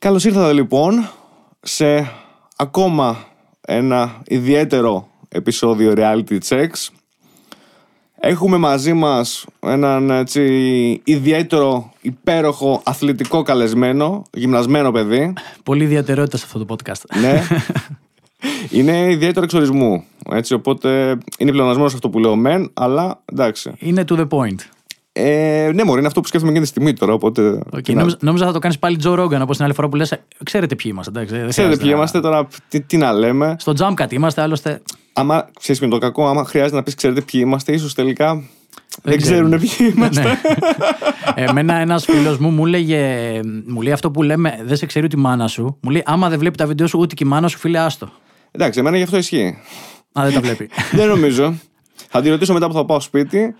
Καλώς ήρθατε λοιπόν σε ακόμα ένα ιδιαίτερο επεισόδιο Reality Checks. Έχουμε μαζί μας έναν έτσι, ιδιαίτερο, υπέροχο, αθλητικό καλεσμένο, γυμνασμένο παιδί. Πολύ ιδιαιτερότητα σε αυτό το podcast. Ναι. είναι ιδιαίτερο εξορισμού. Έτσι, οπότε είναι πλεονασμένος αυτό που λέω μεν, αλλά εντάξει. Είναι to the point. Ε, ναι, μωρή, είναι αυτό που σκέφτομαι και τη στιγμή τώρα. Οπότε... Okay, νόμιζα, νόμιζα θα το κάνεις πάλι Τζο Ρόγκαν όπως την άλλη φορά που λες. Ξέρετε ποιοι είμαστε. Εντάξει, δεν Ξέρετε ποιοι χρειάζεται είμαστε τώρα, τι, τι να λέμε. Στο jump κάτι είμαστε, άλλωστε. Άμα ξέρεις με το κακό, άμα χρειάζεται να πεις ξέρετε ποιοι είμαστε, ίσως τελικά δεν, Δεν ξέρουν ξέρουν. ποιοι είμαστε. ναι. Εμένα ένας φίλος μου μου λέγε. Μου λέει αυτό που λέμε, δεν σε ξέρει ούτε η μάνα σου. Μου λέει, άμα δεν βλέπει τα βίντεο σου, ούτε και η μάνα σου, φίλε, άστο. Εντάξει, εμένα γι' αυτό ισχύει. Α, δεν τα βλέπει. δεν νομίζω. Θα τη ρωτήσω μετά που θα πάω σπίτι.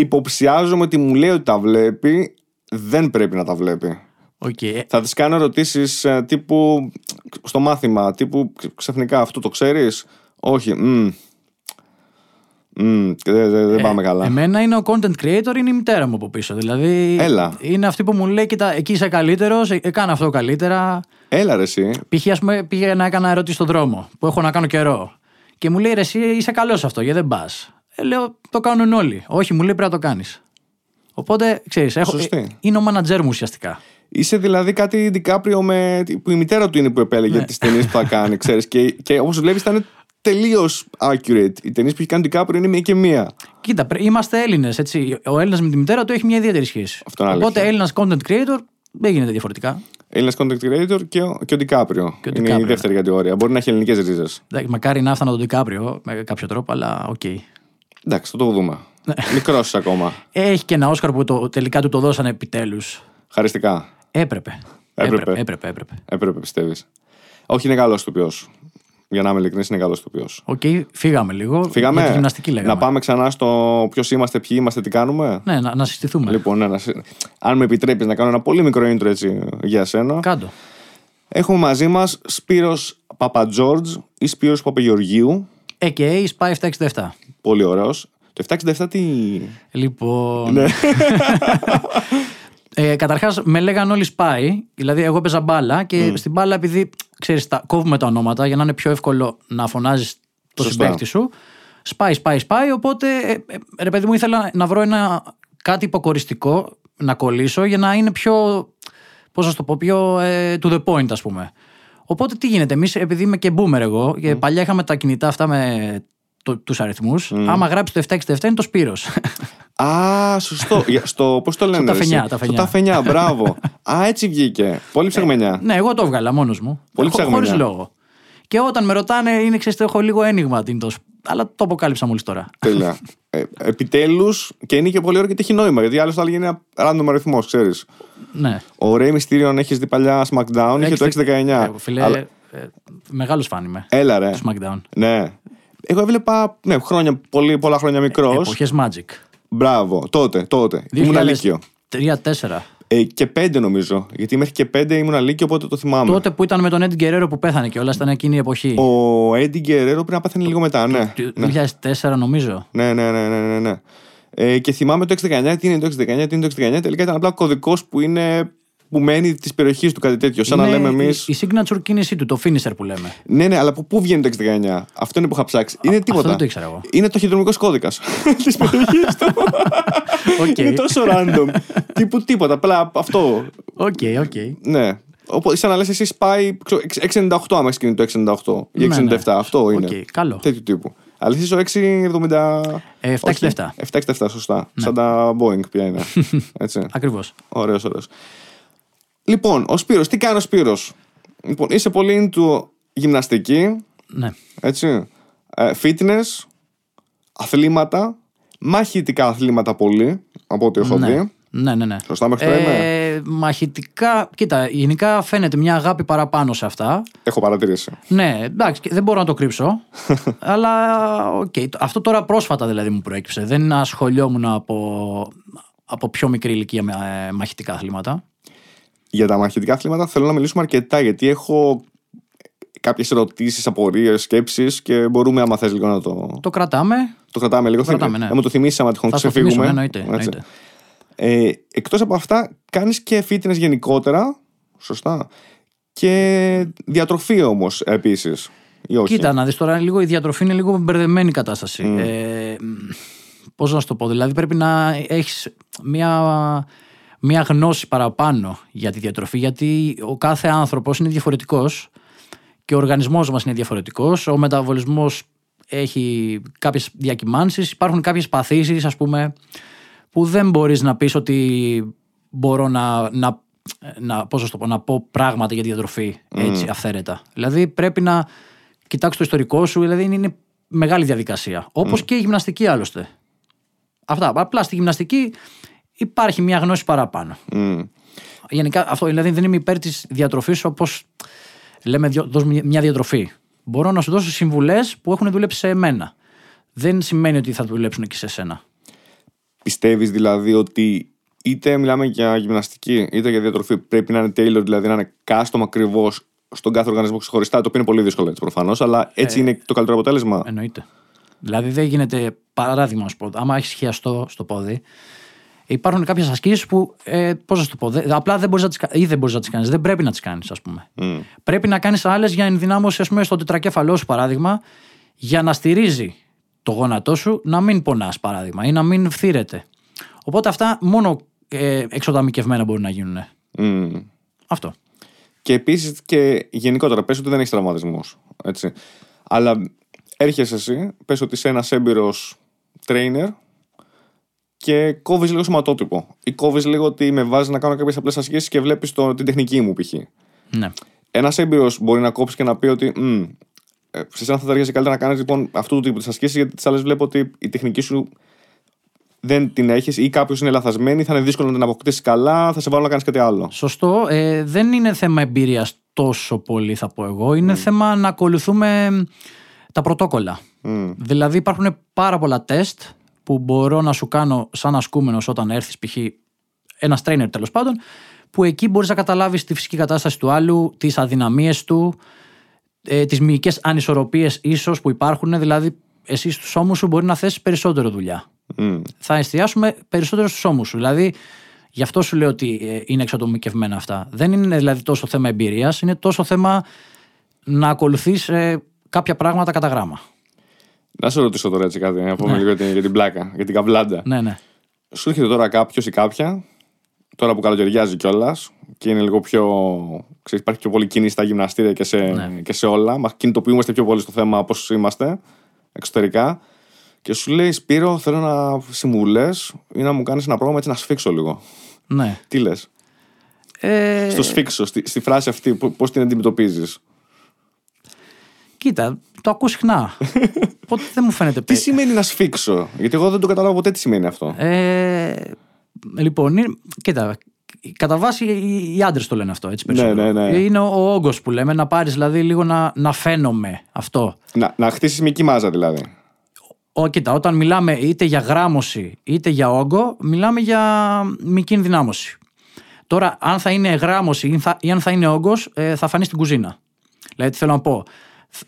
Υποψιάζομαι ότι μου λέει ότι τα βλέπει. Δεν πρέπει να τα βλέπει. Οκ. Ε, Θα της κάνω ερωτήσεις τύπου στο μάθημα, τύπου ξαφνικά αυτό το ξέρεις; Όχι. μμ. Μμ, Δεν δεν- δεν πάμε καλά. Εμένα είναι ο content creator, είναι η μητέρα μου από πίσω. Δηλαδή. Έλα. Είναι αυτή που μου λέει, κοίτα, εκεί είσαι καλύτερος, έκανα αυτό καλύτερα. Έλα ρε εσύ. Π.χ. ας πούμε, πήγα να έκανα ερώτηση στον δρόμο που έχω να κάνω καιρό. Και μου λέει ρε, εσύ είσαι καλός σε αυτό, γιατί δεν πας. Ε, λέω, το κάνουν όλοι. Όχι, μου λέει πρέπει να το κάνεις. Οπότε, ξέρεις, Σωστή. είναι ο μάνατζέρ μου ουσιαστικά. Είσαι δηλαδή κάτι Ντικάπριο με. που η μητέρα του είναι που επέλεγε Ναι. τις ταινίες που θα κάνει, ξέρεις. Και, και όπως βλέπεις ήταν τελείως accurate. Οι ταινίες που έχει κάνει ο Ντικάπριο είναι μία και μία. Κοίτα, πρέ- είμαστε Έλληνες. Ο Έλληνας με τη μητέρα του έχει μια ιδιαίτερη σχέση. Αυτό είναι Οπότε αλήθεια. Έλληνας content creator δεν γίνεται διαφορετικά. Έλληνας content creator και ο, και ο Ντικάπριο. Και ο είναι η DiCaprio, δεύτερη κατηγορία. Μπορεί να έχει ελληνικές ρίζες. Εντάξει, Μακάρι να έφτανα τον Ντικάπριο με κάποιο τρόπο, αλλά οκ. Εντάξει, θα το δούμε. Ναι. Μικρός ακόμα. Έχει και ένα Όσκαρ που το, τελικά του το δώσανε επιτέλους. Χαριστικά. Έπρεπε. Έπρεπε. Έπρεπε, έπρεπε. έπρεπε. Έπρεπε, πιστεύεις. Όχι, είναι καλός το Για να είμαι ειλικρινής, είναι καλός το Οκ, φύγαμε λίγο. Φύγαμε. Για τη γυμναστική λέγαμε. Να πάμε ξανά στο ποιος είμαστε, ποιοι είμαστε, τι κάνουμε. Ναι, να, να συστηθούμε. Λοιπόν, ναι, να σε- αν με επιτρέπεις να κάνω ένα πολύ μικρό intro έτσι για σένα. Κάντο. Έχουμε μαζί μας Σπύρος Παπατζόρτζ ή Σπύρος Παπαγεωργίου. AKA Spy 767. Πολύ ωραίος. Το 767 τι. Λοιπόν. Ναι. Ε, Καταρχάς, με λέγαν όλοι Spy. Δηλαδή, εγώ παίζα μπάλα και στην μπάλα, επειδή ξέρεις, τα, κόβουμε τα ονόματα για να είναι πιο εύκολο να φωνάζεις το Σωστά. συμπαίκτη σου. Spy, Spy, Spy. Οπότε, ε, ε, ρε παιδί μου, ήθελα να βρω ένα κάτι υποκοριστικό να κολλήσω για να είναι πιο. Πώς να σου το πω, πιο ε, to the point, ας πούμε. Οπότε τι γίνεται, εμείς επειδή είμαι και boomer εγώ, και παλιά είχαμε τα κινητά αυτά με το, τους αριθμούς, άμα γράψει το 767 είναι το Σπύρος. Α, σωστό. Για- στο. Πώς το λένε, ρε, ταφενιά, εσύ; ταφενιά. Στο ταφενιά, μπράβο. Α, έτσι βγήκε. Πολύ ψαγμενιά. Ναι, εγώ το έβγαλα μόνος μου. Πολύ ψαγμενιά. Χωρίς λόγο. Και όταν με ρωτάνε, είναι ξέρετε, έχω λίγο ένιγμα τι είναι το. σ- Αλλά το αποκάλυψα μόλις τώρα. Τέλεια. Ε, Επιτέλους, και είναι και πολύ ωραίο και έχει νόημα. Γιατί άλλο θα έλεγε ένα random αριθμός, ξέρεις. Ναι. Ο Ray Mysterio, έχεις δει παλιά SmackDown, είχε το 619. Ε, Φίλε, Αλλά- ε, μεγάλος φαν είμαι. Έλα, ρε. Του SmackDown. Ναι. Εγώ έβλεπα ναι, χρόνια, πολύ, πολλά χρόνια μικρός. Εποχές Magic. Μπράβο, τότε, τότε. Ήμουν Λύκειο. 3-4. Ε, και πέντε νομίζω. Γιατί μέχρι και πέντε ήμουν Λύκειο, οπότε το θυμάμαι. Τότε που ήταν με τον Eddie Guerrero που πέθανε και όλα ήταν εκείνη η εποχή. Ο Eddie Guerrero πρέπει να πάθαινε λίγο μετά, ναι. Του- 2004 νομίζω. Ναι, ναι, ναι, ναι, ναι, ναι. Ε, και θυμάμαι το 619, τι είναι το 619, τι είναι το 619. Τελικά ήταν απλά κωδικός που είναι. Που μένει της περιοχής του κάτι τέτοιο. Σαν να Είναι λέμε εμεί. η, η signature κίνησή του, το finisher που λέμε. Ναι, ναι, αλλά από πού βγαίνει το 619. Αυτό είναι που είχα ψάξει. Είναι τίποτα. δεν το ήξερα εγώ. Είναι το χειδρομικό κώδικας της περιοχής του. Οκ. είναι τόσο random. Τύπου τίποτα. Απλά αυτό. Οκ, οκ. Ναι. Οπότε, σαν να λες, εσύ σπάει ξέρω, 698 άμα έχεις κινητό 68 ή 67. Ναι, ναι. Αυτό είναι. Οκ, καλό. Τέτοιου τύπου. Αλλά εσύ ο 670. Ε, 767. όχι, 767, σωστά. Σαν τα Boeing πια είναι. Έτσι. Ακριβώς. Ωραίος, ωραίος. Λοιπόν, ο Σπύρος, τι κάνει ο Σπύρος; Λοιπόν, είσαι πολύ into γυμναστική, Ναι. έτσι. Ε, fitness, αθλήματα, μαχητικά αθλήματα πολύ, από ό,τι έχω ναι. δει. Ναι, ναι, ναι. Σωστά μέχρι τώρα είμαι. Ε, μαχητικά, κοίτα, γενικά φαίνεται μια αγάπη παραπάνω σε αυτά. Έχω παρατηρήσει. Ναι, εντάξει, και δεν μπορώ να το κρύψω. αλλά οκ. Αυτό τώρα πρόσφατα δηλαδή μου προέκυψε. Δεν ασχολιόμουν από, από πιο μικρή ηλικία με ε, μαχητικά αθλήματα. Για τα μαχητικά αθλήματα θέλω να μιλήσουμε αρκετά, γιατί έχω κάποιες ερωτήσεις, απορίες, σκέψεις και μπορούμε, άμα θες, λίγο να το, Το κρατάμε. το κρατάμε λίγο. κρατάμε, ναι. Να μου το θυμίσει, άμα τυχόν Θα στο ξεφύγουμε. θυμίσουμε, εννοείται, Έτσι. εννοείται. Ε, εκτός από αυτά, κάνεις και fitness γενικότερα, σωστά, Και διατροφή όμως επίσης. Ή όχι; Κοίτα, να δεις τώρα λίγο η διατροφή είναι λίγο μπερδεμένη κατάσταση. Ε, Πώς να σου το πω, δηλαδή πρέπει να έχεις μια, μια γνώση παραπάνω για τη διατροφή, γιατί ο κάθε άνθρωπος είναι διαφορετικός και ο οργανισμός μας είναι διαφορετικός. Ο μεταβολισμός έχει κάποιες διακυμάνσεις, υπάρχουν κάποιες παθήσεις, ας πούμε, που δεν μπορείς να πεις ότι μπορώ να, να, να, πώς να, το πω, να πω πράγματα για τη διατροφή έτσι αυθαίρετα. Δηλαδή πρέπει να κοιτάξεις το ιστορικό σου, δηλαδή είναι μεγάλη διαδικασία. Όπως και η γυμναστική άλλωστε. Αυτά. Απλά στη γυμναστική υπάρχει μια γνώση παραπάνω. Μμ. Γενικά αυτό δηλαδή δεν είμαι υπέρ της διατροφής όπως λέμε, δυο- δώσ' μου μια διατροφή. Μπορώ να σου δώσω συμβουλές που έχουν δουλέψει σε εμένα. Δεν σημαίνει ότι θα δουλέψουν και σε σένα. Πιστεύεις δηλαδή ότι είτε μιλάμε για γυμναστική είτε για διατροφή πρέπει να είναι tailored, δηλαδή να είναι custom ακριβώς στον κάθε οργανισμό ξεχωριστά, το οποίο είναι πολύ δύσκολο έτσι προφανώς, αλλά έτσι είναι το καλύτερο αποτέλεσμα. Εννοείται. Δηλαδή δεν γίνεται παράδειγμα, να σου πω. Άμα έχεις χιαστό στο πόδι, υπάρχουν κάποιες ασκήσεις που. Ε, Πώς να σου το πω, δε- απλά δεν μπορείς να τις ή δεν μπορείς να τις κάνεις. Δεν πρέπει να τις κάνεις, ας πούμε. Μμ. Πρέπει να κάνεις άλλες για ενδυνάμωση, ας πούμε, στο τετρακέφαλό σου, παράδειγμα, για να στηρίζει το γόνατό σου να μην πονάς, παράδειγμα, ή να μην φθύρεται. Οπότε αυτά μόνο ε, εξοδαμικευμένα μπορούν να γίνουν. Μμ. Αυτό. Και επίσης και γενικότερα, πες ότι δεν έχεις τραυματισμούς. Έτσι. Αλλά έρχεσαι εσύ, πες ότι είσαι ένας έμπειρος trainer και κόβεις λίγο σωματότυπο. Ή κόβεις λίγο ότι με βάζεις να κάνω κάποιες απλές ασκήσεις και βλέπεις την τεχνική μου π.χ. Ναι. Ένας έμπειρος μπορεί να κόψει και να πει ότι «Μμ, ε, σε εσένα θα ταιριάζει καλύτερα να κάνεις λοιπόν αυτού του τύπου τις ασκήσεις, γιατί τις άλλες βλέπω ότι η τεχνική σου δεν την έχεις ή κάποιος είναι λαθασμένη, θα είναι δύσκολο να την αποκτήσεις καλά, θα σε βάλω να κάνεις κάτι άλλο. Σωστό. Ε, δεν είναι θέμα εμπειρίας τόσο πολύ, θα πω εγώ. Είναι θέμα να ακολουθούμε τα πρωτόκολλα. Μμ. Δηλαδή υπάρχουν πάρα πολλά τεστ που μπορώ να σου κάνω σαν ασκούμενος όταν έρθεις, π.χ. ένας trainer τέλος πάντων, που εκεί μπορείς να καταλάβεις τη φυσική κατάσταση του άλλου, τις αδυναμίες του, ε, τις μυϊκές ανισορροπίες ίσως που υπάρχουν. Δηλαδή, εσύ στους ώμους σου μπορεί να θέσει περισσότερο δουλειά. Μμ. Θα εστιάσουμε περισσότερο στους ώμους σου. Δηλαδή, γι' αυτό σου λέω ότι ε, είναι εξατομικευμένα αυτά. Δεν είναι δηλαδή τόσο θέμα εμπειρίας, είναι τόσο θέμα να ακολουθείς κάποια πράγματα κατά γράμμα. Να σε ρωτήσω τώρα έτσι κάτι, να πούμε λίγο για την, για την πλάκα, για την καβλάντα. Ναι, ναι. Σου έρχεται τώρα κάποιος ή κάποια, τώρα που καλοκαιριάζει κιόλας και είναι λίγο πιο. Ξέρεις, υπάρχει πιο πολύ κίνηση στα γυμναστήρια και σε, Ναι. και σε όλα. Μας κινητοποιούμαστε πιο πολύ στο θέμα όπω είμαστε εξωτερικά. Και σου λέει Σπύρο, θέλω να συμβουλέ ή να μου κάνεις ένα πρόγραμμα έτσι να σφίξω λίγο. ναι. Τι λες; Ε, Στο σφίξω, στη, στη φράση αυτή, πώς την αντιμετωπίζεις; Κοίτα, το ακούς συχνά. Οπότε δεν μου φαίνεται Τι πέ- σημαίνει να σφίξω, Γιατί εγώ δεν το καταλάβω ποτέ τι σημαίνει αυτό. Ε, λοιπόν, είναι, κοίτα, κατά βάση οι, οι άντρες το λένε αυτό, έτσι περισσότερο. Ναι, ναι, ναι. Είναι ο, όγκος που λέμε, να πάρεις δηλαδή λίγο να, να φαίνομαι αυτό. Να, να χτίσεις μυκή μάζα δηλαδή. Ο, κοίτα, όταν μιλάμε είτε για γράμμωση είτε για όγκο, μιλάμε για μικρή ενδυνάμωση. Τώρα, αν θα είναι γράμμωση ή, θα, ή αν θα είναι όγκος, θα φανείς στην κουζίνα. Δηλαδή, τι θέλω να πω.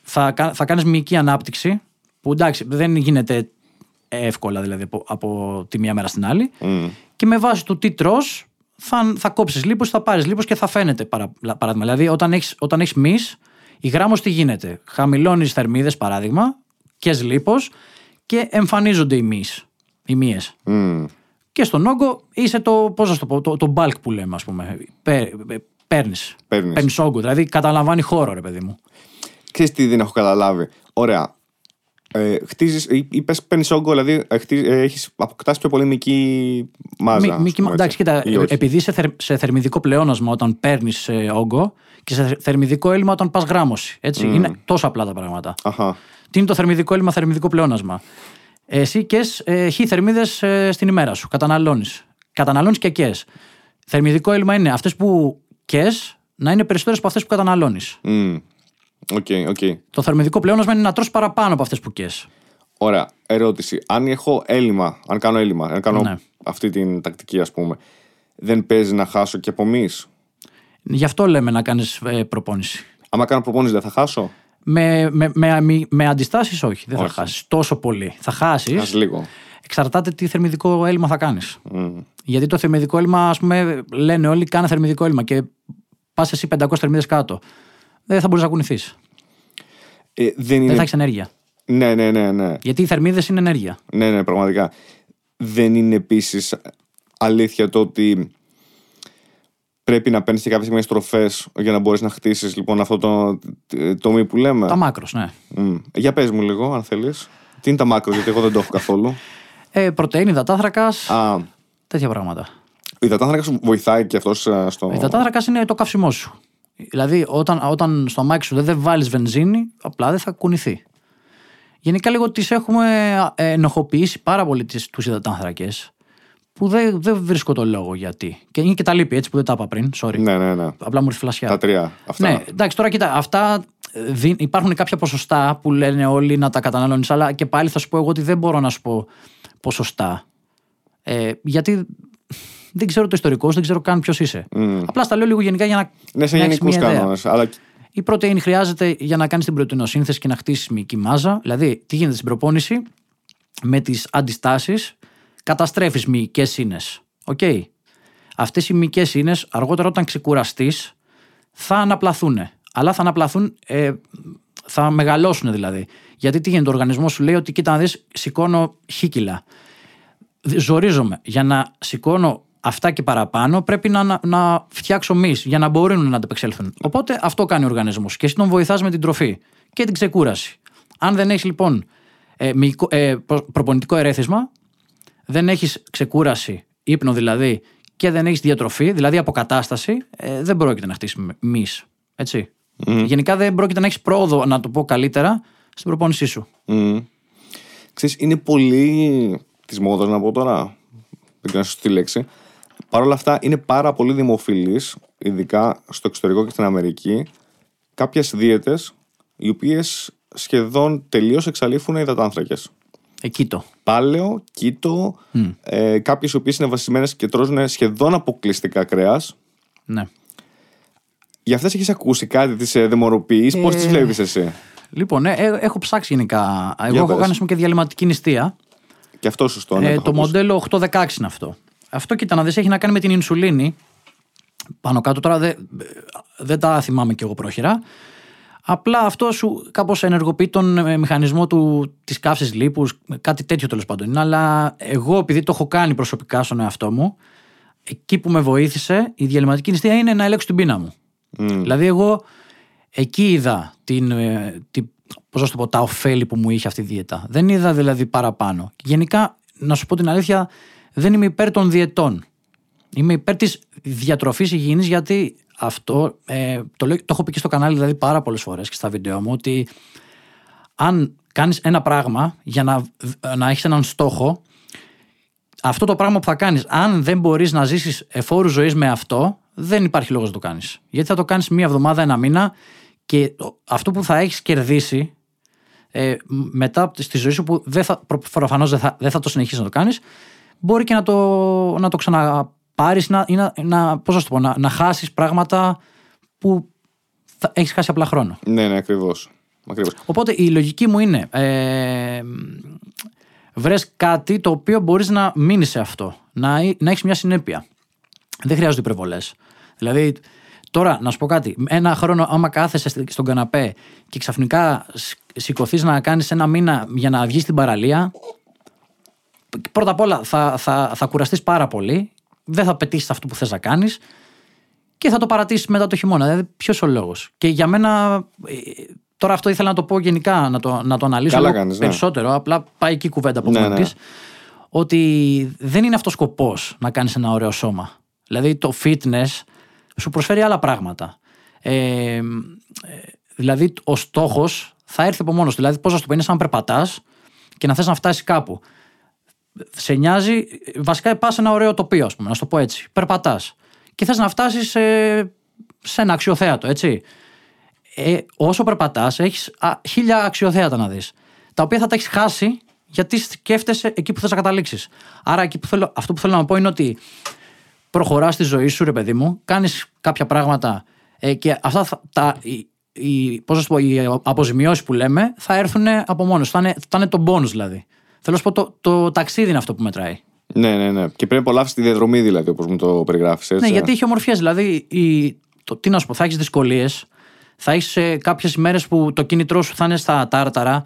Θα, κα- θα κάνεις μυϊκή ανάπτυξη, που εντάξει, δεν γίνεται εύκολα δηλαδή από, από τη μία μέρα στην άλλη. Μμ. Και με βάση το τι τρως, θα, θα κόψεις λίπος, θα πάρεις λίπος και θα φαίνεται. Παρα, παράδειγμα. Δηλαδή, όταν έχεις όταν έχεις μυς, η γράμμος τι γίνεται; Χαμηλώνεις θερμίδες, παράδειγμα, και λίπος και εμφανίζονται οι μυς, οι μύες. Μμ. Και στον όγκο είσαι το, πώς να σου το πω, το, το bulk που λέμε, ας πούμε. Παίρνει. Παίρνεις. Παίρνεις. Παίρνεις όγκο, δηλαδή καταλαμβάνει χώρο, ρε παιδί μου. Ξέρεις τι δεν έχω καταλάβει; Ωραία. Ε, χτίζεις, ή, ή πες παίρνεις όγκο, δηλαδή ε, χτίζεις, ε, έχεις, αποκτάς πιο πολύ μυκή μάζα. Μη- ας μη- πούμε, εντάξει, έτσι. κοίτα, Ή όχι. επειδή είσαι θερ- σε θερμιδικό πλεόνασμα όταν παίρνεις όγκο και σε θερμιδικό έλλειμμα όταν πας γράμμωση. Έτσι. Είναι τόσο απλά τα πράγματα. Αχα. Τι είναι το θερμιδικό έλλειμμα, θερμιδικό πλεόνασμα; Εσύ καις ε, χι θερμίδες στην ημέρα σου. Καταναλώνεις. Καταναλώνεις και καις. Θερμιδικό έλλειμμα είναι αυτές που καις να είναι περισσότερες από αυτές που καταναλώνεις. Μμ. Οκ, οκ. Το θερμιδικό πλεόνασμα είναι να τρως παραπάνω από αυτές που καις. Ωραία. Ερώτηση. Αν έχω έλλειμμα, αν κάνω έλλειμμα, αν κάνω Ναι. αυτή την τακτική, ας πούμε, δεν παίζει να χάσω και από μυς. Γι' αυτό λέμε να κάνεις προπόνηση. Άμα κάνω προπόνηση δεν θα χάσω; Με, με, με, με, με αντιστάσεις, όχι. Δεν θα Όχι. χάσεις τόσο πολύ. Θα χάσεις. Ας λίγο. Εξαρτάται τι θερμιδικό έλλειμμα θα κάνεις. Μμ. Γιατί το θερμιδικό έλλειμμα, ας πούμε, λένε όλοι κάνε θερμιδικό έλλειμμα. Και πας εσύ 500 θερμίδες κάτω, δεν θα μπορείς να κουνηθείς. Ε, δεν είναι. Δεν θα έχεις ενέργεια. Ναι, ναι, ναι, ναι. Γιατί οι θερμίδες είναι ενέργεια. Ναι, ναι, πραγματικά. Δεν είναι επίσης αλήθεια το ότι πρέπει να παίρνεις και κάποιες στιγμέ στροφέ για να μπορείς να χτίσεις λοιπόν αυτό το τομεί που λέμε; Τα μάκρος, ναι. Μμ. Για πες μου λίγο, αν θέλεις. Τι είναι τα μάκρος, γιατί εγώ δεν το έχω καθόλου. Ε, πρωτενη, υδατάθρακα, Α, τέτοια πράγματα. ο υδατάνθρακας σου βοηθάει και αυτός στο. Ο υδατάθρακα είναι το καύσιμό σου. Δηλαδή, όταν, όταν στο αμάξι σου δεν, δεν βάλεις βενζίνη, απλά δεν θα κουνηθεί. Γενικά, λίγο τις έχουμε ε, ενοχοποιήσει πάρα πολύ τους υδατάνθρακες, που δεν, δεν βρίσκω το λόγο γιατί. Και είναι και τα λύπη, έτσι που δεν τα είπα πριν. Sorry. Ναι, ναι, ναι. Απλά μου ήρθε φλασιά. Τα τρία. Αυτά. Ναι, εντάξει, τώρα κοίτα, αυτά ε, δι- υπάρχουν κάποια ποσοστά που λένε όλοι να τα καταναλώνεις, αλλά και πάλι θα σου πω εγώ ότι δεν μπορώ να σου πω ποσοστά. Ε, γιατί δεν ξέρω το ιστορικό σου, δεν ξέρω καν ποιος είσαι. Απλά στα λέω λίγο γενικά για να. Ναι, σε να έχεις γενικούς μια ιδέα. κανόνες. Αλλά Η πρωτεΐνη χρειάζεται για να κάνεις την πρωτεϊνοσύνθεση και να χτίσεις μυϊκή μάζα. Δηλαδή, τι γίνεται στην προπόνηση, με τις αντιστάσεις καταστρέφεις μυϊκές ίνες. Οκ. Αυτές οι μυϊκές ίνες αργότερα όταν ξεκουραστείς θα αναπλαθούν. Αλλά θα αναπλαθούν, ε, θα μεγαλώσουν δηλαδή. Γιατί τι γίνεται, ο οργανισμός σου λέει ότι κοίτα να δεις, σηκώνω χι κιλά. Ζορίζομαι. Για να σηκώνω αυτά και παραπάνω, πρέπει να, να, να φτιάξω μυς για να μπορούν να αντεπεξέλθουν. Οπότε αυτό κάνει ο οργανισμός. Και εσύ τον βοηθάς με την τροφή και την ξεκούραση. Αν δεν έχεις λοιπόν ε, μυϊκό- ε, προ- προπονητικό ερέθισμα, δεν έχεις ξεκούραση, ύπνο δηλαδή, και δεν έχεις διατροφή, δηλαδή αποκατάσταση, ε, δεν πρόκειται να χτίσεις μυ. Έτσι. Γενικά δεν πρόκειται να έχεις πρόοδο, να το πω καλύτερα, στην προπόνησή σου. Μμμ. Ξέρεις, είναι πολύ της μόδας να πω τώρα. Δεν ξέρω σωστή λέξη. Παρ' όλα αυτά είναι πάρα πολύ δημοφιλής, ειδικά στο εξωτερικό και στην Αμερική, κάποιες δίαιτες οι οποίες σχεδόν τελείως εξαλείφουν υδατάνθρακες. Εκεί το. Πάλαιο, κήτο, ε, κάποιες οι οποίες είναι βασισμένες και τρώσουν σχεδόν αποκλειστικά κρέας. Ναι. Για αυτές έχεις ακούσει κάτι, τις δαιμορροποιεί, πώς τις βλέπεις εσύ; Λοιπόν, ε, ε, έχω ψάξει γενικά. Εγώ Για έχω πες. κάνει ας πούμε, και διαλυματική νηστεία. Και αυτό σωστό. ναι, ε, το το έχω ακούσει. μοντέλο 816 είναι αυτό. Αυτό κοίτα να δεις έχει να κάνει με την ινσουλίνη. Πάνω κάτω τώρα δεν, δεν τα θυμάμαι κι εγώ πρόχειρα. Απλά αυτό σου κάπως ενεργοποιεί τον ε, μηχανισμό του, της καύσης λίπους, κάτι τέτοιο τέλος πάντων. είναι. Αλλά εγώ επειδή το έχω κάνει προσωπικά στον εαυτό μου, εκεί που με βοήθησε η διαλυματική νηστεία είναι να ελέγξω την πείνα μου. Δηλαδή εγώ εκεί είδα την, ε, την, πώς να σου το πω, τα ωφέλη που μου είχε αυτή η δίαιτα. Δεν είδα δηλαδή παραπάνω. Γενικά, να σου πω την αλήθεια, δεν είμαι υπέρ των διαιτών. Είμαι υπέρ της διατροφής υγιεινής γιατί αυτό, ε, το, λέω, το έχω πει και στο κανάλι δηλαδή πάρα πολλές φορές και στα βίντεο μου ότι αν κάνεις ένα πράγμα για να, να έχεις έναν στόχο αυτό το πράγμα που θα κάνεις αν δεν μπορείς να ζήσεις εφόρου ζωής με αυτό δεν υπάρχει λόγος να το κάνεις γιατί θα το κάνεις μία εβδομάδα, ένα μήνα και το- αυτό που θα έχεις κερδίσει ε, μ- μετά στη ζωή σου που δεν θα, προ- προφανώς δεν θα, δεν θα το συνεχίσεις να το κάνεις μπορεί και να το, να το ξαναπάρεις να, ή να, να, πώς να σου το πω, να, να χάσεις πράγματα που θα έχεις χάσει απλά χρόνο. Ναι, ναι, ακριβώς. Ακριβώς. Οπότε η λογική μου είναι ε, βρες κάτι το οποίο μπορείς να μείνει σε αυτό, να, να έχεις μια συνέπεια. Δεν χρειάζονται υπερβολές. Δηλαδή, τώρα να σου πω κάτι, ένα χρόνο άμα κάθεσαι στη- στον καναπέ και ξαφνικά σηκωθείς να κάνεις ένα μήνα για να βγεις στην παραλία, πρώτα απ' όλα θα, θα, θα κουραστείς πάρα πολύ, δεν θα πετύχεις αυτό που θες να κάνεις και θα το παρατήσεις μετά το χειμώνα. Δηλαδή, ποιος ο λόγος. Και για μένα. ε, Τώρα αυτό ήθελα να το πω γενικά, να το, να το αναλύσω Καλά λίγο κάνεις, ναι. περισσότερο. Απλά πάει εκεί η κουβέντα από Ναι, μόνη ναι. της. Ότι δεν είναι αυτός σκοπός να κάνεις ένα ωραίο σώμα. Δηλαδή το fitness σου προσφέρει άλλα πράγματα. Ε, ε, δηλαδή ο στόχος θα έρθει από μόνος του. Δηλαδή, πώς να σου το πω, είναι σαν να περπατάς και να θες να φτάσεις κάπου. Σε νοιάζει, βασικά πας σε ένα ωραίο τοπίο, ας πούμε, να σου το πω έτσι. Περπατάς. Και θες να φτάσεις σε, σε ένα αξιοθέατο, έτσι. Ε, όσο περπατάς, έχεις χίλια αξιοθέατα να δεις. Τα οποία θα τα έχεις χάσει γιατί σκέφτεσαι εκεί που θες να καταλήξεις. Άρα, εκεί που θέλω, αυτό που θέλω να πω είναι ότι προχωράς στη ζωή σου, ρε παιδί μου, κάνεις κάποια πράγματα ε, και αυτά θα, τα, οι, οι, πώς να σου πω, οι αποζημιώσεις που λέμε θα έρθουν από μόνος. Θα είναι, θα είναι το bonus δηλαδή. Θέλω να σου πω το, το ταξίδι είναι αυτό που μετράει. Ναι, ναι, ναι. Και πρέπει να απολαύσεις τη διαδρομή, δηλαδή, όπως μου το περιγράφεις. Ναι, γιατί έχει ομορφιέ. Δηλαδή, η, το, τι να σου πω, θα έχεις δυσκολίες. Θα έχεις ε, κάποιες ημέρες που το κίνητρό σου θα είναι στα τάρταρα.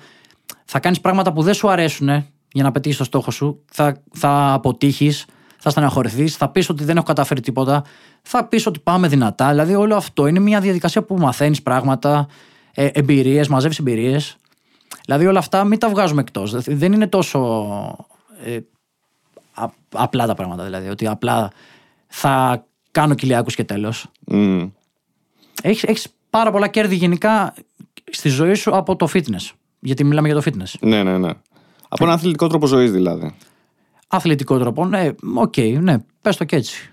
Θα κάνεις πράγματα που δεν σου αρέσουν για να πετύχεις το στόχο σου. Θα, θα αποτύχεις, θα στεναχωρηθείς, θα πεις ότι δεν έχω καταφέρει τίποτα. Θα πεις ότι πάμε δυνατά. Δηλαδή, όλο αυτό είναι μια διαδικασία που μαθαίνεις πράγματα, ε, εμπειρίες, μαζεύεις εμπειρίες. Δηλαδή, όλα αυτά μην τα βγάζουμε εκτός. Δεν είναι τόσο ε, α- απλά τα πράγματα. Δηλαδή, ότι απλά θα κάνω κοιλιακού και τέλος. Μμ. Έχεις, έχεις πάρα πολλά κέρδη γενικά στη ζωή σου από το fitness. Γιατί μιλάμε για το fitness. Ναι, ναι, ναι. Από ένα αθλητικό τρόπο ζωής δηλαδή. Αθλητικό τρόπο, ναι, οκ, ναι, πες το και έτσι.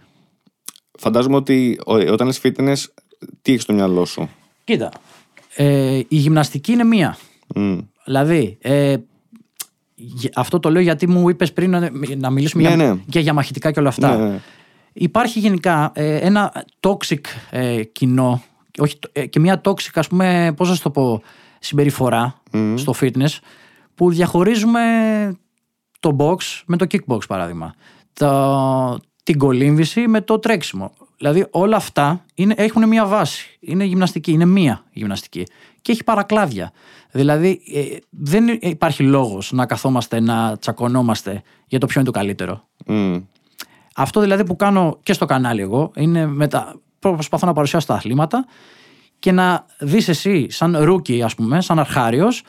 Φαντάζομαι ότι ο- όταν λες fitness, τι έχεις στο μυαλό σου; Κοίτα, ε, η γυμναστική είναι μία. Μμ. Δηλαδή, ε, γε- αυτό το λέω γιατί μου είπες πριν να, να μιλήσουμε Ναι, για, ναι. και για μαχητικά και όλα αυτά. Ναι, ναι. Υπάρχει γενικά ε, ένα toxic ε, κοινό όχι, ε, και μια toxic ας πούμε, πώς να σου το πω, συμπεριφορά στο fitness που διαχωρίζουμε το box με το kickbox παράδειγμα. Το, την κολύμβηση με το τρέξιμο. Δηλαδή όλα αυτά είναι, έχουν μια βάση. Είναι γυμναστική, είναι μία γυμναστική. Και έχει παρακλάδια. Δηλαδή ε, δεν υπάρχει λόγος να καθόμαστε να τσακωνόμαστε για το ποιο είναι το καλύτερο. Μμ. Αυτό δηλαδή που κάνω και στο κανάλι εγώ είναι μετα... προσπαθώ να παρουσιάσω τα αθλήματα και να δεις εσύ σαν rookie ας πούμε, σαν αρχάριος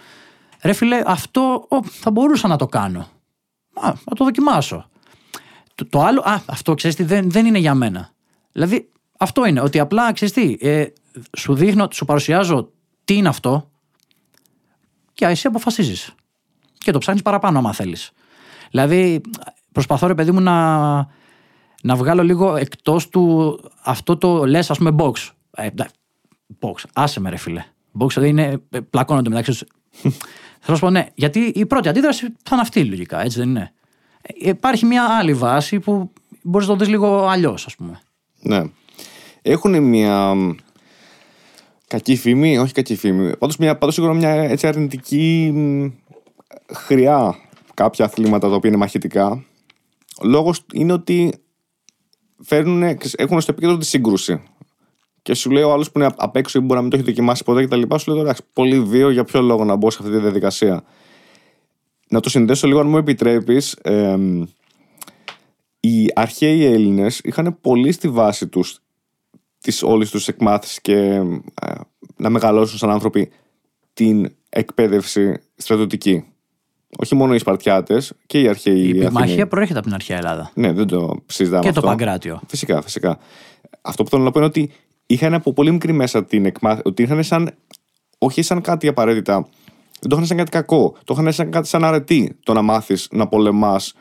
ρε φίλε αυτό ο, θα μπορούσα να το κάνω. Α, να το δοκιμάσω. Το, το άλλο, α, αυτό ξέρεις τι, δεν, δεν είναι για μένα. Δηλαδή αυτό είναι, ότι απλά ξέρεις τι, ε, σου δείχνω, σου παρουσιάζω τι είναι αυτό; Και εσύ αποφασίζεις. Και το ψάχνεις παραπάνω άμα θέλεις. Δηλαδή προσπαθώ ρε παιδί μου να, να βγάλω λίγο εκτός του αυτό το λες ας πούμε box. Ε, εντά- box, άσε με ρε φίλε. Box δεν είναι, ε, πλακώνονται μεταξύ τους. Θέλω να σου πω ναι, γιατί η πρώτη αντίδραση θα είναι αυτή λογικά, έτσι δεν είναι. Ε, Υπάρχει μια άλλη βάση που μπορείς να το δεις λίγο αλλιώς ας πούμε. Ναι. Έχουν μια μ, κακή φήμη, όχι κακή φήμη. Πάντως, μια, πάντως σίγουρα μια έτσι αρνητική μ, χρειά κάποια αθλήματα τα οποία είναι μαχητικά. Ο λόγος είναι ότι φέρνουν, έχουν στο επίκεντρο τη σύγκρουση. Και σου λέει ο άλλος που είναι απ' έξω ή μπορεί να μην το έχει δοκιμάσει ποτέ κτλ. Σου λέει εντάξει, πολύ βίο, για ποιο λόγο να μπω σε αυτή τη διαδικασία. Να το συνδέσω λίγο, αν μου επιτρέπεις. οι αρχαίοι Έλληνες είχαν πολύ στη βάση τους της όλης τους εκμάθησης και ε, να μεγαλώσουν σαν άνθρωποι την εκπαίδευση στρατιωτική. Όχι μόνο οι Σπαρτιάτες και οι αρχαίοι Η Αθηναίοι. πυγμαχία προέρχεται από την αρχαία Ελλάδα. Ναι, δεν το συζητάμε Και αυτό. το Παγκράτιο. Φυσικά, φυσικά. Αυτό που θέλω να πω είναι ότι είχαν από πολύ μικρή μέσα την εκμάθηση. Ότι είχαν σαν. Όχι σαν κάτι απαραίτητα. Δεν το είχαν σαν κάτι κακό. Το είχαν σαν κάτι σαν αρετή το να μάθεις να πολεμάς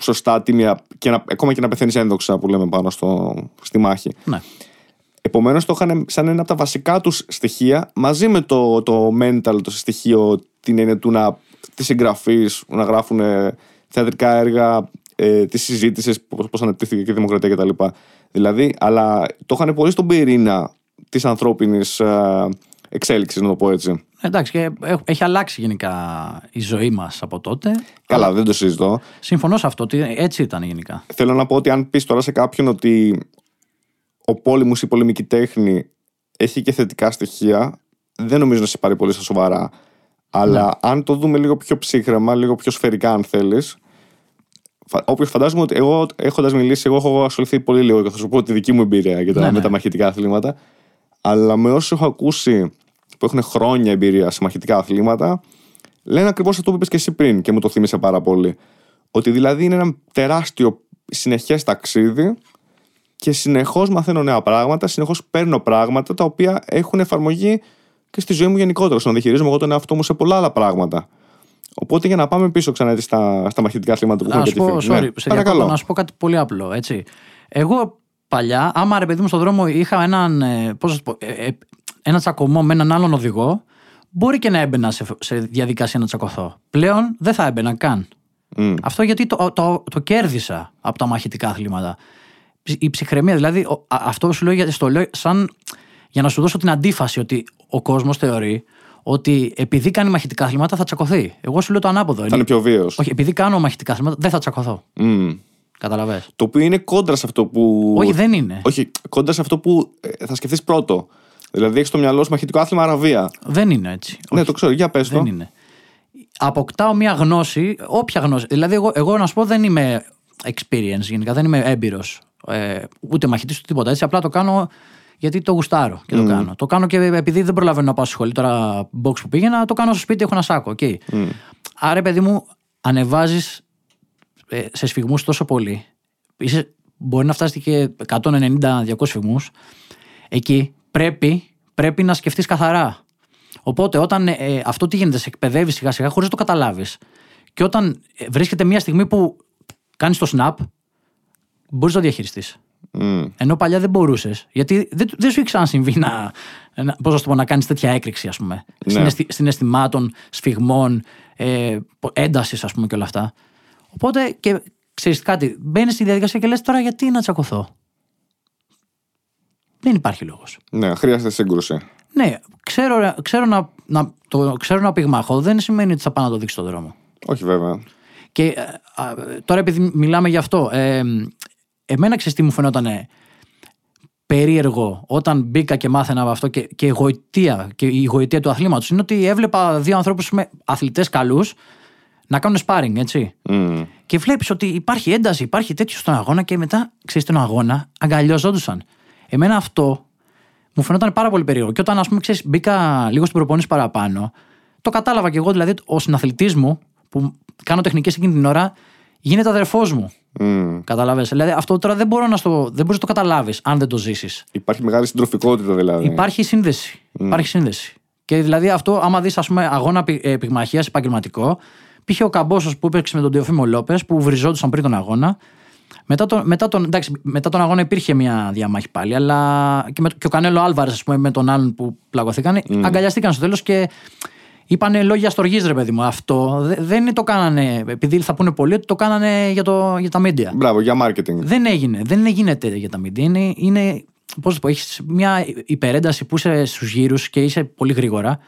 σωστά τίμια και να, ακόμα και να πεθαίνεις ένδοξα που λέμε πάνω στο, στη μάχη. Ναι. Επομένως το είχαν σαν ένα από τα βασικά τους στοιχεία μαζί με το, το mental, το στοιχείο, την έννοια του να της συγγραφή, να γράφουν ε, θεατρικά έργα, ε, της συζήτησης, πώ αναπτύχθηκε και η δημοκρατία κτλ. Δηλαδή, αλλά το είχαν πολύ στον πυρήνα της ανθρώπινης ε, εξέλιξης, να το πω έτσι. Εντάξει, και έχ- έχει αλλάξει γενικά η ζωή μας από τότε. Καλά, δεν το συζητώ. Συμφωνώ σε αυτό, ότι έτσι ήταν γενικά. Θέλω να πω ότι αν πεις τώρα σε κάποιον ότι ο πόλεμος ή η πολεμική τέχνη έχει και θετικά στοιχεία, δεν νομίζω να σε πάρει πολύ στα σοβαρά. Αλλά αν το δούμε λίγο πιο ψύχρεμα, λίγο πιο σφαιρικά, αν θέλεις. Όποιος φαντάζομαι ότι εγώ έχοντας μιλήσει, εγώ έχω ασχοληθεί πολύ λίγο και θα σου πω τη δική μου εμπειρία για τα, Ναι, με ναι. Τα μαχητικά αθλήματα. Αλλά με όσους έχω ακούσει που έχουν χρόνια εμπειρία σε μαχητικά αθλήματα, λένε ακριβώς αυτό που είπες και εσύ πριν και μου το θύμισε πάρα πολύ. Ότι δηλαδή είναι ένα τεράστιο συνεχές ταξίδι και συνεχώς μαθαίνω νέα πράγματα, συνεχώς παίρνω πράγματα τα οποία έχουν εφαρμογή και στη ζωή μου γενικότερα. Στο να διαχειρίζομαι εγώ τον εαυτό μου σε πολλά άλλα πράγματα. Οπότε για να πάμε πίσω ξανά έτσι στα, στα μαχητικά αθλήματα που Να έχουμε σου και τη πω, φήμη. sorry, Ναι, σε παρακαλώ. διακόπτω, να σου πω κάτι πολύ απλό. Έτσι. Εγώ παλιά, άμα ρε παιδί μου στον δρόμο είχα έναν, ε, πώς να σου πω, ε, ε, ένα τσακωμό με έναν άλλον οδηγό, μπορεί και να έμπαινα σε, σε διαδικασία να τσακωθώ. Πλέον δεν θα έμπαινα καν. Μμ. Αυτό γιατί το, το, το κέρδισα από τα μαχητικά αθλήματα. Η ψυχραιμία, δηλαδή, ο- α- αυτό σου λέω, για- στο λέω σαν για να σου δώσω την αντίφαση ότι ο κόσμος θεωρεί ότι επειδή κάνει μαχητικά αθλήματα θα τσακωθεί. Εγώ σου λέω το ανάποδο. Θα είναι πιο βίαιος. Όχι, επειδή κάνω μαχητικά αθλήματα δεν θα τσακωθώ. Καταλαβες. Το οποίο είναι κόντρα σε αυτό που. Όχι, δεν είναι. Όχι, κόντρα σε αυτό που ε, θα σκεφτείς πρώτο. Δηλαδή έχεις στο μυαλό σου μαχητικό άθλημα Αραβία. Δεν είναι έτσι. Ναι, το ξέρω, για πες το. Δεν είναι. Αποκτάω μια γνώση, όποια γνώση. Δηλαδή, εγώ, εγώ να σου πω δεν είμαι experience γενικά, δεν είμαι έμπειρος. Ε, ούτε μαχητής ούτε τίποτα έτσι. Απλά το κάνω γιατί το γουστάρω και το κάνω. Το κάνω και επειδή δεν προλαβαίνω να πάω στη σχολή τώρα, box που πήγαινα, το κάνω στο σπίτι, έχω ένα σάκο. Okay. Άρα, παιδί μου, ανεβάζεις ε, σε σφιγμούς τόσο πολύ. Είσαι, μπορεί να φτάσει και 190-200 σφιγμούς. Εκεί πρέπει, πρέπει να σκεφτείς καθαρά. Οπότε, όταν ε, αυτό τι γίνεται, σε εκπαιδεύεις σιγά σιγά χωρίς να το καταλάβεις. Και όταν ε, βρίσκεται μια στιγμή που κάνεις το snap, μπορείς να το διαχειριστείς. Μμ. Ενώ παλιά δεν μπορούσες. Γιατί δεν, δεν σου είχε ξανασυμβεί να, να, πώς να, το πω, να κάνεις τέτοια έκρηξη, ας πούμε. Ναι. Συναισθη, συναισθημάτων, σφιγμών, ε, έντασης, ας πούμε και όλα αυτά. Οπότε και ξέρεις κάτι, μπαίνεις στη διαδικασία και λες τώρα γιατί να τσακωθώ; Δεν υπάρχει λόγος. Ναι, χρειάζεται σύγκρουση. Ναι, ξέρω, ξέρω, να, να, το, ξέρω να πυγμάχω δεν σημαίνει ότι θα πάω να το δείξω στον δρόμο. Όχι, βέβαια. Και ε, α, τώρα επειδή μιλάμε γι' αυτό, ε, εμένα ξέρεις τι μου φαινόταν περίεργο όταν μπήκα και μάθαινα από αυτό και, και η γοητεία και η γοητεία του αθλήματος είναι ότι έβλεπα δύο ανθρώπους με αθλητές καλούς να κάνουν sparring, έτσι. Μμ. Και βλέπεις ότι υπάρχει ένταση, υπάρχει τέτοιο στον αγώνα και μετά, ξέρεις, στον αγώνα αγκαλιαζόντουσαν. Εμένα αυτό μου φαινόταν πάρα πολύ περίεργο. Και όταν, ας πούμε, ξέρεις, μπήκα λίγο στην προπόνηση παραπάνω, το κατάλαβα και εγώ, δηλαδή, ο συναθλητής μου, που κάνω τεχνικές εκείνη την ώρα, γίνεται αδερφός μου. Μμ. Καταλαβες. Δηλαδή, αυτό τώρα δεν, μπορώ να στο, δεν μπορείς να το καταλάβεις αν δεν το ζήσεις. Υπάρχει μεγάλη συντροφικότητα δηλαδή. Υπάρχει σύνδεση. Υπάρχει σύνδεση. Και δηλαδή αυτό, άμα δεις, ας πούμε, αγώνα πυγμαχία επαγγελματικό, π.χ. ο Καμπόσος που έπαιξε με τον Τεοφίμο Λόπε, που βριζόντουσαν πριν τον αγώνα. Μετά τον, μετά, τον, εντάξει, μετά τον αγώνα υπήρχε μια διαμάχη πάλι, αλλά και, με, και ο Κανέλο Άλβαρες, ας πούμε, με τον άλλον που πλαγωθήκαν, αγκαλιαστήκαν στο τέλος και είπανε λόγια στοργής, ρε παιδί μου. Αυτό δε- δεν το κάνανε, επειδή θα πούνε πολλοί ότι το κάνανε για, το, για τα media. Μπράβο, για marketing. Δεν έγινε. Δεν γίνεται για τα media. Είναι, είναι πώς το πω, έχεις μια υπερένταση που είσαι στους γύρους και είσαι πολύ γρήγορα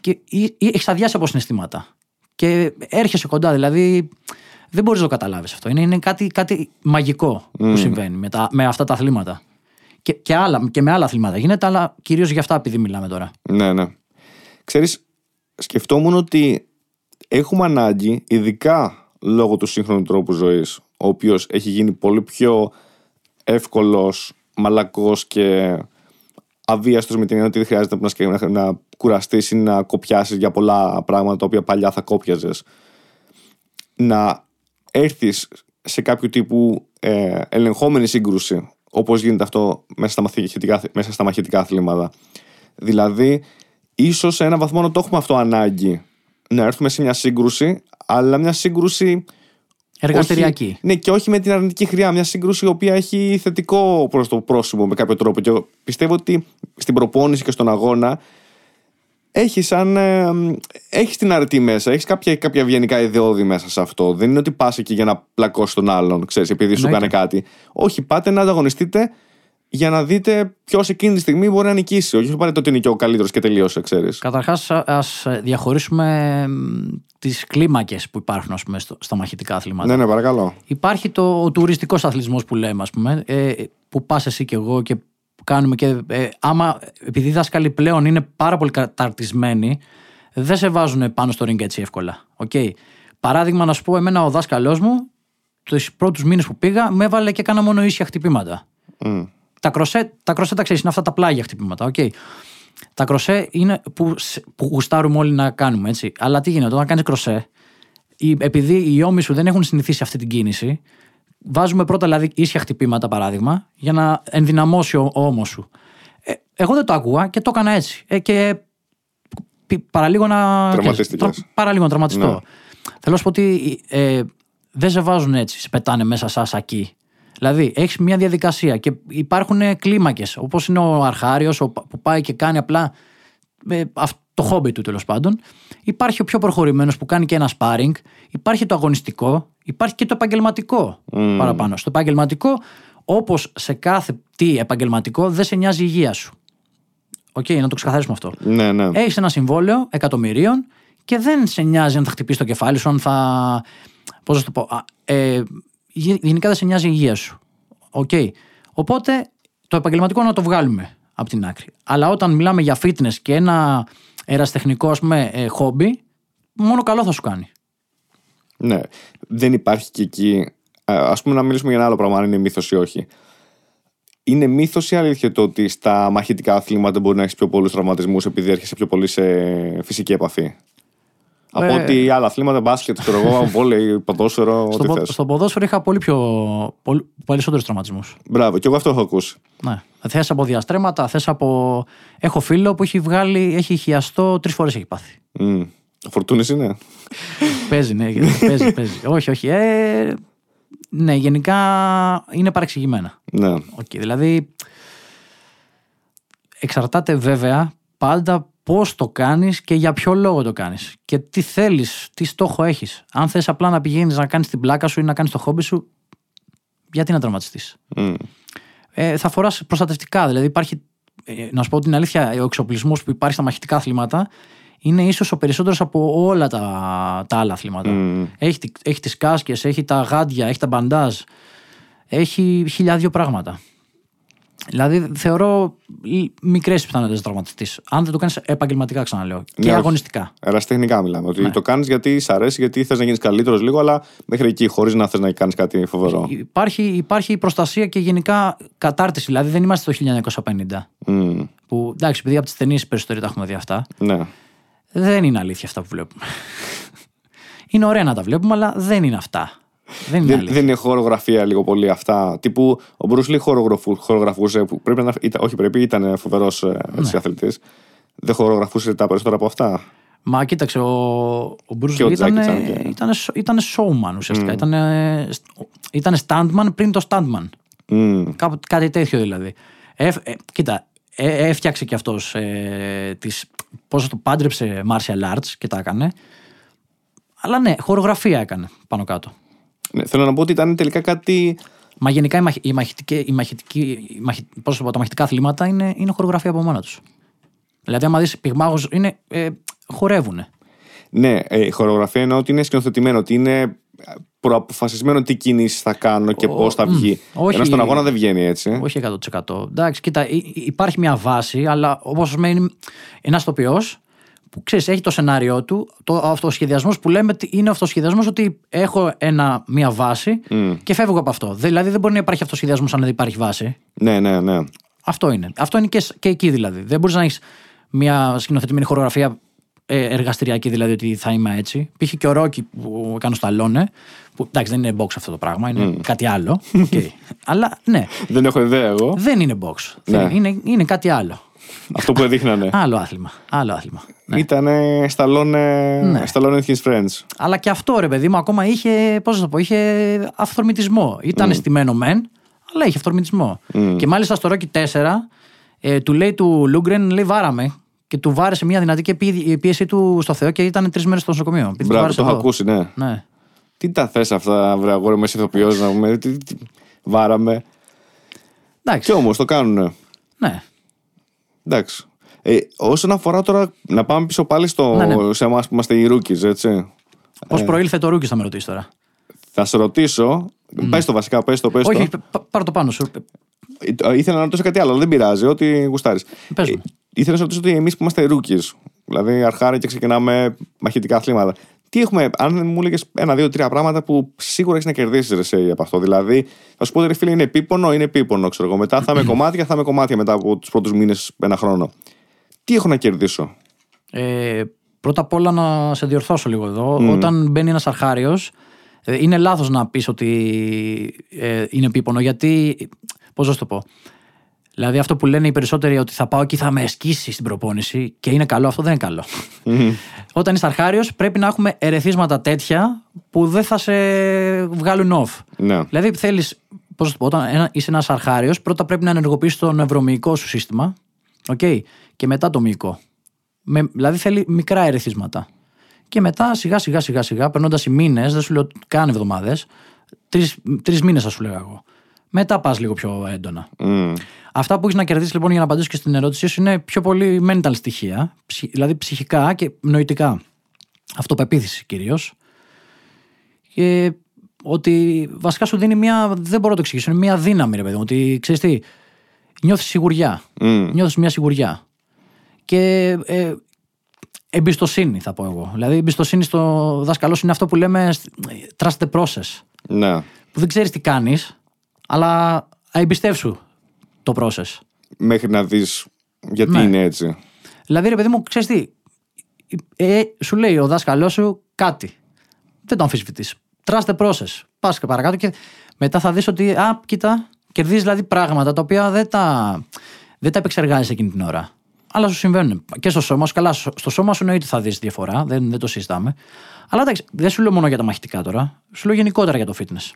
και έχει αδειάσει από συναισθήματα. Και έρχεσαι κοντά, δηλαδή δεν μπορείς να το καταλάβεις αυτό. Είναι, είναι κάτι, κάτι μαγικό που συμβαίνει με, τα, με αυτά τα αθλήματα. Και, και, άλλα, και με άλλα αθλήματα γίνεται, αλλά κυρίως για αυτά επειδή μιλάμε τώρα. Ναι, ναι. Ξέρεις, σκεφτόμουν ότι έχουμε ανάγκη, ειδικά λόγω του σύγχρονου τρόπου ζωής, ο οποίος έχει γίνει πολύ πιο εύκολος, μαλακός και αβίαστος με την έννοια ότι δεν χρειάζεται να, σκε- να, να κουραστείς ή να κοπιάσεις για πολλά πράγματα τα οποία παλιά θα κόπιαζες. Να έρθεις σε κάποιο τύπου ε, ελεγχόμενη σύγκρουση, όπως γίνεται αυτό μέσα στα μαχητικά, μέσα στα μαχητικά αθλήματα. Δηλαδή, ίσως σε έναν βαθμό να το έχουμε αυτό ανάγκη. Να έρθουμε σε μια σύγκρουση, αλλά μια σύγκρουση. Εργαστηριακή. όχι- ναι, και όχι με την αρνητική χρειά. Μια σύγκρουση η οποία έχει θετικό προς το πρόσωπο με κάποιο τρόπο. Και εγώ πιστεύω ότι στην προπόνηση και στον αγώνα έχει σαν. Ε, έχεις την αρετή μέσα. Έχεις κάποια, κάποια ευγενικά ιδεώδη μέσα σε αυτό. Δεν είναι ότι πας εκεί για να πλακώσεις τον άλλον, ξέρεις, επειδή σου Εννοείται. κάνει κάτι. Όχι, πάτε να ανταγωνιστείτε για να δείτε ποιος εκείνη τη στιγμή μπορεί να νικήσει. Όχι απαραίτητο ότι είναι και ο καλύτερος και τελείωσε, ξέρεις. Καταρχάς ας διαχωρίσουμε τις κλίμακες που υπάρχουν ας πούμε, στο- στα μαχητικά αθλήματα. Ναι, ναι, παρακαλώ. Υπάρχει το, ο τουριστικός αθλητισμός που λέμε, ας πούμε, ε, που πας εσύ και εγώ και κάνουμε και ε, άμα, επειδή οι δάσκαλοι πλέον είναι πάρα πολύ καταρτισμένοι, δεν σε βάζουν πάνω στο ring έτσι εύκολα. Okay. Παράδειγμα, να σου πω, εμένα ο δάσκαλός μου, τους πρώτους μήνες που πήγα, με έβαλε και έκανα μόνο ίσια χτυπήματα. Μμ. Τα κροσέ, τα κροσέ τα ξέρεις, είναι αυτά τα πλάγια χτυπήματα. Okay. Τα κροσέ είναι που, σ- που γουστάρουμε όλοι να κάνουμε, έτσι. Αλλά τι γίνεται, όταν κάνεις κροσέ, η- επειδή οι ώμοι σου δεν έχουν συνηθίσει αυτή την κίνηση, βάζουμε πρώτα δηλαδή ίσια χτυπήματα, παράδειγμα, για να ενδυναμώσει ο, ο ώμος σου. Ε, εγώ δεν το άκουγα και το έκανα έτσι. Ε, και πι- παραλίγο να. Τραυματίστηκες. παραλίγο να τραυματιστώ. Ναι. Θέλω να σου πω ότι ε, δεν σε βάζουν έτσι, σε πετάνε μέσα σαν σακί. Δηλαδή, έχεις μια διαδικασία και υπάρχουν κλίμακες, όπως είναι ο Αρχάριος που πάει και κάνει απλά ε, αυ- το χόμπι του τέλος πάντων. Υπάρχει ο πιο προχωρημένος που κάνει και ένα sparring. Υπάρχει το αγωνιστικό. Υπάρχει και το επαγγελματικό παραπάνω. Στο επαγγελματικό, όπως σε κάθε τι επαγγελματικό, δεν σε νοιάζει η υγεία σου. Οκ, να το ξεκαθαρίσουμε αυτό. Ναι, ναι. Έχεις ένα συμβόλαιο εκατομμυρίων και δεν σε νοιάζει αν θα χτυπήσει το κεφάλι σου, αν θα. Πώς να σου το πω. α, Ε, γε- γενικά δεν σε νοιάζει η υγεία σου. Οκ. Οπότε το επαγγελματικό να το βγάλουμε από την άκρη. Αλλά όταν μιλάμε για fitness και ένα ερασιτεχνικό ας πούμε, ε, χόμπι, μόνο καλό θα σου κάνει. Ναι. Δεν υπάρχει και εκεί. Α πούμε, να μιλήσουμε για ένα άλλο πράγμα, αν είναι μύθος ή όχι. Είναι μύθος ή αλήθεια το ότι στα μαχητικά αθλήματα μπορεί να έχεις πιο πολλούς τραυματισμούς επειδή έρχεσαι πιο πολύ σε φυσική επαφή; Από Ε. ότι άλλα αθλήματα, μπάσκετ, ξέρω εγώ, βόλεϊ, ποδόσφαιρο, Στο, ό,τι πο- θες. στο ποδόσφαιρο είχα πολύ πιο. Πολύ, περισσότερους τραυματισμούς. Μπράβο, και εγώ αυτό έχω ακούσει. Ναι. Θες από διαστρέμματα, θες από. Έχω φίλο που έχει βγάλει, έχει χιαστό τρεις φορές έχει πάθει. Mm. Φορτούνη είναι; παίζει, ναι, παίζει, παίζει. όχι, όχι. Ε, ναι, γενικά είναι παρεξηγημένα. Ναι. Οκ, δηλαδή εξαρτάται βέβαια πάντα πώς το κάνεις και για ποιο λόγο το κάνεις και τι θέλεις, τι στόχο έχεις. Αν θες απλά να πηγαίνεις να κάνεις την πλάκα σου ή να κάνεις το χόμπι σου, γιατί να τραυματιστείς; Μμ. Ε, θα φοράς προστατευτικά, δηλαδή υπάρχει, ε, να σου πω την αλήθεια, ο εξοπλισμός που υπάρχει στα μαχητικά αθλήματα είναι ίσως ο περισσότερος από όλα τα, τα άλλα αθλήματα. Mm. Έχει, τη- έχει τις κάσκες, έχει τα γάντια, έχει τα μπαντάζ. Έχει χιλιάδιο πράγματα. Δηλαδή θεωρώ μικρές πιθανότητες να τραυματιστείς. Αν δεν το κάνεις επαγγελματικά, ξαναλέω. Και Ναι, όχι. αγωνιστικά. Εραστεχνικά μιλάμε. Ότι Ναι. το κάνεις γιατί σ' αρέσει, γιατί θες να γίνεις καλύτερος λίγο, αλλά μέχρι εκεί, χωρίς να θες να κάνεις κάτι φοβερό. Υπάρχει, υπάρχει προστασία και γενικά κατάρτιση. Δηλαδή δεν είμαστε το 1950. Mm. Που εντάξει, επειδή από τις ταινίες περισσότεροι τα έχουμε δει αυτά, Ναι. δεν είναι αλήθεια αυτά που βλέπουμε. είναι ωραία να τα βλέπουμε, αλλά δεν είναι αυτά. Δεν είναι Δεν, αλήθεια. δεν είναι χορογραφία λίγο πολύ αυτά. Τύπου ο Μπρουσ Λί χορογραφού- χορογραφούσε. Που πρέπει να, ήταν, όχι, πρέπει, ήταν φοβερός Ναι. αθλητής. Δεν χορογραφούσε τα περισσότερα από αυτά. Μα κοίταξε, ο, ο Bruce Και ο Lee ήταν, Jackie Chan και- ήταν, ήταν showman ουσιαστικά. Ήταν, ήταν stuntman πριν το stuntman. Mm. Κάπου, κάτι τέτοιο δηλαδή. Ε, ε, κοίτα, ε, έφτιαξε κι αυτός ε, τις, πώς το πάντρεψε martial arts και τα έκανε. Αλλά ναι, χορογραφία έκανε πάνω κάτω. Ναι, θέλω να πω ότι ήταν τελικά κάτι. Μα γενικά οι, μαχ, οι, μαχητικοί, οι, μαχητικοί, οι μαχη- πώς το πω, τα μαχητικά αθλήματα είναι, είναι χορογραφία από μόνα τους. Δηλαδή, άμα δεις πυγμάχους, είναι, ε, χορεύουνε. Ναι, ε, η χορογραφία είναι ότι είναι σκηνοθετημένο, ότι είναι προαποφασισμένο τι κινήσεις θα κάνω και πώς θα βγει. όχι. Ενώ στον αγώνα δεν βγαίνει έτσι. Όχι 100%. Εντάξει, κοίτα, υ- υ- υπάρχει μια βάση, αλλά όπως μένει ένας τοπιός που ξέρεις, έχει το σενάριό του. Το αυτοσχεδιασμός που λέμε τι- είναι αυτοσχεδιασμός ότι έχω ένα, μια βάση και φεύγω από αυτό. Δηλαδή δεν μπορεί να υπάρχει αυτοσχεδιασμός αν δεν υπάρχει βάση. Ναι, ναι, ναι. Αυτό είναι. Αυτό είναι και, σ- και εκεί δηλαδή. Δεν μπορείς να έχεις μια σκηνοθετημένη χορογραφία ε, εργαστηριακή, δηλαδή ότι θα είμαι έτσι. Π.χ. και ο Ρόκι που έκανε στο Αλόνε. Που εντάξει, δεν είναι box αυτό το πράγμα, είναι κάτι άλλο. Οκ. Αλλά ναι, Δεν έχω ιδέα εγώ. δεν είναι box. Ναι. Είναι, είναι κάτι άλλο. Αυτό που έδειχνανε. Άλλο άθλημα. Άλλο άθλημα. Ναι. Ήταν Σταλόνε Stallone and his friends. Αλλά και αυτό ρε παιδί μου ακόμα είχε, πώς να το πω, είχε αυθορμητισμό. Ήταν στημένο μεν, αλλά είχε αυθορμητισμό. Και μάλιστα στο Rocky 4 ε, του λέει του Λούγκρεν, λέει βάρα με. Και του βάρεσε μια δυνατή και πί- η πίεση του στο Θεό και ήταν τρεις μέρες στο νοσοκομείο. Επειδή του Μπράβο, βάρεσε το έχω εδώ. ακούσει, ναι. Ναι. Τι τα θες αυτά, βρε αγόρι με ηθοποιός να πούμε. τι- τι- Βάραμε. Εντάξει. Κι όμως το κάνουνε. Ναι. Εντάξει. Ε, όσον αφορά τώρα, να πάμε πίσω πάλι στο, Ναι, ναι. σε εμάς που είμαστε οι rookies, έτσι. Πώς προήλθε το Ρούκι, θα με ρωτήσεις τώρα; Θα σε ρωτήσω. Πες το βασικά, πες το, πες Όχι, το. όχι, πα- πάρω το πάνω σου. Ε, Ήθελα να ρωτήσω κάτι άλλο, αλλά δεν πειράζει, ό,τι γουστάρεις. Πες μου. ήθελα να σε ρωτήσω ότι εμείς που είμαστε rookies, δηλαδή αρχάρι και ξεκινάμε μαχητικά αθλήματα, τι έχουμε, αν μου έλεγες ένα, δύο, τρία πράγματα που σίγουρα έχεις να κερδίσεις ρε από αυτό. Δηλαδή, θα σου πω ότι ρε φίλε είναι επίπονο, είναι επίπονο, ξέρω εγώ. Μετά θα είμαι κομμάτια, θα είμαι κομμάτια μετά από τους πρώτους μήνες, ένα χρόνο. Τι έχω να κερδίσω; Ε, πρώτα απ' όλα να σε διορθώσω λίγο εδώ. Όταν μπαίνει ένας αρχάριος, είναι λάθος να πεις ότι ε, είναι επίπονο, γιατί. Πώς να σου το πω. Δηλαδή αυτό που λένε οι περισσότεροι ότι θα πάω και θα με εσκίσει στην προπόνηση και είναι καλό, αυτό δεν είναι καλό. Όταν είσαι αρχάριος, πρέπει να έχουμε ερεθίσματα τέτοια που δεν θα σε βγάλουν off. Ναι. Δηλαδή θέλεις, πώς το πω, όταν ένα- είσαι ένας αρχάριος, πρώτα πρέπει να ενεργοποιήσει το νευρομυϊκό σου σύστημα. Okay, και μετά το μυϊκό. Με, δηλαδή θέλει μικρά ερεθίσματα. Και μετά σιγά σιγά σιγά σιγά, περνώντας οι μήνες, δεν σου λέω καν εβδομάδες, τρεις μήνες θα σου λέγα εγώ. Μετά πας λίγο πιο έντονα. Μμ. Αυτά που έχεις να κερδίσεις λοιπόν για να απαντήσω και στην ερώτησή σου είναι πιο πολύ mental στοιχεία, ψυχ- δηλαδή ψυχικά και νοητικά. Αυτοπεποίθηση κυρίως. Και ότι βασικά σου δίνει μια. Δεν μπορώ να το εξηγήσω. Είναι μια δύναμη, ρε παιδί μου. Ότι ξέρεις τι, νιώθεις σιγουριά. Μμ. Νιώθεις μια σιγουριά. Και ε, εμπιστοσύνη, θα πω εγώ. Δηλαδή, εμπιστοσύνη στο δάσκαλός σου είναι αυτό που λέμε trust the process. Ναι. Που δεν ξέρεις τι κάνεις, αλλά εμπιστεύσου το process. Μέχρι να δεις γιατί Ναι. είναι έτσι. Δηλαδή, ρε παιδί μου, ξέρεις τι. Ε, σου λέει ο δάσκαλός σου κάτι. Δεν το αμφισβητείς. Trust the process. Πας και παρακάτω και μετά θα δεις ότι, α, κοίτα, κερδίζεις δηλαδή πράγματα τα οποία δεν τα, δεν τα επεξεργάζεσαι εκείνη την ώρα. Αλλά σου συμβαίνουν. Και στο σώμα σου, καλά, στο στο σώμα σου εννοείται θα δεις διαφορά, δεν, δεν το συζητάμε. Αλλά εντάξει, δεν σου λέω μόνο για τα μαχητικά τώρα. Σου λέω γενικότερα για το fitness.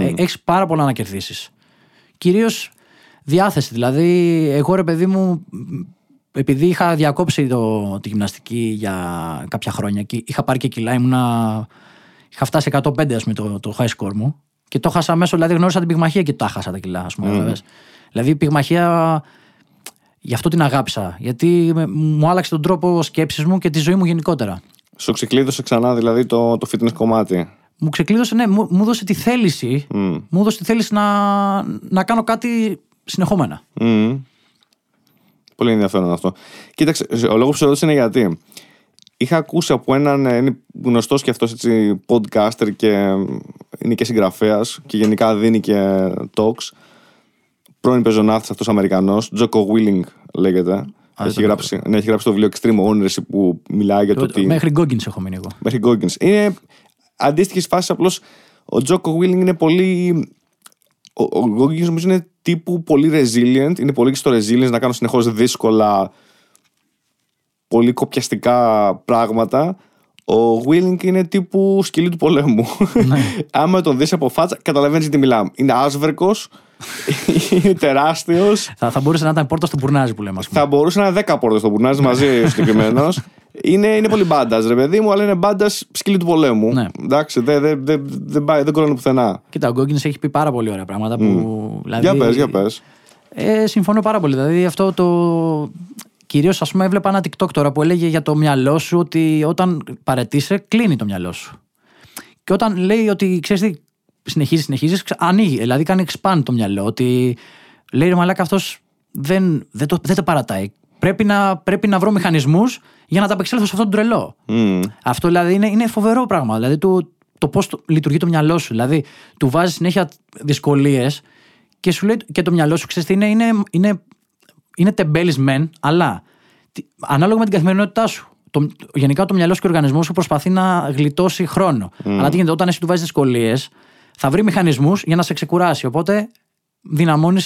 Ε, Έχεις πάρα πολλά να κερδίσεις. Κυρίως διάθεση. Δηλαδή, εγώ ρε παιδί μου, επειδή είχα διακόψει το, τη γυμναστική για κάποια χρόνια και είχα πάρει και κιλά, ήμουνα, είχα φτάσει 105 ας πούμε, το, το high score μου και το χάσα μέσω, δηλαδή γνώρισα την πυγμαχία και τα χάσα τα κιλά, ας πούμε. βέβαια. Δηλαδή η πυγμαχία, γι' αυτό την αγάπησα, γιατί με- μου άλλαξε τον τρόπο σκέψης μου και τη ζωή μου γενικότερα. Σου ξεκλείδωσε ξανά δηλαδή το, το fitness κομμάτι; Μου ξεκλείδωσε, ναι, μου, μου έδωσε τη θέληση, Μμ. μου έδωσε τη θέληση να, να κάνω κάτι συνεχόμενα. Μμμ. Πολύ ενδιαφέρον αυτό. Κοίταξε, ο λόγος που σε ρώτησα είναι γιατί. Είχα ακούσει από έναν ε, είναι γνωστός και αυτός έτσι podcaster και ε, είναι και συγγραφέας και γενικά δίνει και talks. Πρώην πεζοναύτης αυτός Αμερικανός, Τζόκο Willing λέγεται. έχει, το γράψει, ναι, έχει γράψει το βιβλίο Extreme Ownership που μιλάει για το ότι. Μέχρι Goggins έχω μείνει εγώ. Μέχρι Goggins. Είναι αντίστοιχης φάσης, απλώς ο Τζόκο Willing είναι πολύ. Ο, ο Goggins νομίζω είναι τύπου πολύ resilient. Είναι πολύ και στο resilience να κάνω συνεχώς δύσκολα, πολύ κοπιαστικά πράγματα. Ο Willing είναι τύπου σκυλί του πολέμου. Άμα τον δεις από φάτσα, καταλαβαίνεις τι μιλάμε. Είναι άσβερκος, είναι τεράστιος. Θα, θα μπορούσε να ήταν πόρτα στο μπουρνάζι που λέμε, ας πούμε. Θα μπορούσε να είναι 10 πόρτες στο μπουρνάζ μαζί ο συγκεκριμένος. είναι, είναι πολύ μπάντας, ρε παιδί μου, αλλά είναι μπάντας σκυλί του πολέμου. Ναι. Εντάξει, δεν δε, δε, δεν πάει, δεν κολλάνε πουθενά. Κοίτα, ο Γκόγκινς έχει πει πάρα πολύ ωραία πράγματα. Που, δηλαδή, Για πες, για πες. Ε, συμφωνώ πάρα πολύ. Δηλαδή αυτό το. Κυρίως, ας πούμε, έβλεπα ένα TikTok τώρα που έλεγε για το μυαλό σου ότι όταν παρετήσει, κλείνει το μυαλό σου. Και όταν λέει ότι ξέρεις τι, συνεχίζεις, συνεχίζεις, ανοίγει. Δηλαδή κάνει expand το μυαλό. Ότι λέει ρε Μαλάκα, αυτός δεν, δεν, το, δεν το παρατάει. Πρέπει να, πρέπει να βρω μηχανισμούς για να τα απεξέλθω σε αυτό το τρελό. Αυτό δηλαδή είναι, είναι φοβερό πράγμα. Δηλαδή το, το πώς λειτουργεί το μυαλό σου. Δηλαδή, του βάζεις συνέχεια δυσκολίες και σου λέει και το μυαλό σου, ξέρεις τι είναι, είναι, είναι, είναι τεμπέλης μεν, αλλά τι- ανάλογα με την καθημερινότητά σου. Το, γενικά το μυαλός σου και ο οργανισμός σου προσπαθεί να γλιτώσει χρόνο. Αλλά τι γίνεται, όταν εσύ του βάζεις δυσκολίες, θα βρει μηχανισμούς για να σε ξεκουράσει. Οπότε δυναμώνει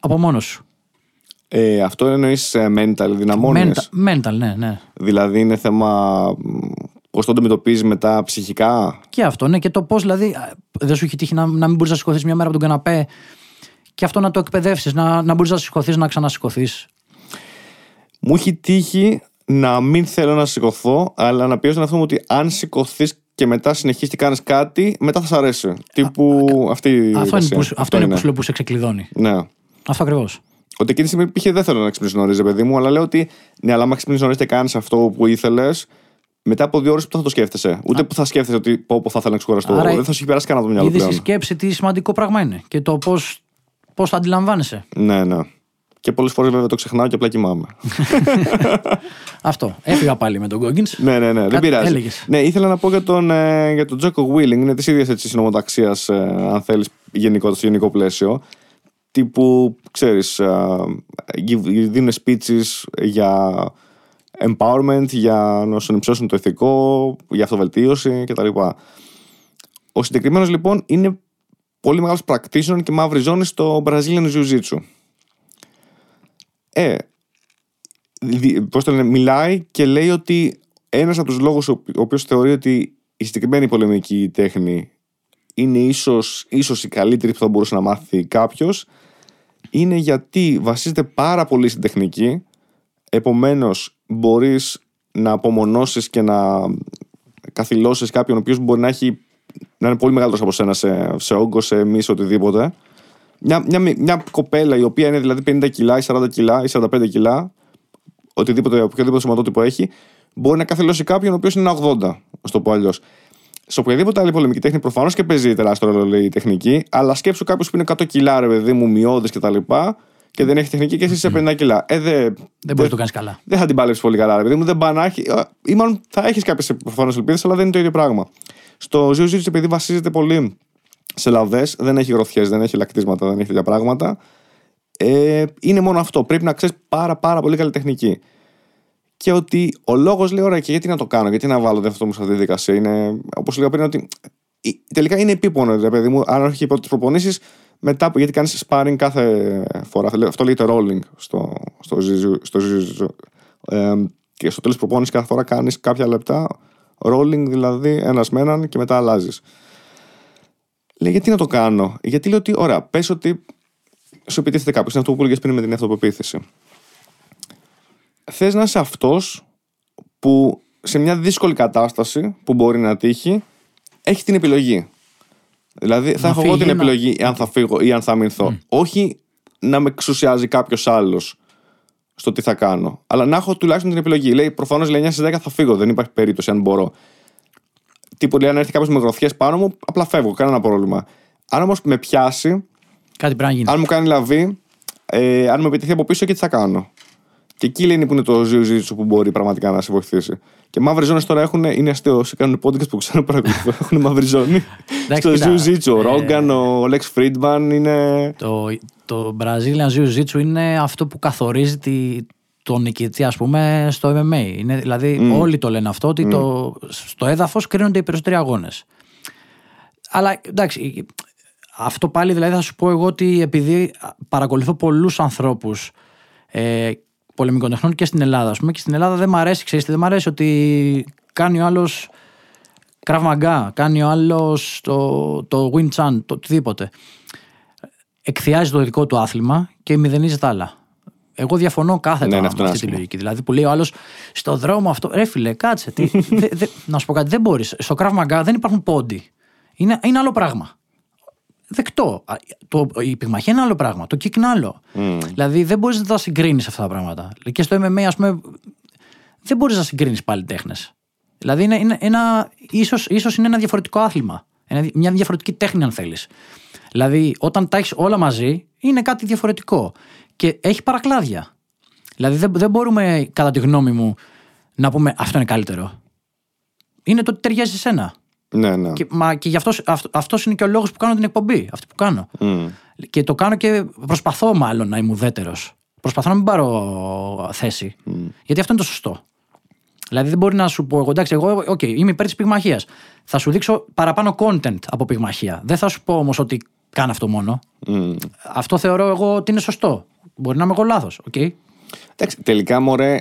από μόνος σου. Ε, αυτό εννοείς mental, δυναμώνεις; Mental, mental, ναι, ναι. Δηλαδή είναι θέμα πώς το αντιμετωπίζεις μετά ψυχικά; Και αυτό, ναι, και το πώς δηλαδή α, δεν σου έχει τύχει να, να μην μπορείς να σηκωθείς μια μέρα από τον καναπέ και αυτό να το εκπαιδεύσεις, να, να μπορείς να σηκωθείς, να ξανασηκωθείς; Μου έχει τύχει να μην θέλω να σηκωθώ, αλλά να πιέσω τον εαυτό μου ότι αν σηκωθείς και μετά συνεχίσει και κάνεις κάτι, μετά θα σ' αρέσει. Τύπου αυτή η Αυτό είναι, διαδικασία. που, σου- αυτό είναι που σου λέω που σε ξεκλειδώνει. Ναι. Αυτό ακριβώς. Ότι εκείνη τη στιγμή π.χ. δεν θέλω να ξυπνήσω νωρίς, ρε παιδί μου, αλλά λέω ότι ναι, αλλά άμα ξυπνήσεις νωρίς και κάνεις αυτό που ήθελες, μετά από δύο ώρες που θα το σκέφτεσαι. Ούτε που θα σκέφτεσαι ότι πω, πω θα ήθελα να ξεκουραστώ. Άρα, δεν θα σου έχει περάσει κανένα από το μυαλό Είδες η πλέον. σκέψη τι σημαντικό πράγμα είναι και το πώ πώς το αντιλαμβάνεσαι. Ναι, ναι. Και πολλές φορές βέβαια το ξεχνάω και απλά κοιμάμαι. Αυτό. Έφυγα πάλι με τον Goggins. ναι, ναι, ναι. Δεν Κάτι πειράζει. έλεγες. Ναι, ήθελα να πω για τον, ε, για τον Τζόκο Willing. Είναι της ίδιας συνομοταξίας, ε, αν θέλεις, γενικό, στο γενικό πλαίσιο. Τύπου, ξέρεις, δίνουν speeches για empowerment, για να σου υψώσουν το ηθικό, για αυτοβελτίωση κτλ. Ο συγκεκριμένος λοιπόν είναι πολύ μεγάλος practitioner και μαύρη ζώνη στο Brazilian Jiu-Jitsu. Ε, δι- πώς το λένε, μιλάει και λέει ότι ένας από τους λόγους ο ο οποίος θεωρεί ότι η συγκεκριμένη πολεμική τέχνη είναι ίσως, ίσως η καλύτερη που θα μπορούσε να μάθει κάποιος είναι γιατί βασίζεται πάρα πολύ στην τεχνική. Επομένως μπορείς να απομονώσεις και να καθυλώσεις κάποιον ο οποίος μπορεί να, έχει, να είναι πολύ μεγαλύτερος από σένα σε, σε όγκο, σε μη, σε οτιδήποτε μια, μια, μια κοπέλα η οποία είναι δηλαδή 50 κιλά ή 40 κιλά ή 45 κιλά οτιδήποτε, οποιοδήποτε σωματότυπο έχει μπορεί να καθυλώσει κάποιον ο οποίος είναι ένα 80 ας το πω αλλιώς. Σε οποιαδήποτε άλλη πολεμική τέχνη προφανώς και παίζει τεράστιο ρόλο η τεχνική, αλλά σκέψου κάποιος που είναι 100 κιλά, ρε παιδί μου, μειώδε κτλ. Και, και δεν έχει τεχνική και εσύ είσαι 50 κιλά. Ε, δε, Δεν μπορείς να το κάνεις καλά. δεν θα την παλέψεις πολύ καλά, ρε παιδί μου. Δεν πάει να έχει. ή μάλλον θα έχεις κάποιες προφανώς ελπίδες, αλλά δεν είναι το ίδιο πράγμα. Στο Jiu-Jitsu, επειδή βασίζεται πολύ σε λαβέ, δεν έχει γροθιές, δεν έχει λακτίσματα, δεν έχει τέτοια πράγματα. Ε, είναι μόνο αυτό. Πρέπει να ξέρεις πάρα, πάρα πολύ καλή τεχνική. Και ότι ο λόγος λέει: Ωραία, και γιατί να το κάνω, γιατί να βάλω αυτό μου σε αυτή τη δικασία. Είναι, όπως λέγα πριν, ότι ε, τελικά είναι επίπονο, ρε παιδί μου. Αν όχι υπό τις προπονήσεις, μετά, γιατί κάνεις sparring κάθε φορά. Αυτό λέγεται rolling στο, στο, Jiu- στο Jiu-Jitsu. Ε, και στο τέλος προπόνησης κάθε φορά κάνεις κάποια λεπτά rolling, δηλαδή ένας με έναν και μετά αλλάζεις. Λέει, γιατί να το κάνω; Γιατί λέω ότι, ωραία, πες ότι σου επιτίθεται κάποιος. Είναι αυτό που έλεγε πριν με την αυτοπεποίθηση. Θες να είσαι αυτός που σε μια δύσκολη κατάσταση που μπορεί να τύχει, έχει την επιλογή. Δηλαδή, θα Να έχω εγώ φύγει, την να- επιλογή αν θα φύγω ή αν θα αμυνθώ. Όχι να με εξουσιάζει κάποιος άλλος στο τι θα κάνω. Αλλά να έχω τουλάχιστον την επιλογή. Λέει, προφανώς λέει 9 στις 10 θα φύγω. Δεν υπάρχει περίπτωση αν μπορώ. Τύπου λέει, αν έρθει κάποιος με γροθιές πάνω μου, απλά φεύγω. Κανένα πρόβλημα. Αν όμως με πιάσει, Κάτι πρέπει να γίνει. αν μου κάνει λαβή, ε, αν με επιτεθεί από πίσω και τι θα κάνω. Και εκεί λένε που είναι το Jiu-Jitsu που μπορεί πραγματικά να σε βοηθήσει. Και μαύρε ζώνες τώρα έχουν, είναι αστείο. Όσοι κάνουν podcast που ξέρω παρακολουθώ, έχουν μαύρη ζώνη. Εντάξει, Στο κοίτα, Jiu-Jitsu. Ο ε, Ρόγκαν, ο Lex Friedman είναι. Το, το Brazilian Jiu-Jitsu είναι αυτό που καθορίζει τη, τον νικητή, ας πούμε, στο MMA. Είναι, δηλαδή, όλοι το λένε αυτό, ότι το, στο έδαφος κρίνονται οι περισσότεροι αγώνες. Αλλά εντάξει, αυτό πάλι δηλαδή θα σου πω εγώ ότι επειδή παρακολουθώ πολλούς ανθρώπους ε, πολεμικών τεχνών και στην Ελλάδα, ας πούμε, και στην Ελλάδα δεν μ' αρέσει, ξέρεις τι, δεν μ' αρέσει ότι κάνει ο άλλος Krav Maga, κάνει ο άλλος το, το Wing Chun, το οτιδήποτε εκθιάζει το δικό του άθλημα και μηδενίζει τα άλλα. Εγώ διαφωνώ κάθετα Ναι, ναι, με αυτό είναι αυτή τη άσχημο. λογική. Δηλαδή που λέει ο άλλος στο δρόμο αυτό. Ρε φίλε, κάτσε. Τι, δε, δε, να σου πω κάτι, δεν μπορείς. Στο Krav Maga δεν υπάρχουν πόντι. Είναι, είναι άλλο πράγμα. Δεκτό. Α, Το, η πυγμαχία είναι άλλο πράγμα. Το kick είναι άλλο. Δηλαδή δεν μπορείς να τα συγκρίνεις αυτά τα πράγματα. Και στο MMA, ας πούμε, δεν μπορείς να συγκρίνεις πάλι τέχνες. Δηλαδή είναι, είναι ένα, ίσως, ίσως είναι ένα διαφορετικό άθλημα. Ένα, μια διαφορετική τέχνη, αν θέλεις. Δηλαδή, όταν τα έχεις όλα μαζί, είναι κάτι διαφορετικό. Και έχει παρακλάδια. Δηλαδή, δεν, δεν μπορούμε, κατά τη γνώμη μου, να πούμε αυτό είναι καλύτερο. Είναι το ότι ταιριάζει σε σένα. Ναι, ναι. Και, μα, και γι' αυτός, αυτό, αυτός είναι και ο λόγος που κάνω την εκπομπή. Αυτή που κάνω. Μμ. Και το κάνω και προσπαθώ μάλλον να είμαι ουδέτερος. Προσπαθώ να μην πάρω θέση. Γιατί αυτό είναι το σωστό. Δηλαδή δεν μπορεί να σου πω εγώ, εντάξει, εγώ okay, είμαι υπέρ της πυγμαχίας. Θα σου δείξω παραπάνω content από πυγμαχία. Δεν θα σου πω όμως ότι κάνω αυτό μόνο. Μμ. Αυτό θεωρώ εγώ ότι είναι σωστό. Μπορεί να είμαι εγώ λάθος. Okay? Εντάξει, τελικά μωρέ,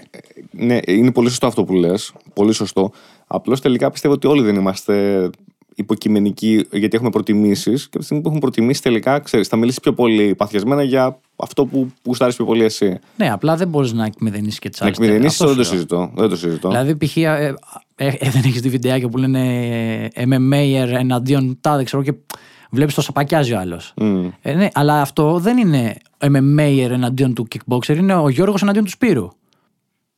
ναι, είναι πολύ σωστό αυτό που λες. Πολύ σωστό. Απλώς τελικά πιστεύω ότι όλοι δεν είμαστε υποκειμενικοί γιατί έχουμε προτιμήσεις. Και από τη στιγμή που έχουμε προτιμήσεις, τελικά ξέρεις, θα μιλήσεις πιο πολύ παθιασμένα για αυτό που γουστάρει πιο πολύ εσύ. Ναι, απλά δεν μπορείς να εκμηδενήσεις και τι Να άλλε. εκμηδενήσει δεν το συζητώ. Δεν το συζητώ. Δηλαδή, π.χ. Ε, ε, ε, δεν έχεις τη βιντεάκια που λένε ε, MMA εναντίον τάδε, ξέρω και βλέπεις το σαπακιάζει ο άλλος. Μμ. Ε, ναι, αλλά αυτό δεν είναι MMA εναντίον του kickboxer, είναι ο Γιώργος εναντίον του Σπύρου.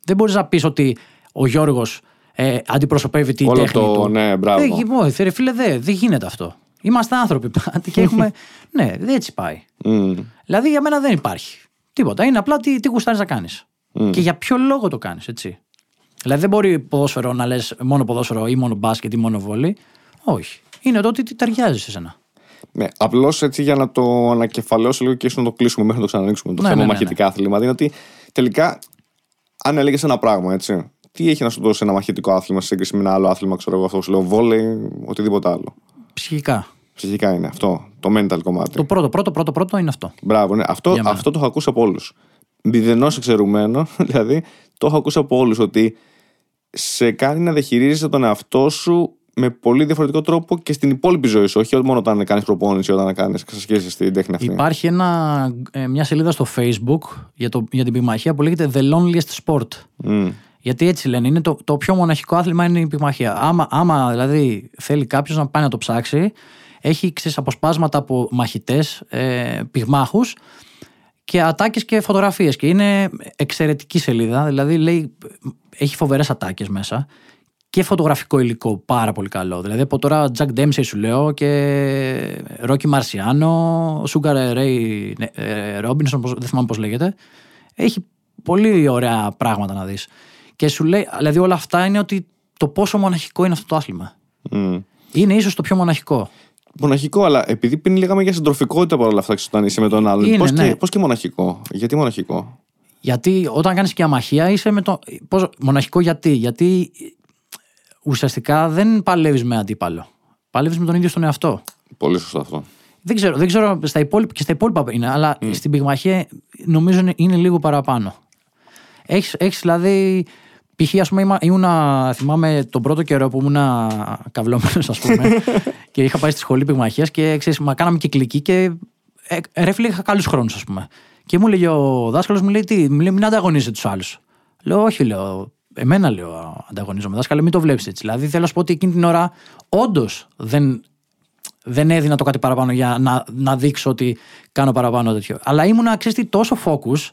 Δεν μπορείς να πεις ότι ο Γιώργος ε, αντιπροσωπεύει την Όλο τέχνη το- του. ναι, μπράβο. Δεν, γίνει, ρε φίλε, δεν, δεν γίνεται αυτό. Είμαστε άνθρωποι πάντα και έχουμε. ναι, δεν έτσι πάει. Μμ. Δηλαδή για μένα δεν υπάρχει. Τίποτα. Είναι απλά τι, τι γουστάρεις να κάνεις. Και για ποιο λόγο το κάνεις, έτσι. Δηλαδή δεν μπορεί ποδόσφαιρο να λες μόνο ποδόσφαιρο ή μόνο μπάσκετ ή μόνο βόλι. Όχι. Είναι το ότι τι ταιριάζει σε σένα. Ναι, απλώς έτσι για να το ανακεφαλαιώσω λίγο και ίσως να το κλείσουμε μέχρι να το ξανανοίξουμε το Ναι, θέμα ναι, ναι, μαχητικά αθλήματα. Είναι ότι τελικά, αν έλεγες ένα πράγμα, έτσι, τι έχει να σου δώσει ένα μαχητικό άθλημα σε σύγκριση με ένα άλλο άθλημα, ξέρω εγώ, αυτός που σου λέω, βόλεϊ, οτιδήποτε άλλο. Ψυχικά. Ψυχικά είναι αυτό. Το mental κομμάτι. Το πρώτο, πρώτο, πρώτο, πρώτο είναι αυτό. Μπράβο, ναι. Αυτό, Για μένα. αυτό το έχω ακούσει από όλους. Μηδενός εξαιρουμένο, δηλαδή, το έχω ακούσει από όλους ότι σε κάνει να διαχειρίζεσαι τον εαυτό σου με πολύ διαφορετικό τρόπο και στην υπόλοιπη ζωή σου. Όχι μόνο όταν κάνεις προπόνηση, όταν κάνεις εξασκήσει στην τέχνη αυτή. Υπάρχει ένα, ε, μια σελίδα στο Facebook για, το, για την πυγμαχία που λέγεται The Loneliest Sport. Μμ. Γιατί έτσι λένε, είναι το, το πιο μοναχικό άθλημα είναι η πυγμαχία. Άμα, άμα δηλαδή θέλει κάποιος να πάει να το ψάξει, έχει ξέρεις, αποσπάσματα από μαχητές, ε, πυγμάχους και ατάκες και φωτογραφίες και είναι εξαιρετική σελίδα δηλαδή λέει, έχει φοβερές ατάκες μέσα και φωτογραφικό υλικό πάρα πολύ καλό. Δηλαδή από τώρα Jack Dempsey σου λέω και Rocky Marciano, Sugar Ray ε, Robinson, δεν θυμάμαι πώς λέγεται. Έχει πολύ ωραία πράγματα να δεις. Και σου λέει, δηλαδή όλα αυτά είναι ότι το πόσο μοναχικό είναι αυτό το άθλημα. Mm. Είναι ίσως το πιο μοναχικό. Μοναχικό, αλλά επειδή πριν λέγαμε για συντροφικότητα παρόλα αυτά, όταν είσαι με τον άλλον. Είναι, Πώς ναι. και, πώς και μοναχικό; Γιατί μοναχικό; Γιατί όταν κάνεις και αμαχία είσαι με το. Πώς, μοναχικό γιατί; Γιατί ουσιαστικά δεν παλεύεις με αντίπαλο. Παλεύεις με τον ίδιο στον εαυτό. Πολύ σωστό αυτό. Δεν ξέρω, δεν ξέρω στα υπόλοιπα, και στα υπόλοιπα είναι, αλλά στην πυγμαχία νομίζω είναι, είναι λίγο παραπάνω. Έχεις, έχεις δηλαδή. Π.χ. ας πούμε, ήμουν, ήμουνα, θυμάμαι τον πρώτο καιρό που ήμουν καυλόμενος ας πούμε και είχα πάει στη σχολή πυγμαχίας και ξέρεις, μα κάναμε κυκλική και ε, ρε φίλε είχα καλούς χρόνους ας πούμε. Και μου λέγε ο δάσκαλος μου λέει τι, μου λέει μην ανταγωνίζετε τους άλλους. Λέω όχι λέω, εμένα λέω ανταγωνίζομαι δάσκαλε μην το βλέπεις έτσι. Δηλαδή θέλω να σου πω ότι εκείνη την ώρα όντως δεν δεν έδινα το κάτι παραπάνω για να, να δείξω ότι κάνω παραπάνω τέτοιο. Αλλά ήμουν, ξέρεις τι, τόσο focus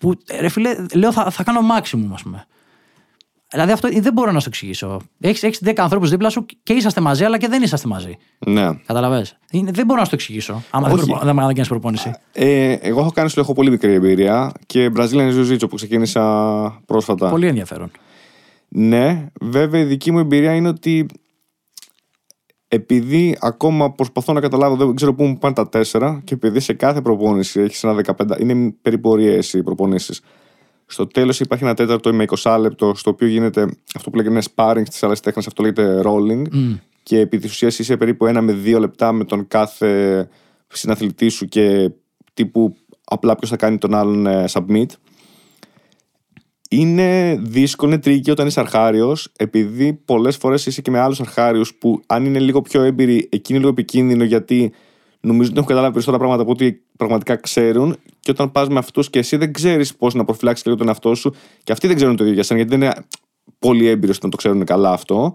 που ρε φίλε, λέω θα, θα κάνω maximum, ας πούμε. Δηλαδή αυτό δεν μπορώ να σου το εξηγήσω. Έχεις έχεις 10 ανθρώπους δίπλα σου και είσαστε μαζί, αλλά και δεν είσαστε μαζί. Ναι. Καταλαβέ. Δεν μπορώ να σου το εξηγήσω. Άμα δεν, Όχι. προπο... δεν κάνει προπόνηση. Ε, εγώ έχω κάνει σου λέω, έχω πολύ μικρή εμπειρία και Brazilian Jiu-Jitsu που ξεκίνησα πρόσφατα. Πολύ ενδιαφέρον. Ναι, βέβαια η δική μου εμπειρία είναι ότι επειδή ακόμα προσπαθώ να καταλάβω, δεν ξέρω πού μου πάνε τα τέσσερα και επειδή σε κάθε προπόνηση έχεις ένα 15, είναι περίπου ωραίες οι προπονήσεις. Στο τέλος υπάρχει ένα τέταρτο με 20 λεπτό, στο οποίο γίνεται αυτό που λέγεται sparring στις άλλες τέχνες, αυτό λέγεται rolling. Και επί της ουσίας είσαι περίπου ένα με δύο λεπτά με τον κάθε συναθλητή σου και τύπου απλά ποιος θα κάνει τον άλλον ε, submit. Είναι δύσκολο, είναι tricky όταν είσαι αρχάριος, επειδή πολλές φορές είσαι και με άλλους αρχάριους που, αν είναι λίγο πιο έμπειροι, εκεί είναι λίγο επικίνδυνο γιατί νομίζω ότι έχουν καταλάβει περισσότερα πράγματα από ό,τι πραγματικά ξέρουν. Και όταν πας με αυτούς και εσύ δεν ξέρεις πώς να προφυλάξεις λίγο τον εαυτό σου, και αυτοί δεν ξέρουν το ίδιο για σένα, γιατί δεν είναι πολύ έμπειρος να το ξέρουν καλά αυτό.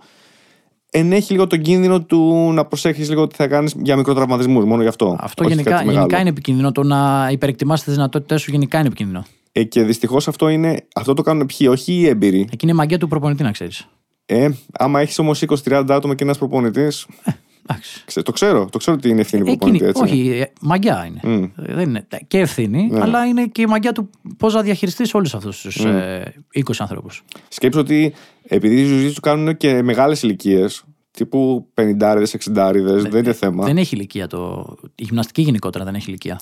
Ενέχει λίγο τον κίνδυνο του να προσέχεις λίγο τι θα κάνεις για μικροτραυματισμούς, μόνο γι' αυτό. Αυτό Όχι γενικά, κάτι μεγάλο. γενικά είναι επικίνδυνο. Το να υπερεκτιμάς τις δυνατότητές σου γενικά είναι επικίνδυνο. Ε, και δυστυχώς αυτό, είναι, αυτό το κάνουν ποιοι, όχι οι έμπειροι. Εκεί είναι η μαγεία του προπονητή, να ξέρεις. Ε, άμα έχεις όμως 20-30 άτομα και ένας προπονητής. Εντάξει. το ξέρω, το ξέρω ότι είναι ευθύνη Εκείνη, προπονητή, έτσι. όχι, ε, μαγιά είναι. Ε, Δεν είναι. Και ευθύνη, Ναι. αλλά είναι και η μαγιά του πώς να διαχειριστείς όλους αυτούς τους Ναι. ε, 20 ανθρώπου. Σκέψω ότι επειδή οι ζουζί τους κάνουν και μεγάλες ηλικίες, τύπου 50-60, δεν είναι θέμα. Δεν έχει ηλικία το. Η γυμναστική γενικότερα δεν έχει ηλικία.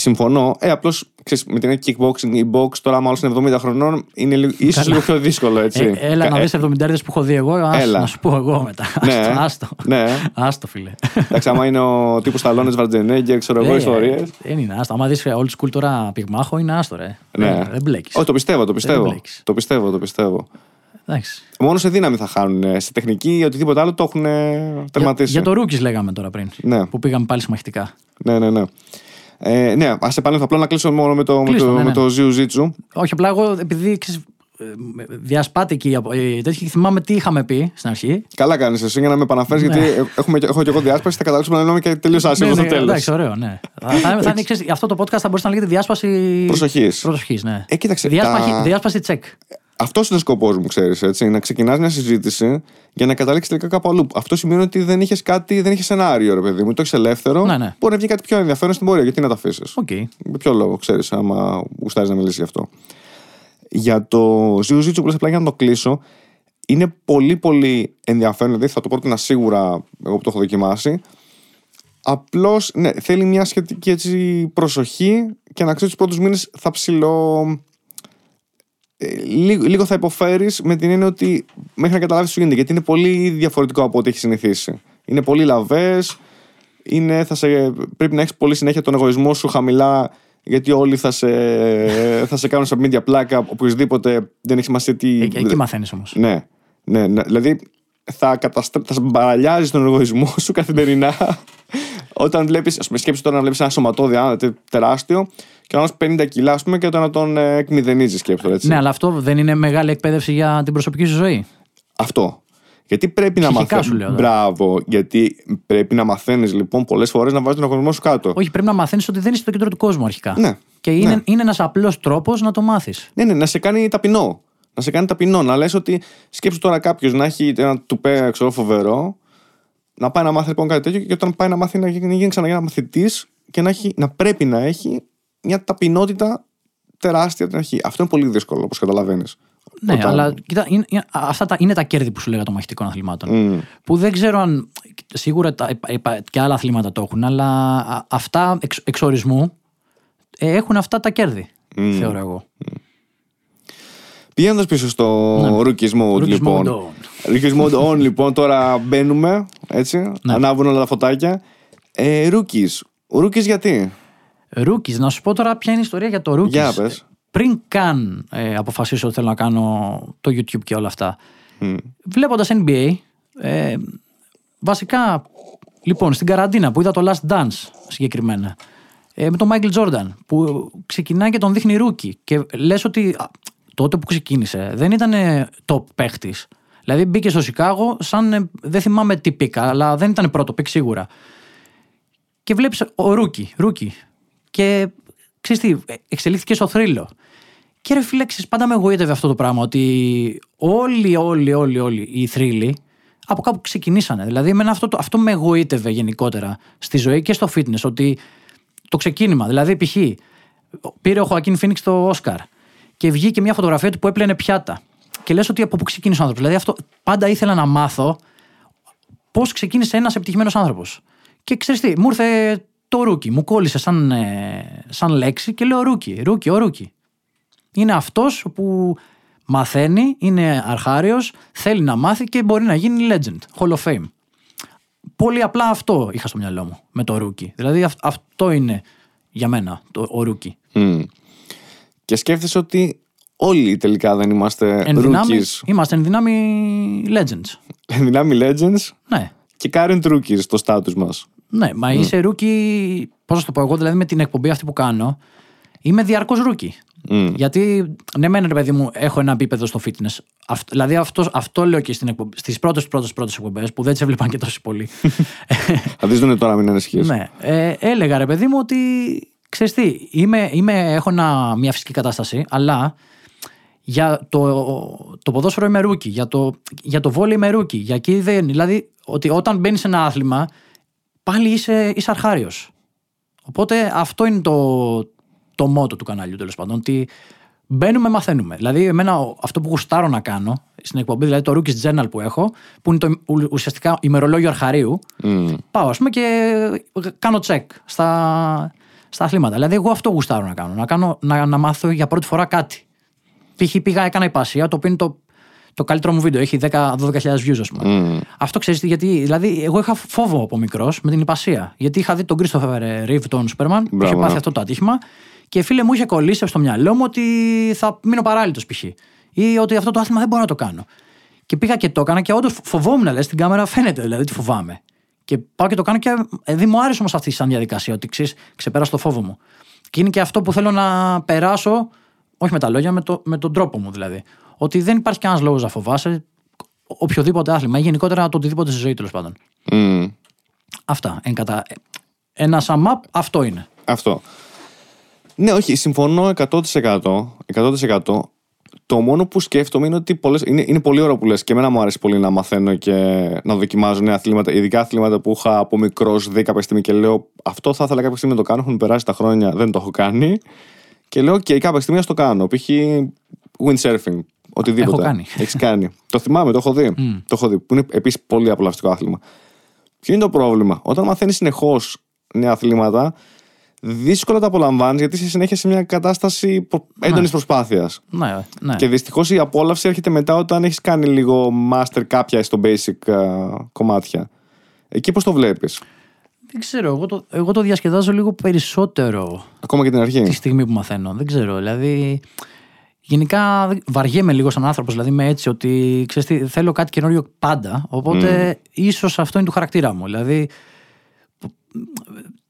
Συμφωνώ. Ε, απλώς με την έννοια kickboxing ή box, τώρα άμα όλος είναι 70 χρονών, είναι λίγο- ίσως λίγο πιο δύσκολο, έτσι. Ε, έλα Κα- να ε, δει 70 που έχω δει εγώ, ας, Έλα. να σου πω εγώ μετά. Ναι. Άστο, άστο. Ναι. Άστο, φίλε. Εντάξει, άμα είναι ο τύπου Σταλόνε Βαρτζενέγκερ, ξέρω εγώ, Ε, ιστορίες. Δεν είναι άστο. Άμα δεις old school τώρα πυγμάχο, είναι άστο, ρε. Ναι. Δεν, δεν μπλέκεις. Όχι, το πιστεύω, το πιστεύω. μπλέκεις. Το πιστεύω, το πιστεύω. Εντάξει. Μόνο σε δύναμη θα χάνουν. Σε τεχνική ή οτιδήποτε άλλο το έχουν ε, Για, τερματίσει. για το Rookies λέγαμε τώρα πριν. Ναι. Που πήγαμε πάλι συμμαχητικά. Ναι, ναι, ναι. Ε, ναι, ας επανέλθω απλά να κλείσω μόνο με το, με Κλείστο, το, ναι, με ναι. το Jiu-Jitsu. Όχι, απλά εγώ επειδή ξέρεις, ε, διασπάται εκεί από- ε, τέτοιο, θυμάμαι τι είχαμε πει στην αρχή. Καλά κάνεις εσύ για να με επαναφέρεις, Ναι. γιατί έχουμε, έχω και εγώ διάσπαση. Θα καταλήξουμε να λέμε και τελείως άσχημα Ναι, στο ναι, τέλος. Εντάξει, ωραίο, ναι. θα, θα, θα είναι, ξέρεις, αυτό το podcast θα μπορούσε να λέγεται διάσπαση. Προσοχής. Προσοχής, ναι. Ε, κοίταξε, διάσπαση, τα- διάσπαση τσεκ. Αυτός είναι ο σκοπός μου, ξέρεις. Να ξεκινάς μια συζήτηση για να καταλήξεις τελικά κάπου αλλού. Αυτό σημαίνει ότι δεν είχες κάτι, δεν είχες σενάριο, ρε παιδί μου. Το έχεις ελεύθερο. Ναι, ναι. Μπορεί να βγει κάτι πιο ενδιαφέρον στην πορεία. Γιατί να τα αφήσεις; ΟΚ. Με ποιο λόγο, ξέρεις, άμα γουστάρεις να μιλήσεις γι' αυτό. Για το Jiu-Jitsu, που λες απλά για να το κλείσω, είναι πολύ πολύ ενδιαφέρον. Δηλαδή, θα το πρότεινα σίγουρα εγώ που το έχω δοκιμάσει. Απλώς, ναι, θέλει μια σχετική έτσι, προσοχή και να ξέρεις τους πρώτους μήνες στα ψιλο. Ε, λίγο, λίγο θα υποφέρεις με την έννοια ότι μέχρι να καταλάβεις τι σου γίνεται. Γιατί είναι πολύ διαφορετικό από ό,τι έχεις συνηθίσει. Είναι πολύ λαβές. Είναι, θα σε, πρέπει να έχεις πολύ συνέχεια τον εγωισμό σου χαμηλά. Γιατί όλοι θα σε, θα σε κάνουν σε media πλάκα. Οπωσδήποτε δεν έχει σημασία τι. Ε, εκεί μαθαίνεις όμως. Ναι, ναι, ναι. Δηλαδή θα, καταστρέ... θα μπαραλιάζει τον εγωισμό σου καθημερινά. Όταν βλέπεις, ας πούμε, σκέψει τώρα να βλέπεις ένα σωματόδι ένα τε- τεράστιο και να 50 κιλά, ας πούμε, και όταν να τον ε, εκμηδενίζει, σκέψτε έτσι. Ναι, αλλά αυτό δεν είναι μεγάλη εκπαίδευση για την προσωπική σου ζωή. Αυτό. Γιατί πρέπει να Ψυχικά μαθαίνει. σου λέω τώρα. Μπράβο. Γιατί πρέπει να μαθαίνεις λοιπόν πολλές φορές να βάζεις τον εγωισμό σου κάτω. Όχι, πρέπει να μαθαίνεις ότι δεν είσαι στο κέντρο του κόσμου αρχικά. Ναι. Και είναι, Ναι. είναι ένας απλός τρόπος να το μάθεις. Ναι, ναι, να σε κάνει ταπεινό. Να σε κάνει ταπεινό. Να λες ότι σκέψου τώρα κάποιος να έχει ένα τουπέ ξέρω, φοβερό, να πάει να μάθει λοιπόν κάτι τέτοιο και όταν πάει να μάθει να γίνει ξανά ένα μαθητής και να, έχει, να πρέπει να έχει μια ταπεινότητα τεράστια την αρχή. Αυτό είναι πολύ δύσκολο, όπως καταλαβαίνεις. Ναι, Όταν... αλλά κοίτα, είναι, αυτά τα, είναι τα κέρδη που σου λέγα των μαχητικών αθλημάτων. Mm. Που δεν ξέρω αν. Σίγουρα τα, και άλλα αθλήματα το έχουν, αλλά αυτά εξ, εξορισμού ε, έχουν αυτά τα κέρδη, mm. θεωρώ εγώ. Mm. Πηγαίνοντας πίσω στο ναι. Rookies Mode, λοιπόν. Mode Rookies Mode on, λοιπόν, τώρα μπαίνουμε. Έτσι, ναι. ανάβουν όλα τα φωτάκια. Ε, rookies. Rookies γιατί; Rookies, να σου πω τώρα ποια είναι η ιστορία για το Rookies. Για πες. Πριν καν ε, αποφασίσω ότι θέλω να κάνω το YouTube και όλα αυτά. Mm. Βλέποντας NBA, ε, βασικά, λοιπόν, στην καραντίνα που είδα το Last Dance συγκεκριμένα, ε, με τον Michael Jordan, που ξεκινάει και τον δείχνει rookie. Και λες ότι τότε που ξεκίνησε δεν ήταν top παίχτης. Δηλαδή μπήκε στο Σικάγο σαν. Ε, δεν θυμάμαι τι pick ήταν, αλλά δεν ήταν πρώτο pick σίγουρα. Και βλέπεις ο Ρούκι, Ρούκι. Και ξέρεις τι, εξελίχθηκε στο θρύλο. Και ρε φίλε, πάντα με εγωίτευε αυτό το πράγμα ότι όλοι, όλοι, όλοι, όλοι οι θρύλοι από κάπου ξεκινήσανε. Δηλαδή, εμένα αυτό, αυτό με εγωίτευε γενικότερα στη ζωή και στο fitness. Ότι το ξεκίνημα, δηλαδή, π.χ. πήρε ο Χωακίν Φίνιξ το Όσκαρ και βγήκε μια φωτογραφία του που έπλαινε πιάτα. Και λες ότι από πού ξεκίνησε ο άνθρωπος. Δηλαδή, αυτό πάντα ήθελα να μάθω πώς ξεκίνησε ένας επιτυχημένος άνθρωπος. Και ξέρεις τι, μου ήρθε το rookie, μου κόλλησε σαν, ε, σαν λέξη και λέω rookie, rookie, ο rookie. Είναι αυτός που μαθαίνει, είναι αρχάριος, θέλει να μάθει και μπορεί να γίνει legend, Hall of Fame. Πολύ απλά αυτό είχα στο μυαλό μου με το rookie. Δηλαδή αυτό είναι για μένα το, ο rookie. Mm. Και σκέφτεσαι ότι όλοι τελικά δεν είμαστε rookies. Είμαστε εν δυνάμει legends. Εν δυνάμει legends. Ναι. Και current rookies το status μας. Ναι, μα mm. είσαι rookie, πώς θα το πω εγώ, δηλαδή με την εκπομπή αυτή που κάνω, είμαι διαρκώς rookie. Mm. Γιατί, ναι, μένει ρε παιδί μου, έχω ένα επίπεδο στο fitness. Αυτό, δηλαδή, αυτός, αυτό λέω και στην εκπομπή, στις πρώτες πρώτες πρώτες εκπομπές που δεν τις έβλεπαν και τόσο πολύ. Θα δεις τον τώρα, μην ανησυχείς. ναι, ε, έλεγα ρε παιδί μου ότι ξέρεις τι, είμαι, είμαι, έχω ένα, μια φυσική κατάσταση, αλλά για το, το ποδόσφαιρο είμαι rookie, για το, για το βόλεϊ είμαι rookie. Για εκεί δεν, δηλαδή ότι όταν μπαίνεις σε ένα άθλημα, πάλι είσαι, είσαι αρχάριος. Οπότε αυτό είναι το, το μότο του καναλιού τέλος πάντων. Ότι μπαίνουμε, μαθαίνουμε. Δηλαδή, εμένα αυτό που γουστάρω να κάνω στην εκπομπή, δηλαδή το Rookies Journal που έχω, που είναι το ουσιαστικά ημερολόγιο αρχαρίου, mm. πάω ας πούμε και κάνω check στα, στα αθλήματα. Δηλαδή, εγώ αυτό γουστάρω να κάνω. Να, κάνω, να, να μάθω για πρώτη φορά κάτι. Π.χ. πήγα, έκανα υπασία, το οποίο είναι το, το καλύτερο μου βίντεο. Έχει 10-12.000 views, ας πούμε. Mm. Αυτό ξέρεις γιατί. Δηλαδή, εγώ είχα φόβο από μικρός με την υπασία. Γιατί είχα δει τον Christopher Reeve, τον Σούπερμαν, που είχε πάθει αυτό το άτυχημα. Και φίλε μου είχε κολλήσει στο μυαλό μου ότι θα μείνω παράλυτος π.χ. ή ότι αυτό το άθλημα δεν μπορώ να το κάνω. Και πήγα και το έκανα και όντως φοβόμουν, λες, στην κάμερα φαίνεται δηλαδή τι φοβάμαι. Και πάω και το κάνω και δηλαδή μου άρεσε όμως αυτή σαν διαδικασία, ότι ξέρεις, ξεπέρασα το φόβο μου. Και είναι και αυτό που θέλω να περάσω, όχι με τα λόγια, με, το, με τον τρόπο μου δηλαδή. Ότι δεν υπάρχει κανένας λόγος να φοβάσαι οποιοδήποτε άθλημα ή γενικότερα το οτιδήποτε στη ζωή τέλος πάντων. Mm. Αυτά. Εν κατα... Ένα sum up, αυτό είναι. Αυτό. Ναι, όχι, συμφωνώ 100%. 100%. Το μόνο που σκέφτομαι είναι ότι πολλές, είναι, είναι πολύ ωραίο που λες και εμένα μου άρεσε πολύ να μαθαίνω και να δοκιμάζω νέα αθλήματα, ειδικά αθλήματα που είχα από μικρός δει κάποια στιγμή και λέω αυτό θα ήθελα κάποια στιγμή να το κάνω, έχουν περάσει τα χρόνια, δεν το έχω κάνει και λέω και κάποια στιγμή να το κάνω, π.χ. windsurfing, οτιδήποτε. Έχω κάνει. Έχεις κάνει. το θυμάμαι, το έχω δει. Mm. Το έχω δει, που είναι επίσης πολύ απολαυστικό άθλημα. Ποιο είναι το πρόβλημα, όταν μαθαίνεις συνεχώς νέα αθλήματα, δύσκολα τα απολαμβάνεις γιατί είσαι συνέχεια σε μια κατάσταση έντονη ναι. προσπάθειας. Ναι, ναι. Και δυστυχώς η απόλαυση έρχεται μετά όταν έχεις κάνει λίγο master κάποια στο basic uh, κομμάτια. Εκεί πώς το βλέπεις; Δεν ξέρω. Εγώ το, εγώ το διασκεδάζω λίγο περισσότερο. Ακόμα και την αρχή. Τη στιγμή που μαθαίνω. Δεν ξέρω. Δηλαδή. Γενικά βαριέμαι λίγο σαν άνθρωπος, δηλαδή είμαι έτσι ότι ξέρεις τι, θέλω κάτι καινούριο πάντα. Οπότε mm. ίσως αυτό είναι το χαρακτήρα μου. Δηλαδή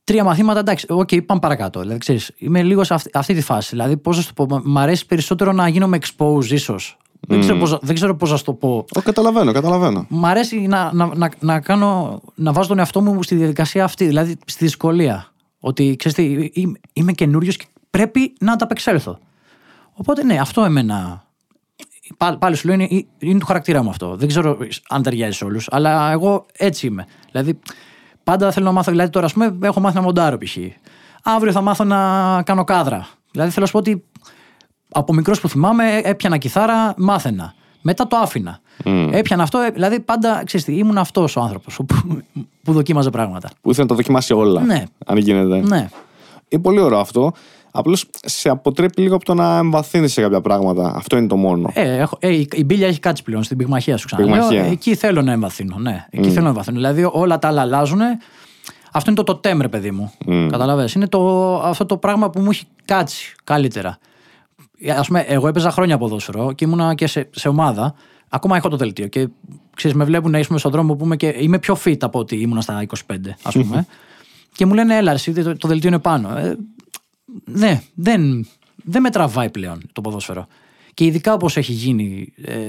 τρία μαθήματα, εντάξει, ΟΚ, okay, πάμε παρακάτω. Δηλαδή, ξέρεις, είμαι λίγο σε αυτή, αυτή τη φάση. Δηλαδή, πώς να σου το πω, μ' αρέσει περισσότερο να γίνομαι expose, ίσως. Δεν, ξέρω πώς, δεν ξέρω πώς να σου το πω. Ο, καταλαβαίνω, καταλαβαίνω. Μ' αρέσει να, να, να, να, κάνω, να βάζω τον εαυτό μου στη διαδικασία αυτή, δηλαδή στη δυσκολία. Ότι ξέρεις τι, είμαι, είμαι καινούριος και πρέπει να τα απεξέλθω. Οπότε ναι, αυτό εμένα Πάλι, πάλι σου λέω είναι, είναι του χαρακτήρα μου αυτό. Δεν ξέρω αν ταιριάζει σε όλους, αλλά εγώ έτσι είμαι. Δηλαδή, πάντα θέλω να μάθω. Δηλαδή, τώρα, ας πούμε, έχω μάθει να μοντάρω π.χ. Αύριο θα μάθω να κάνω κάδρα. Δηλαδή, θέλω να σου πω ότι από μικρός που θυμάμαι, έπιανα κιθάρα, μάθαινα. Μετά το άφηνα. Mm. Έπιανα αυτό, ε, δηλαδή πάντα ξέρεις τι, ήμουν αυτός ο άνθρωπος που, που δοκίμαζε πράγματα. Που ήθελε να τα δοκιμάσει όλα. Ναι. Αν γίνεται. Ναι. Είναι πολύ ωραίο αυτό. Απλώς σε αποτρέπει λίγο από το να εμβαθύνει σε κάποια πράγματα. Αυτό είναι το μόνο. Ε, έχω, ε, η, η μπίλια έχει κάτσει πλέον στην πυγμαχία σου ξανά. Πυγμαχία. εκεί θέλω να εμβαθύνω. Ναι, εκεί θέλω να εμβαθύνω. Δηλαδή όλα τα άλλα αλλάζουν. Αυτό είναι το τοτέμ, ρε παιδί μου. Mm. Καταλαβαίνεις. Είναι το, αυτό το πράγμα που μου έχει κάτσει καλύτερα. Α πούμε, εγώ έπαιζα χρόνια ποδόσφαιρο και ήμουνα και σε, σε ομάδα. Ακόμα έχω το δελτίο και ξέρεις, με βλέπουν να είσαι στον δρόμο που είμαι, και, είμαι πιο fit από ότι ήμουνα στα 25, ας πούμε. και μου λένε, έλα, εσύ, το, το δελτίο είναι πάνω. Ε, ναι, δεν, δεν με τραβάει πλέον το ποδόσφαιρο. Και ειδικά όπως έχει γίνει ε,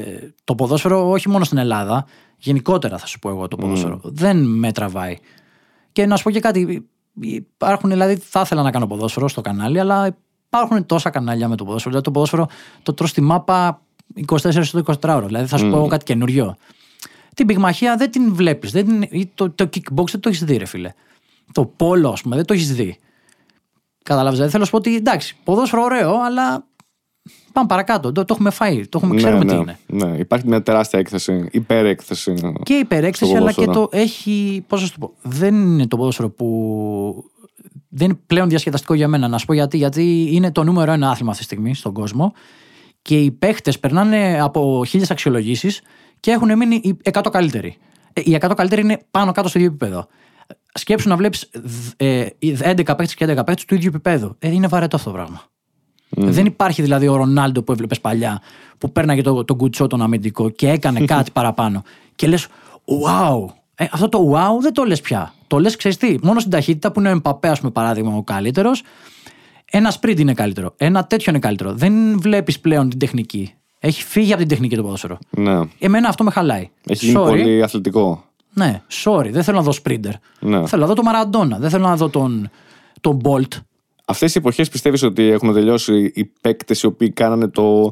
το ποδόσφαιρο, όχι μόνο στην Ελλάδα, γενικότερα θα σου πω εγώ το ποδόσφαιρο, δεν με τραβάει. Και να σου πω και κάτι, υπάρχουν, δηλαδή θα ήθελα να κάνω ποδόσφαιρο στο κανάλι, αλλά υπάρχουν τόσα κανάλια με το ποδόσφαιρο. Δηλαδή το ποδόσφαιρο το τρως στη μάπα 24 στο 24 ώρο. Δηλαδή θα σου πω κάτι καινούριο. Την πυγμαχία δεν την βλέπεις. Το, το kickbox δεν το έχεις δει, ρε φίλε. Το πόλο, ας πούμε, δεν το έχεις δει. Κατάλαβες. Δηλαδή θέλω να σου πω ότι εντάξει, ποδόσφαιρο ωραίο, αλλά πάμε παρακάτω. Το, το έχουμε φάει. Το έχουμε, ξέρουμε ναι, τι ναι, είναι. ναι. Υπάρχει μια τεράστια έκθεση, υπερέκθεση. Και υπερέκθεση, στο αλλά και ποδόσφαιρο. το έχει. Πώς να σου το πω. Δεν είναι το ποδόσφαιρο που. Δεν είναι πλέον διασκεδαστικό για μένα. Να σου πω γιατί. Γιατί είναι το νούμερο ένα άθλημα αυτή τη στιγμή στον κόσμο. Και οι παίχτες περνάνε από χίλιες αξιολογήσεις και έχουν μείνει οι 100 καλύτεροι. Ε, Οι 100 καλύτεροι είναι πάνω κάτω στο ίδιο επίπεδο. Σκέψου να βλέπεις ε, 11 παίχτε και 11 παίχτε του ίδιου επίπεδου. Ε, είναι βαρετό αυτό το πράγμα. Δεν υπάρχει δηλαδή ο Ρονάλντο που έβλεπες παλιά, που πέρναγε το, το κουτσό τον αμυντικό και έκανε κάτι παραπάνω. Και λες, wow! Ε, αυτό το wow δεν το λες πια. Το λες, ξέρεις τι, μόνο στην ταχύτητα που είναι ο Εμπαπέ, ας πούμε, παράδειγμα, ο καλύτερος. Ένα sprint είναι καλύτερο. Ένα τέτοιο είναι καλύτερο. Δεν βλέπεις πλέον την τεχνική. Έχει φύγει από την τεχνική το ποδόσφαιρο. Ναι. Εμένα αυτό με χαλάει. Έχει γίνει Sorry. πολύ αθλητικό. Ναι, sorry, δεν θέλω να δω sprinter. Ναι. Θέλω να δω τον Μαραντόνα. Δεν θέλω να δω τον, τον Bolt. Αυτές οι εποχές πιστεύεις ότι έχουν τελειώσει οι παίκτες οι οποίοι κάνανε το,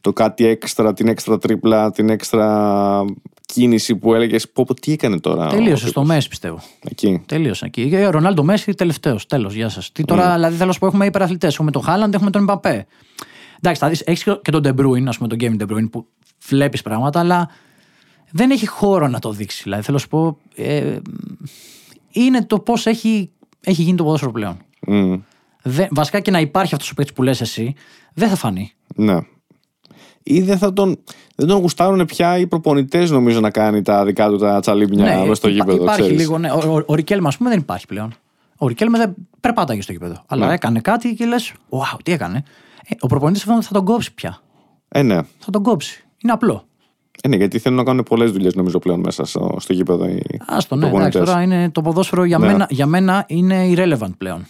το κάτι έξτρα, την έξτρα τρίπλα, την έξτρα κίνηση που έλεγες. Πω, πω, τι έκανε τώρα. ο Τελείωσε τύπος. στο Μέση, πιστεύω. Εκεί. Τελείωσε εκεί. Και Ρονάλντο Μέση τελευταίος. Τέλος, γεια σας. Τι τώρα, δηλαδή θέλω να σου πω, έχουμε υπεραθλητές. Έχουμε τον Χάλαντ, έχουμε τον Μπαπέ. Εντάξει, θα δεις, έχεις και τον De Bruyne, ας πούμε, τον Kevin De Bruyne που βλέπεις πράγματα, αλλά δεν έχει χώρο να το δείξει. Δηλαδή θέλω να σου πω, ε, είναι το πώς έχει, έχει γίνει το ποδόσφαιρο πλέον. Μμ. Δεν, βασικά και να υπάρχει αυτός ο παίκτης που λες εσύ, δεν θα φανεί. Ναι. Ή δεν θα τον. Δεν τον γουστάρουν πια οι προπονητές, νομίζω, να κάνει τα δικά του τα τσαλίμπια μέσα στο Ναι, υπά- γήπεδο. Υπάρχει ξέρεις. λίγο. Ναι. Ο, ο, ο Ρικέλμε, ας πούμε, δεν υπάρχει πλέον. Ο Ρικέλμε δεν περπάταγε στο γήπεδο. Αλλά Ναι. έκανε κάτι και λες, wow, τι έκανε. Ε, ο προπονητής αυτό θα τον κόψει πια. Ε, ναι. Θα τον κόψει. Είναι απλό. Ε, ναι, γιατί θέλουν να κάνουν πολλές δουλειές, νομίζω, πλέον μέσα στο, στο γήπεδο. Οι Άστο, ναι, εντάξει, προπονητές. τώρα είναι, το ποδόσφαιρο για, Ναι. μένα, για μένα είναι irrelevant πλέον.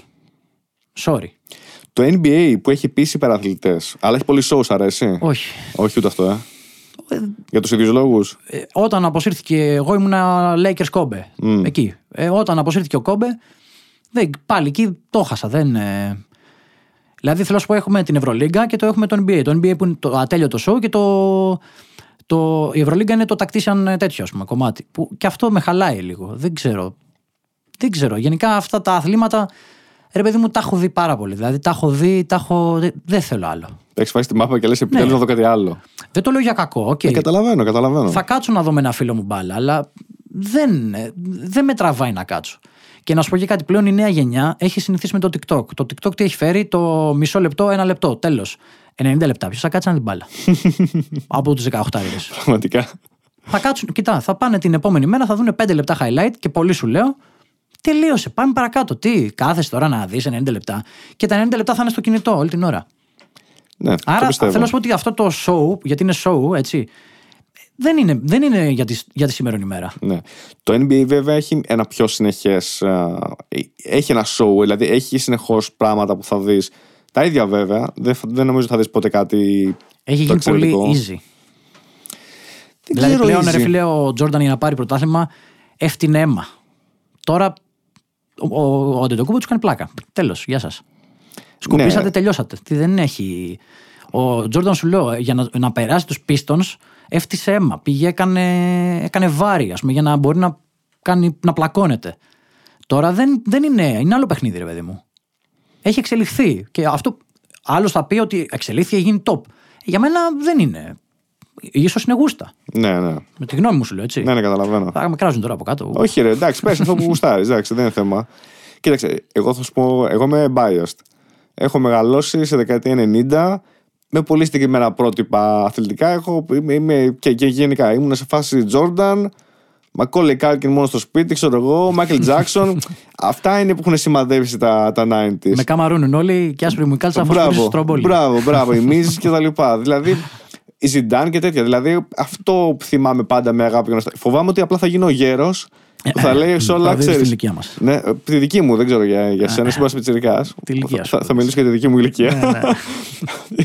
Sorry. Το NBA που έχει επίση υπεραθλητέ, αλλά έχει πολύ show, αρέσει; Όχι. Όχι ούτε αυτό, ε; Για τους ίδιους λόγους; Ε, όταν αποσύρθηκε, εγώ ήμουνα Lakers Κόμπε. Εκεί. Ε, όταν αποσύρθηκε ο Κόμπε, δεν, πάλι εκεί το χάσα. Δεν, ε... Δηλαδή θέλω να σου πω, έχουμε την Ευρωλίγκα και το έχουμε το NBA. Το NBA που είναι το ατέλειωτο show και το, το, η Ευρωλίγκα είναι το tactician τέτοιο ας πούμε, κομμάτι. Που και αυτό με χαλάει λίγο. Δεν ξέρω. Δεν ξέρω. Γενικά αυτά τα αθλήματα, ρε παιδί μου, τα έχω δει πάρα πολύ. Δηλαδή τα έχω δει, τα έχω... δεν, δεν θέλω άλλο. Έχεις φάει τη μάπα και λες επιτέλους Ναι. να δω κάτι άλλο. Δεν το λέω για κακό. ΟΚ. Ε, καταλαβαίνω, καταλαβαίνω. Θα κάτσω να δω με ένα φίλο μου μπάλα, αλλά δεν, ε, δεν με τραβάει να κάτσω. Και να σου πω και κάτι πλέον, η νέα γενιά έχει συνηθίσει με το TikTok. Το TikTok τι έχει φέρει, το μισό λεπτό, ένα λεπτό, τέλος. 90 λεπτά. Ποιο θα κάτσει να την μπάλα. Από τους 18άρηδες. Πραγματικά. θα κάτσουν, κοιτά, θα πάνε την επόμενη μέρα, θα δουν 5 λεπτά highlight και πολύ σου λέω. Τελείωσε. Πάμε παρακάτω. Τι, κάθεσαι τώρα να δεις 90 λεπτά. Και τα 90 λεπτά θα είναι στο κινητό όλη την ώρα. Ναι, το Άρα πιστεύω. θέλω να σου πω ότι αυτό το show, γιατί είναι show, έτσι, δεν είναι, δεν είναι για, τη, για τη σήμερον ημέρα. Ναι. Το NBA βέβαια έχει ένα πιο συνεχές. Έχει ένα show, δηλαδή έχει συνεχώς πράγματα που θα δεις. Τα ίδια βέβαια. Δεν, δεν νομίζω ότι θα δεις ποτέ κάτι. Έχει το γίνει πολύ εξαιρετικό. easy. Δεν δηλαδή ξέρω πλέον, easy. ρε φίλε, ο Τζόρνταν για να πάρει πρωτάθλημα έφτιανε αίμα. Τώρα ο, ο, ο Αντετοκούμπο τους κάνει πλάκα. Τέλος, γεια σας. Σκουπίσατε, Ναι. τελειώσατε. Τι δεν έχει. Ο Τζόρνταν σου λέω, για να, να περάσει τους Pistons, έφτιασε αίμα. Πήγε, έκανε, έκανε βάρη, ας πούμε, για να μπορεί να, κάνει, να πλακώνεται. Τώρα δεν, δεν είναι, είναι άλλο παιχνίδι, ρε παιδί μου. Έχει εξελιχθεί. Και αυτό άλλος θα πει ότι εξελίχθηκε, γίνει top. Για μένα δεν είναι. σω είναι γούστα. Ναι, ναι. Με τη γνώμη μου σου λέω έτσι. Ναι, ναι, καταλαβαίνω. Θα με κράζουν τώρα από κάτω. Όχι, ρε, εντάξει, πες αυτό που γουστάρεις. Εντάξει, δεν είναι θέμα. Κοίταξε, εγώ θα σου πω, εγώ είμαι biased. Έχω μεγαλώσει σε δεκαετία 90 με πολύ συγκεκριμένα πρότυπα αθλητικά. Έχω, είμαι, είμαι και, και, γενικά ήμουν σε φάση Jordan, Μακόλε Κάλκιν μόνο στο σπίτι, ξέρω εγώ, Μάικλ Τζάξον. Αυτά είναι που έχουν σημαδεύσει τα, τα 90s. Με καμαρούνουν όλοι και άσπροι μου κάλτσα μπράβο, στρομπόλι. Μπράβο, μπράβο, οι Μίζε και τα λοιπά. δηλαδή, η Ζιντάν και τέτοια. Δηλαδή, αυτό που θυμάμαι πάντα με αγάπη. Φοβάμαι ότι απλά θα γίνω γέρος θα λέει σε όλα, ξέρει. Την ηλικία μας. Ναι, τη δική μου, δεν ξέρω για, για σένα, είσαι πιτσυρικά. Τη ηλικία Θα, θα μιλήσω για τη δική μου ηλικία. Ναι, ναι.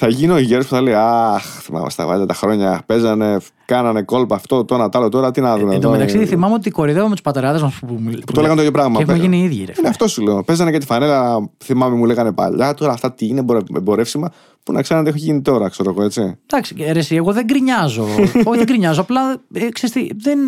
θα γίνω ο γέρος που θα λέει Αχ, θυμάμαι στα βάλια τα χρόνια. Παίζανε, κάνανε κόλπα αυτό, το ένα, το άλλο. Τώρα τι να δούμε. Εν τω μεταξύ, θυμάμαι ότι κορυδεύω με τους πατεράδες μας που, που, το λέγανε το ίδιο πράγμα. Και έχουμε γίνει οι ίδιοι. Είναι αυτό σου λέω. Παίζανε και τη φανέλα, θυμάμαι μου λέγανε παλιά. Τώρα αυτά τι είναι εμπορεύσιμα που να ξέρετε έχει γίνει τώρα, ξέρω εγώ έτσι. Εντάξει, ρε, εγώ δεν γκρινιάζω. Όχι, δεν γκρινιάζω. Απλά ε, ξέρεις, δεν,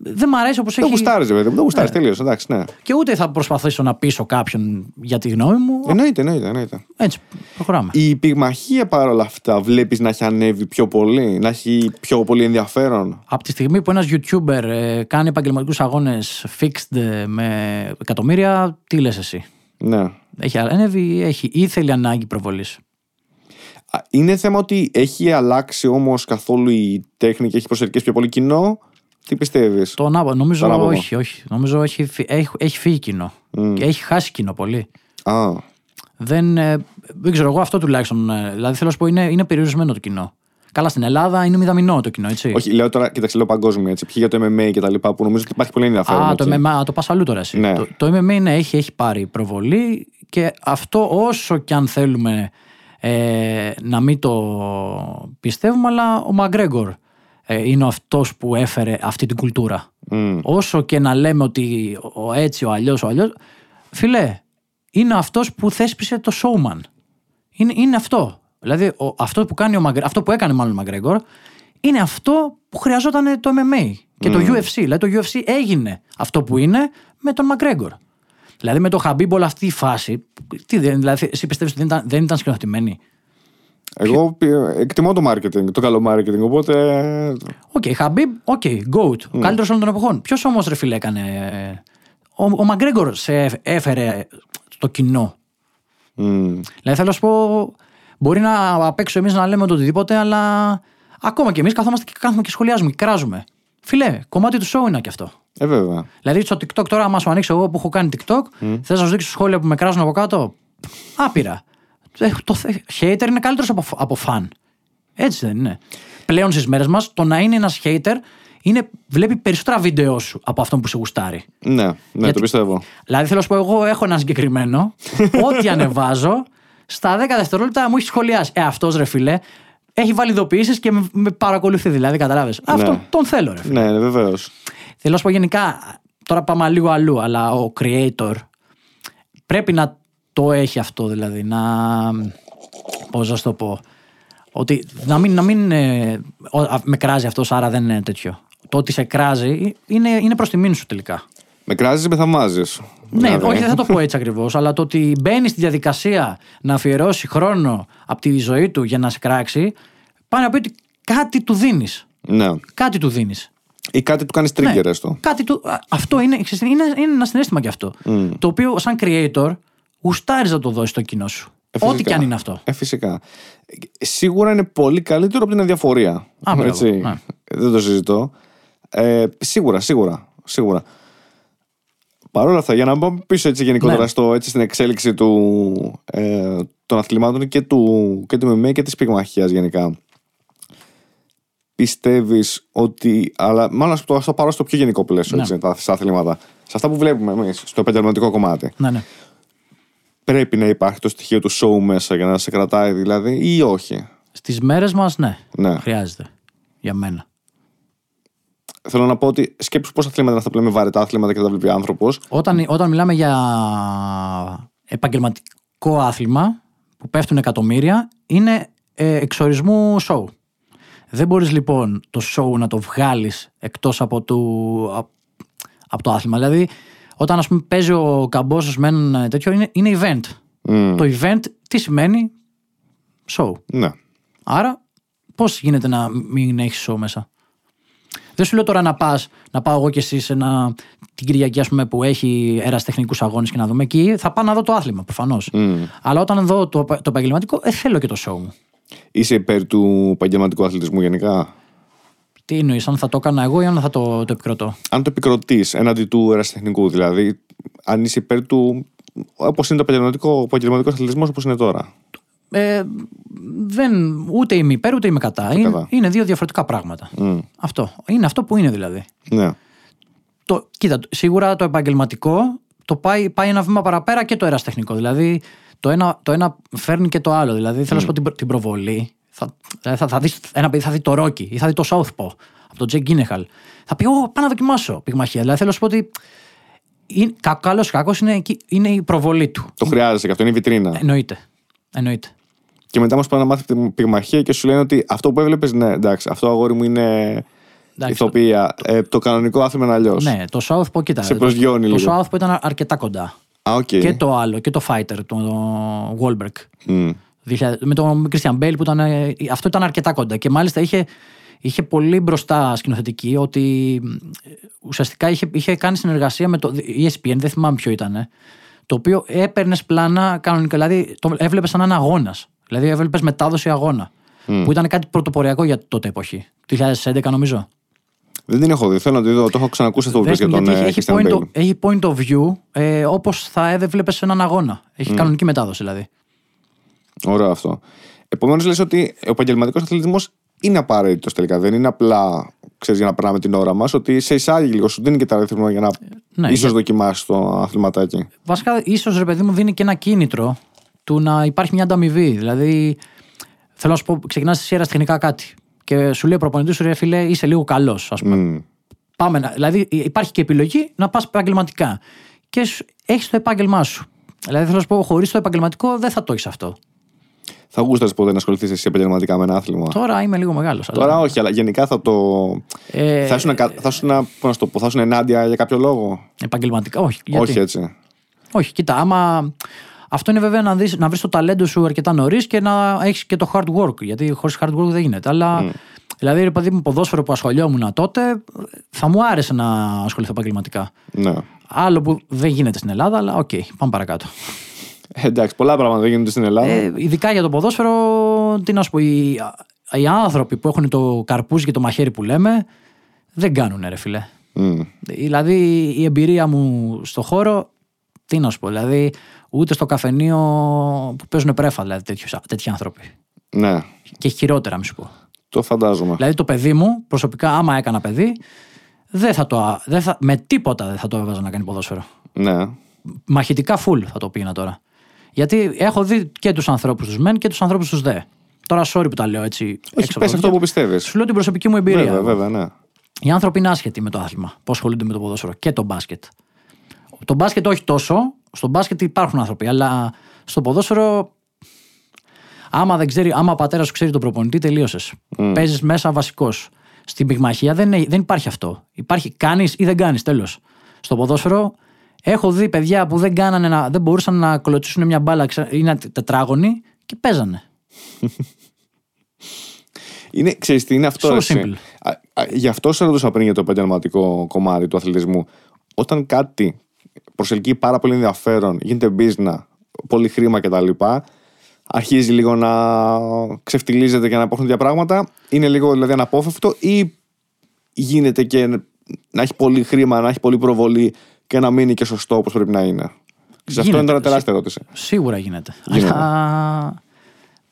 δεν μ' αρέσει όπως έχει. Δεν γουστάρεις, βέβαια. Δεν γουστάρεις ναι. τελείως. Εντάξει, ναι. Και ούτε θα προσπαθήσω να πείσω κάποιον για τη γνώμη μου. Εννοείται, εννοείται. εννοείται. Έτσι, προχωράμε. Η πυγμαχία παρόλα αυτά βλέπεις να έχει ανέβει πιο πολύ, να έχει πιο πολύ ενδιαφέρον; Από τη στιγμή που ένας YouTuber ε, κάνει επαγγελματικούς αγώνες fixed ε, με εκατομμύρια, τι λες εσύ; Ναι. Έχει ανέβει έχει, ή θέλει ανάγκη προβολής; Είναι θέμα ότι έχει αλλάξει όμως καθόλου η τέχνη και έχει προσελκύσει πιο πολύ κοινό. Τι πιστεύεις; Το ανάποδο. Νομίζω το όχι, όχι. Νομίζω έχει, έχει, έχει φύγει κοινό. Mm. Και έχει χάσει κοινό πολύ. Α. Δεν, ε, δεν ξέρω εγώ αυτό τουλάχιστον. Ε, δηλαδή θέλω να σου πω είναι, είναι περιορισμένο το κοινό. Καλά, στην Ελλάδα είναι μηδαμινό το κοινό, έτσι. Όχι, λέω τώρα, κοίταξε, λέω παγκόσμια έτσι. Ποιοι για το MMA και τα λοιπά που νομίζω ότι υπάρχει πολύ ενδιαφέρον. Α, το MMA, το πας αλλού τώρα εσύ. Ναι. Το, το MMA ναι, έχει, έχει πάρει προβολή και αυτό όσο και αν θέλουμε ε, να μην το πιστεύουμε, αλλά ο Μαγκρέγκορ ε, είναι αυτός που έφερε αυτή την κουλτούρα. Mm. Όσο και να λέμε ότι ο έτσι, ο αλλιώς, ο αλλιώς. Φιλέ, είναι αυτός που θέσπισε το showman. Είναι, είναι αυτό. Δηλαδή, ο, αυτό, που κάνει ο αυτό που έκανε μάλλον ο Μαγκρέγκορ είναι αυτό που χρειαζόταν το MMA και το UFC. Δηλαδή, το UFC έγινε αυτό που είναι με τον Μαγκρέγκορ. Δηλαδή με το Khabib όλη αυτή η φάση. Τι, δηλαδή, εσύ πιστεύεις ότι δεν ήταν, δεν ήταν σκηνοθετημένη. Εγώ εκτιμώ το marketing, το καλό marketing, οπότε. ΟΚ, okay, Khabib, ΟΚ, okay, goat. Mm. Καλύτερος όλων των εποχών. Ποιος όμως ρε φίλε έκανε. Ο, ο Μαγκρέγκορ σε έφερε το κοινό. Mm. Δηλαδή θέλω να σου πω. Μπορεί να απ' έξω εμείς να λέμε το οτιδήποτε, αλλά ακόμα και εμείς καθόμαστε και κάθουμε και σχολιάζουμε και κράζουμε. Φιλέ, κομμάτι του show είναι και αυτό. Ε, βέβαια. Δηλαδή στο TikTok τώρα, άμα σου ανοίξω εγώ που έχω κάνει TikTok, mm. θες να σου δείξω σχόλια που με κράζουν από κάτω; Άπειρα. Ε, το hater είναι καλύτερος από, από fan. Έτσι δεν είναι. Πλέον στις μέρες μας, το να είναι ένας hater είναι, βλέπει περισσότερα βίντεο σου από αυτό που σε γουστάρει. Ναι, ναι, Γιατί, το πιστεύω. Δηλαδή θέλω να σου πω, εγώ έχω ένα συγκεκριμένο. ό,τι ανεβάζω, στα 10 δευτερόλεπτα μου έχει σχολιάσει. Ε, αυτός ρε φιλέ, έχει βάλει ειδοποιήσεις και με, παρακολουθεί, δηλαδή, καταλάβει. Ναι. Αυτό τον θέλω, ρε φίλε. Ναι, ναι βεβαίως. Θέλω να σου πω γενικά, τώρα πάμε λίγο αλλού, αλλά ο creator πρέπει να το έχει αυτό, δηλαδή, να. Πώς να το πω. Ότι να μην, να μην ε, με κράζει αυτός, άρα δεν είναι τέτοιο. Το ότι σε κράζει είναι, είναι προς τιμήν σου τελικά. Με κράζεις, με θαυμάζεις; Ναι, δηλαδή. όχι, δεν θα το πω έτσι ακριβώς, αλλά το ότι μπαίνει στη διαδικασία να αφιερώσει χρόνο από τη ζωή του για να σε κράξει, πάει να πει ότι κάτι του δίνεις. Ναι. Κάτι του δίνεις. Ή κάτι του κάνεις trigger, ναι, έστω. Κάτι του, αυτό είναι, είναι, είναι ένα συνέστημα κι αυτό. Mm. Το οποίο, σαν creator, γουστάρεις να το δώσεις στο κοινό σου. Ε, Ό,τι και αν είναι αυτό. Ε, φυσικά. Σίγουρα είναι πολύ καλύτερο από την αδιαφορία. Α, έτσι. Ναι. Δεν το συζητώ. Ε, σίγουρα, σίγουρα. σίγουρα. Παρ' όλα αυτά, για να πάμε πίσω έτσι γενικότερα ναι. στο, έτσι, στην εξέλιξη του, ε, των αθλημάτων και του, και του MMA και της πυγμαχίας γενικά. Πιστεύεις ότι. Αλλά μάλλον ας το πάρω στο πιο γενικό πλαίσιο, ναι. έτσι, τα αθλήματα. Σε αυτά που βλέπουμε εμείς, στο επαγγελματικό κομμάτι. Ναι, ναι. Πρέπει να υπάρχει το στοιχείο του show μέσα για να σε κρατάει δηλαδή, ή όχι; Στις μέρες μας, ναι. ναι. Χρειάζεται. Για μένα θέλω να πω ότι σκέψου πόσα αθλήματα είναι αυτά που λέμε βαρετά αθλήματα και τα βλέπει άνθρωπος. Όταν, όταν μιλάμε για επαγγελματικό άθλημα, που πέφτουν εκατομμύρια είναι ε, εξορισμού show. Δεν μπορείς λοιπόν το show να το βγάλεις εκτός από το, από, από το άθλημα. Δηλαδή όταν ας πούμε παίζει ο Καμπόσος με έναν τέτοιο είναι, είναι event. Μμ. Το event τι σημαίνει; Show. Ναι. Άρα, πώς γίνεται να μην έχεις show μέσα; Δεν σου λέω τώρα να πας, να πάω εγώ και εσύ σε ένα, την Κυριακή ας πούμε, που έχει ερασιτεχνικού αγώνες και να δούμε εκεί. Θα πάω να δω το άθλημα προφανώς. Μμ. Αλλά όταν δω το, το επαγγελματικό, ε, θέλω και το show μου. Είσαι υπέρ του επαγγελματικού αθλητισμού γενικά; Τι εννοείς, αν θα το έκανα εγώ ή αν θα το, το επικροτώ; Αν το επικροτείς έναντι του ερασιτεχνικού, δηλαδή, αν είσαι υπέρ του. Όπως είναι το επαγγελματικό, επαγγελματικός αθλητισμός όπως είναι τώρα. Ε, δεν, ούτε είμαι υπέρ ούτε είμαι κατά. Είναι, κατά. είναι δύο διαφορετικά πράγματα. Μμ. Αυτό. Είναι αυτό που είναι δηλαδή. Ναι. το, κοίτα, σίγουρα το επαγγελματικό το πάει, πάει ένα βήμα παραπέρα και το ερασιτεχνικό. Δηλαδή το ένα, το ένα φέρνει και το άλλο. Δηλαδή θέλω να σου πω την, προ- την προβολή. Θα, δηλαδή, θα, θα δεις, ένα παιδί θα δει το Ρόκι ή θα δει το Southpaw από τον Τζέικ Τζίλενχαλ. Θα πει: Ω, πάω να δοκιμάσω πυγμαχία. Δηλαδή θέλω να σου πω ότι. Καλός ή κακός είναι, εκεί- είναι η προβολή του. Το χρειάζεσαι και αυτό είναι η βιτρίνα. Εννοείται. Εννοείται. Και μετά όμως πάνε να μάθει την πυγμαχία και σου λένε ότι αυτό που έβλεπες, ναι, εντάξει, αυτό αγόρι μου είναι Εντάξει, ηθοποιία. Ε, το κανονικό άθλημα είναι αλλιώς. Ναι, το Southpaw, κοίτα. Σε το- προσγειώνει Το λίγο. Southpaw ήταν αρκετά κοντά. Α, ΟΚ. Και το άλλο, και το Fighter, το Wahlberg. Μμ. 2000 με τον Christian Bale που ήταν. ε, Αυτό ήταν αρκετά κοντά. Και μάλιστα είχε, είχε πολύ μπροστά σκηνοθετική ότι ε, ουσιαστικά είχε, είχε κάνει συνεργασία με το ESPN, δεν θυμάμαι ποιο ήταν. Το οποίο έπαιρνες πλάνα κανονικά. Δηλαδή το έβλεπες σαν ένα αγώνας. Δηλαδή έβλεπες μετάδοση αγώνα. Που ήταν κάτι πρωτοποριακό για τότε εποχή. Το 2011 νομίζω. Δεν την έχω δει. Θέλω να τη δω. Το έχω ξανακούσει αυτό που Δες πες για την, τον γιατί ε, έχει, Christian point Bale. of, έχει point of view ε, όπως θα έβλεπες σε έναν αγώνα. Έχει κανονική μετάδοση δηλαδή. Ωραίο αυτό. Επομένως, λες ότι ο επαγγελματικός αθλητισμός είναι απαραίτητος τελικά. Δεν είναι απλά ξέρεις, για να περνάμε την ώρα μας, ότι σε εισάγει λίγο, σου δίνει και τα ρυθμό για να Ναι, ίσως για- δοκιμάσεις το αθληματάκι. Βασικά, ίσως ρε παιδί μου δίνει και ένα κίνητρο του να υπάρχει μια ανταμοιβή. Δηλαδή, θέλω να σου πω, ξεκινάς εσύ αεραστεχνικά κάτι. Και σου λέει ο προπονητής σου, ρε φίλε, είσαι λίγο καλός, ας πούμε. Μμ. Πάμε να, δηλαδή, υπάρχει και επιλογή να πας επαγγελματικά. Και έχεις το επάγγελμά σου. Δηλαδή, θέλω να σου πω, χωρίς το επαγγελματικό δεν θα το έχεις αυτό. Θα γούσταρες ποτέ να ασχοληθείς εσύ επαγγελματικά με ένα άθλημα; Τώρα είμαι λίγο μεγάλος. Τώρα όχι, αλλά γενικά θα το. Ε, θα ήσουν, κα- θα ήσουν, πώς να σου το πω, θα ήσουν ενάντια για κάποιο λόγο; Επαγγελματικά, όχι. Γιατί; Όχι έτσι. Όχι, κοίτα, άμα. Αυτό είναι βέβαια να, δεις, να βρεις το ταλέντο σου αρκετά νωρίς και να έχεις και το hard work. Γιατί χωρίς hard work δεν γίνεται. Αλλά. Δηλαδή, ρε παιδί μου, ποδόσφαιρο που ασχολιόμουν τότε, θα μου άρεσε να ασχοληθώ επαγγελματικά. Ναι. Άλλο που δεν γίνεται στην Ελλάδα, αλλά ΟΚ, πάμε παρακάτω. Ε, εντάξει, πολλά πράγματα δεν γίνονται στην Ελλάδα. Ε, ειδικά για το ποδόσφαιρο, τι να σου πω, οι, οι άνθρωποι που έχουν το καρπούζι και το μαχαίρι που λέμε, δεν κάνουν, ρε φίλε. Μμ. Δηλαδή η εμπειρία μου στο χώρο, τι να σου πω, δηλαδή ούτε στο καφενείο που παίζουν πρέφα, δηλαδή τέτοιους, τέτοιοι άνθρωποι. Ναι, Και χειρότερα, μη σου πω. το φαντάζομαι. Δηλαδή το παιδί μου, προσωπικά, άμα έκανα παιδί, δεν θα το, δεν θα, με τίποτα δεν θα το έβαζα να κάνει ποδόσφαιρο. Ναι. Μαχητικά full θα το πήγαινα τώρα. Γιατί έχω δει και τους ανθρώπους τους μεν και τους ανθρώπους τους δε. Τώρα, sorry που τα λέω έτσι. Όχι, έξω από πες τα αυτό δόντια. που πιστεύεις. Σου λέω την προσωπική μου εμπειρία. Βέβαια, βέβαια, ναι. Οι άνθρωποι είναι άσχετοι με το άθλημα. Πώ ασχολούνται με το ποδόσφαιρο και το μπάσκετ. Το μπάσκετ όχι τόσο. Στο μπάσκετ υπάρχουν άνθρωποι, αλλά στο ποδόσφαιρο. Άμα, δεν ξέρει, άμα ο πατέρας σου ξέρει τον προπονητή, τελείωσες. Mm. Παίζεις μέσα βασικός. Στην πυγμαχία δεν, είναι- δεν υπάρχει αυτό. Υπάρχει κάνεις ή δεν κάνεις, τέλος. Στο ποδόσφαιρο έχω δει παιδιά που δεν, κάνανε να, δεν μπορούσαν να κολοτσίσουν μια μπάλα ξέ- ή ένα τετράγωνη και παίζανε. Είναι, ξέρεις τι είναι αυτό. So εσύ. simple. Α, α, γι' αυτό σε ρωτούσα πριν για το επαγγελματικό κομμάτι του αθλητισμού. Όταν κάτι προσελκύει πάρα πολύ ενδιαφέρον, γίνεται business, πολύ χρήμα κτλ. Αρχίζει λίγο να ξεφτιλίζεται και να υπάρχουν τέτοια πράγματα. Είναι λίγο δηλαδή αναπόφευκτο ή γίνεται και να έχει πολύ χρήμα, να έχει πολύ προβολή και να μείνει και σωστό όπως πρέπει να είναι. Σε αυτό Γίνεται. είναι τώρα τεράστια ερώτηση. Σίγουρα γίνεται. Γίνεται. Αλλά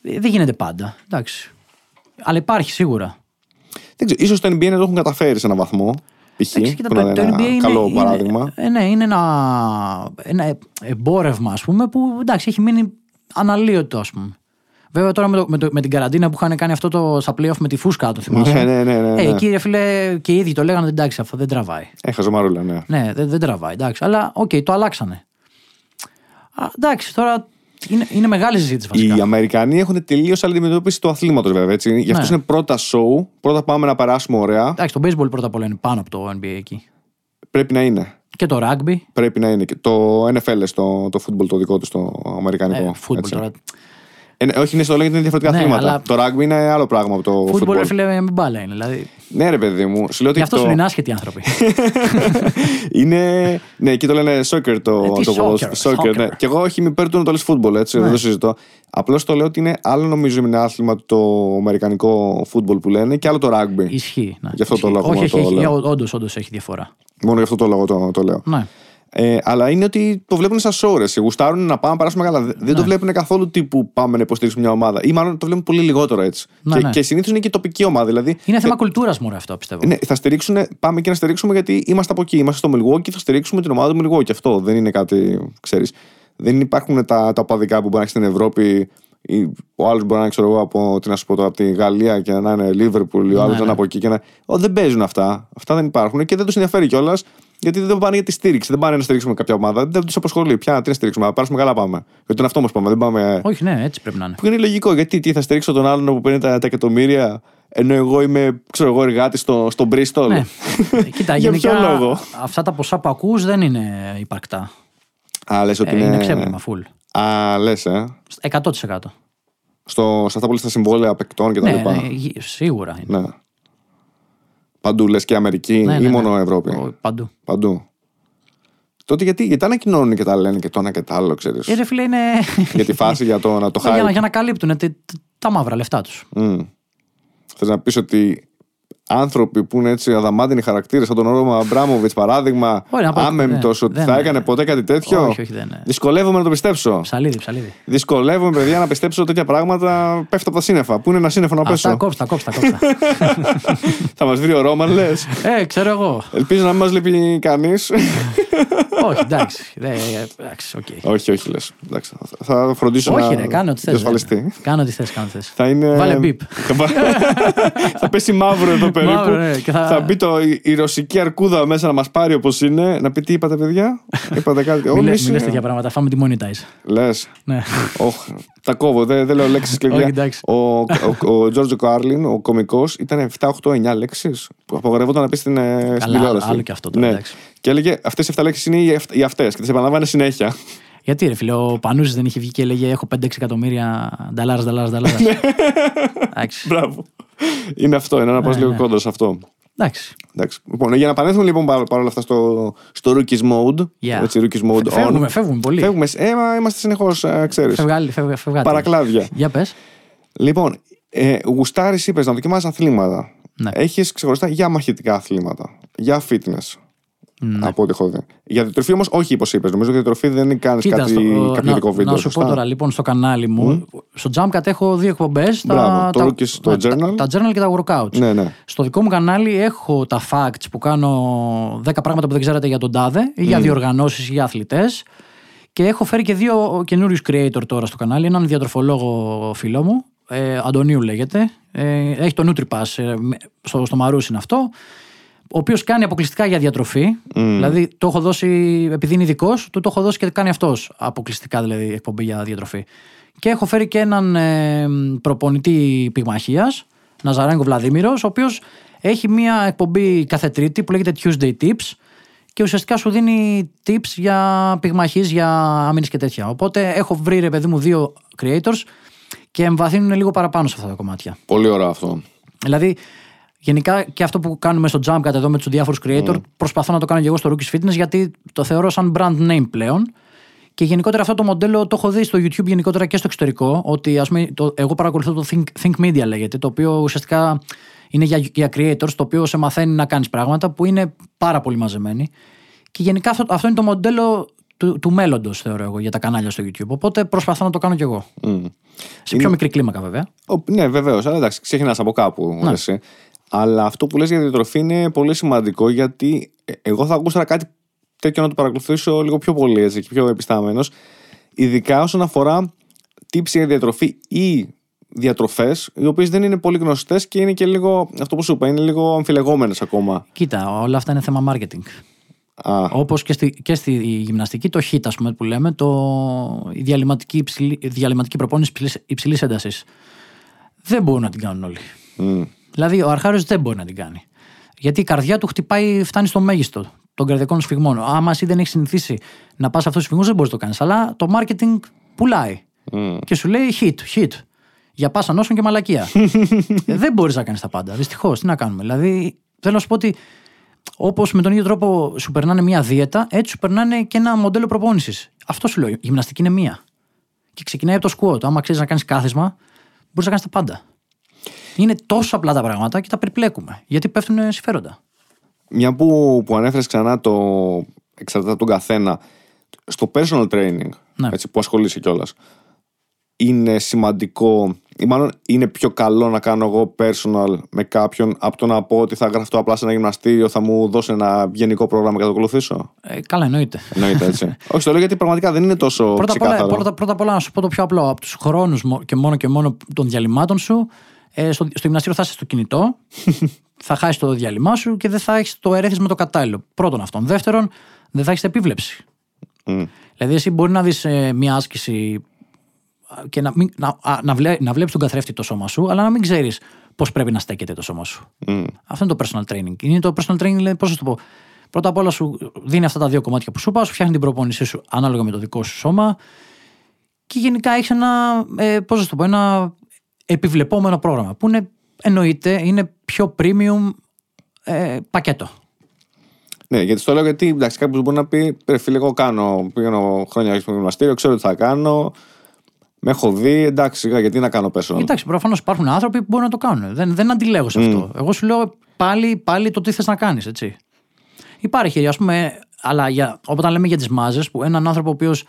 ε, δεν γίνεται πάντα. Εντάξει. Αλλά υπάρχει σίγουρα. Δεν ξέρω, ίσως το NBA να το έχουν καταφέρει σε έναν βαθμό. Π.χ. Εντάξει, κοίτα, που να είναι ένα είναι, καλό είναι- παράδειγμα. ε, ναι, είναι ένα, ένα εμπόρευμα, ας πούμε, που εντάξει, έχει μείνει αναλλοίωτο, ας πούμε. Βέβαια τώρα με, το, με, το, με την καραντίνα που είχαν κάνει αυτό το, στα playoff με τη φούσκα, το θυμάσαι; Ναι, ναι, ναι, ναι, ναι. Ε, εκεί, ρε φίλε, και οι ίδιοι το λέγανε, εντάξει, αυτό δεν τραβάει. Έχασε μωρέ όλα, ναι. Ναι, δεν, δεν τραβάει, εντάξει. Αλλά, ΟΚ, το αλλάξανε. Α, εντάξει, τώρα, Είναι, είναι μεγάλη συζήτηση βασικά. Οι Αμερικανοί έχουν τελείως άλλη αντιμετώπιση του αθλήματος, βέβαια. Έτσι. Γι' αυτό Ναι. είναι πρώτα show. Πρώτα πάμε να περάσουμε ωραία. Εντάξει, το baseball πρώτα απ' όλα είναι πάνω από το NBA εκεί. Πρέπει να είναι. Και το rugby. Πρέπει να είναι. Και Το NFL, το, το football το δικό του, το αμερικανικό. Ε, football έτσι. τώρα. Ε, ναι, όχι, είναι στο λέω γιατί είναι διαφορετικά Ναι, αθλήματα. αλλά- Το rugby είναι άλλο πράγμα από το Football, football. ρε φίλε, με μπάλα είναι. Δηλαδή, Ναι, ρε παιδί μου. Σου λέω ότι γι' αυτό το... σου είναι άσχετοι άνθρωποι. είναι. Ναι, εκεί το λένε soccer το, Ε, τι το soccer, ποδόσφαιρο. Soccer, soccer. ναι. Και εγώ όχι είμαι υπέρ του να το λες football, έτσι. Δεν το συζητώ. Απλώς το λέω ότι είναι άλλο νομίζω είναι άθλημα το αμερικανικό football που λένε και άλλο το rugby. Ισχύει. Ναι. Γι' αυτό το Ισχύει. λόγο Όχι, μόνο όχι, το έχει, λέω. όντως, όντως έχει διαφορά. Μόνο γι' αυτό το λόγο το, το λέω. Ναι. Ε, αλλά είναι ότι το βλέπουν σαν σώρε. Γουστάρουν να πάμε να περάσουμε καλά. Δεν Ναι. το βλέπουν καθόλου τύπου πάμε να υποστηρίξουμε μια ομάδα. Ή μάλλον το βλέπουν πολύ λιγότερο έτσι. Ναι, και ναι. και συνήθως είναι και η τοπική ομάδα. Δηλαδή, Είναι θέμα κουλτούρας μου ρε, αυτό πιστεύω. ναι, θα στηρίξουν, πάμε και να στηρίξουμε γιατί είμαστε από εκεί. Είμαστε στο Milwaukee, θα στηρίξουμε την ομάδα του Milwaukee. Αυτό δεν είναι κάτι, ξέρεις. Δεν υπάρχουν τα, τα οπαδικά που μπορεί να έχεις στην Ευρώπη. Ή Ο άλλος μπορεί να είναι, ξέρω εγώ, από, τι να σου πω τώρα, από τη Γαλλία και να είναι Liverpool, ο άλλο να ναι. είναι από εκεί. Και να... Ω, δεν παίζουν αυτά. Αυτά δεν υπάρχουν και δεν τους ενδιαφέρει κιόλας γιατί δεν πάνε για τη στήριξη. Δεν πάνε να στηρίξουμε κάποια ομάδα. Δεν τους απασχολεί. Πια τι να στηρίξουμε. Να πάρουμε καλά πάμε. Γιατί είναι αυτό όμω πάμε. Δεν πάμε. Όχι, ναι, έτσι πρέπει να είναι. Που είναι λογικό. Γιατί τι, θα στηρίξω τον άλλον που παίρνει τα, τα εκατομμύρια ενώ εγώ είμαι, ξέρω εγώ, εργάτης στο, στο Bristol. Ναι. Κοίτα, Για γενικά ποιο λόγο; αυτά τα ποσά που ακούς δεν είναι υπαρκτά. Α, λες ότι Ε, είναι. είναι ξέπλυμα, full. Α, λες, ε. 100%. Στο, σε αυτά που λες τα συμβόλαια παικτών και τα Ναι, λοιπά. ναι, γη- σίγουρα είναι. Ναι. Παντού λες και Αμερική Ναι, ή ναι, μόνο ναι. Ευρώπη. Ο- Παντού. Παντού. Τότε γιατί, γιατί ανακοινώνουν και τα λένε και το ένα και το άλλο, ξέρεις. Ε, ρε φίλε, είναι. για τη φάση, για το να το για, να, χάει. για να καλύπτουν τε- τε- τα μαύρα λεφτά τους. Θες να πεις ότι άνθρωποι που είναι έτσι αδαμάντινοι χαρακτήρες, σαν τον Ρώμα Αμπράμοβιτς παράδειγμα, Όχι, να πω- άμεμπτο δεν- ότι δεν- θα έκανε ποτέ κάτι τέτοιο; Όχι, όχι, δεν είναι. Δυσκολεύομαι να το πιστέψω. Ψαλίδι, ψαλίδι. Δυσκολεύομαι, παιδιά, να πιστέψω τέτοια πράγματα. Πέφτω από τα σύννεφα. Πού είναι ένα σύννεφο να Αυτά πέσω; κόψ' τα, κόψ' τα, κόψ' τα. θα μας βρει ο Ρώμαν, λες. ε, ξέρω εγώ. Ελπίζω να μην μας λείπει κανείς. όχι, εντάξει. δε- εντάξει, οκ. όχι, όχι, λες. Θα φροντίσω Όχι, να ρε, κάνω ό,τι θες. διασφαλιστεί. Κάνω ό,τι θες, κάνω ό,τι θες. Θα είναι... Βάλε μπιπ. Θα βα- θα πέσει μαύρο εδώ περίπου. Μαύρο, ναι, και θα- θα... μπει το, η, η ρωσική αρκούδα μέσα να μας πάρει όπως είναι. Να πει τι είπατε, παιδιά; είπατε κάτι. Μη λες- μη λες τέτοια πράγματα, φάμε τη monetize. Λες. Ναι. τα κόβω, δεν, δεν λέω λέξεις κλειδιά. Όχι, εντάξει. ο, ο, ο Τζόρτζο Κάρλιν, ο κωμικός, ήταν 7, 8, 9 λέξεις που απογορευόταν να πεις στην, ε, στην Καλά, τηλεόραση. άλλο και αυτό τώρα, Ναι. εντάξει. Και έλεγε αυτές οι 7 λέξεις είναι οι, οι αυτές και τις επαναλάμβανε συνέχεια. Γιατί ρε φίλε, ο Πανούζης δεν είχε βγει και έλεγε Έχω 5-6 εκατομμύρια νταλάρας, νταλάρας, νταλάρας. Ναι. Εντάξει. Μπράβο. Είναι αυτό, είναι να πας Ναι, λίγο ναι. κόντρα σε αυτό. Εντάξει. Εντάξει. Λοιπόν, για να επανέλθουμε λοιπόν παρ- παρόλα αυτά στο, στο rookies mode. Yeah. Έτσι, rookies mode on. Φεύγουμε, φεύγουμε πολύ. Φεύγουμε. Ε, μα είμαστε συνεχώς, ξέρεις. Φευγάλι, φευγα- φευγάτε. Παρακλάδια. Για πες. Λοιπόν, ε, γουστάρει, είπες να δοκιμάσει αθλήματα. Ναι. Έχεις ξεχωριστά για μαχητικά αθλήματα. Για fitness. Ναι. Από ό,τι έχω δει. Για διατροφή όμως, όχι όπως είπες. Νομίζω ότι διατροφή δεν κάνεις Κοίτα, κάτι, στο- κάποιο να, δικό βίντεο. να σου πω σωστά; τώρα λοιπόν στο κανάλι μου. Στο Jamcat έχω δύο εκπομπές. Μπράβο, το Rookies, το τα, Journal. Τα, τα journal και τα workouts. Ναι, ναι. Στο δικό μου κανάλι έχω τα facts που κάνω 10 πράγματα που δεν ξέρετε για τον τάδε ή για διοργανώσεις ή για αθλητές. Και έχω φέρει και δύο καινούριους creator τώρα στο κανάλι. Έναν διατροφολόγο φίλο μου, ε, Αντωνίου λέγεται. Ε, έχει το NutriPass, ε, με- στο, στο Μαρούσι είναι αυτό. Ο οποίος κάνει αποκλειστικά για διατροφή. Δηλαδή το έχω δώσει, επειδή είναι ειδικός, του το έχω δώσει και κάνει αυτός αποκλειστικά δηλαδή εκπομπή για διατροφή. Και έχω φέρει και έναν ε, προπονητή πυγμαχίας, Ναζαρέγκο Βλαδίμηρος, ο οποίος έχει μια εκπομπή κάθε Τρίτη που λέγεται Tuesday Tips και ουσιαστικά σου δίνει tips για πυγμαχείς, για άμυνες και τέτοια. Οπότε έχω βρει ρε παιδί μου δύο creators και εμβαθύνουν λίγο παραπάνω σε αυτά τα κομμάτια. Πολύ ωραίο αυτό. Δηλαδή, γενικά και αυτό που κάνουμε στο Jumpcat εδώ με τους διάφορους creator, προσπαθώ να το κάνω και εγώ στο Rookies Fitness γιατί το θεωρώ σαν brand name πλέον. Και γενικότερα αυτό το μοντέλο το έχω δει στο YouTube γενικότερα και στο εξωτερικό. Ότι ας πούμε, το, εγώ παρακολουθώ το Think, Think Media λέγεται, το οποίο ουσιαστικά είναι για, για creators, το οποίο σε μαθαίνει να κάνεις πράγματα που είναι πάρα πολύ μαζεμένοι. Και γενικά αυτό, αυτό είναι το μοντέλο του, του μέλλοντος, θεωρώ εγώ, για τα κανάλια στο YouTube. Οπότε προσπαθώ να το κάνω κι εγώ. Μμ. Σε πιο μικρή κλίμακα, βέβαια. Ο- Ναι, βεβαίως. Αλλά εντάξει, ξεκινάς από κάπου. Ναι. Εσύ. Αλλά αυτό που λες για διατροφή είναι πολύ σημαντικό γιατί ε, εγώ θα ακούσω κάτι τέτοιο να το παρακολουθήσω λίγο πιο πολύ έτσι, και πιο επιστάμενος. Ειδικά όσον αφορά tips για διατροφή ή διατροφές, οι οποίες δεν είναι πολύ γνωστές και είναι και λίγο, αυτό που σου είπα, είναι λίγο αμφιλεγόμενες ακόμα. Κοίτα, όλα αυτά είναι θέμα marketing. Α, Όπως και στη, και στη γυμναστική, το HIIT, ας πούμε, που λέμε, το, η, διαλυματική, υψηλή, η διαλυματική προπόνηση υψηλής έντασης. Δεν μπορούν να την κάνουν όλοι. μ, Δηλαδή, ο Αρχάριος δεν μπορεί να την κάνει. Γιατί η καρδιά του χτυπάει, φτάνει στο μέγιστο των καρδιακών σφιγμών. Άμα εσύ δεν έχεις συνηθίσει να πας σε αυτούς τους σφιγμούς, δεν μπορείς να το κάνεις. Αλλά το marketing πουλάει. μ. Και σου λέει hit, hit. Για πάσα νόσων και μαλακία. Ε, δεν μπορείς να κάνεις τα πάντα. Δυστυχώς. Τι να κάνουμε. Δηλαδή, θέλω να σου πω ότι όπως με τον ίδιο τρόπο σου περνάνε μια δίαιτα, έτσι σου περνάνε και ένα μοντέλο προπόνησης. Αυτό σου λέω. Η γυμναστική είναι μία. Και ξεκινάει από το squat. Άμα ξέρεις να κάνεις κάθισμα, μπορείς να κάνεις τα πάντα. Είναι τόσο απλά τα πράγματα και τα περιπλέκουμε. Γιατί πέφτουν συμφέροντα. Μια που, που ανέφερες ξανά το εξαρτάται από τον καθένα, στο personal training, Ναι. έτσι, που ασχολείσαι κιόλας, είναι σημαντικό, ή μάλλον είναι πιο καλό να κάνω εγώ personal με κάποιον από το να πω ότι θα γραφτώ απλά σε ένα γυμναστήριο, θα μου δώσει ένα γενικό πρόγραμμα και θα το ακολουθήσω; Ε, καλά, εννοείται. Εννοείται έτσι. Όχι, το λέω γιατί πραγματικά δεν είναι τόσο Πρώτα απ, όλα, ξεκάθαρο. πρώτα, πρώτα απ' όλα να σου πω το πιο απλό. Από τους χρόνους και μόνο και μόνο των διαλυμάτων σου, ε, στο, στο γυμναστήριο θα είσαι στο κινητό, θα χάσεις το διάλειμμα σου και δεν θα έχεις το ερέθισμα το κατάλληλο. Πρώτον αυτόν. Δεύτερον, δεν θα έχεις επίβλεψη. Μμ. Δηλαδή, εσύ μπορεί να δεις μια άσκηση α, και να, μην, να, α, να, βλέ, να βλέπεις τον καθρέφτη το σώμα σου, αλλά να μην ξέρεις πώς πρέπει να στέκεται το σώμα σου. Μμ. Αυτό είναι το personal training. Είναι το personal training, λέει, πώς θα το πω. Πρώτα απ' όλα σου δίνει αυτά τα δύο κομμάτια που σου είπα, σου φτιάχνει την προπόνησή σου ανάλογα με το δικό σου σώμα και γενικά έχεις ένα, ε, πώς να σου το πω, ένα επιβλεπόμενο πρόγραμμα που είναι, εννοείται, είναι πιο premium ε, πακέτο. Ναι, γιατί στο λέω γιατί εντάξει, κάποιος μπορεί να πει: Ρε φίλε, εγώ κάνω, πήγαινω χρόνια στο γυμναστήριο, ξέρω τι θα κάνω. Με έχω δει, εντάξει, σιγά, γιατί να κάνω personal. Εντάξει, προφανώς υπάρχουν άνθρωποι που μπορούν να το κάνουν. Δεν, δεν αντιλέγω σε αυτό. Εγώ σου λέω πάλι, πάλι το τι θες να κάνεις, έτσι. Υπάρχει, ας πούμε, αλλά για, όταν λέμε για τις μάζες, που έναν άνθρωπο ο οποίος.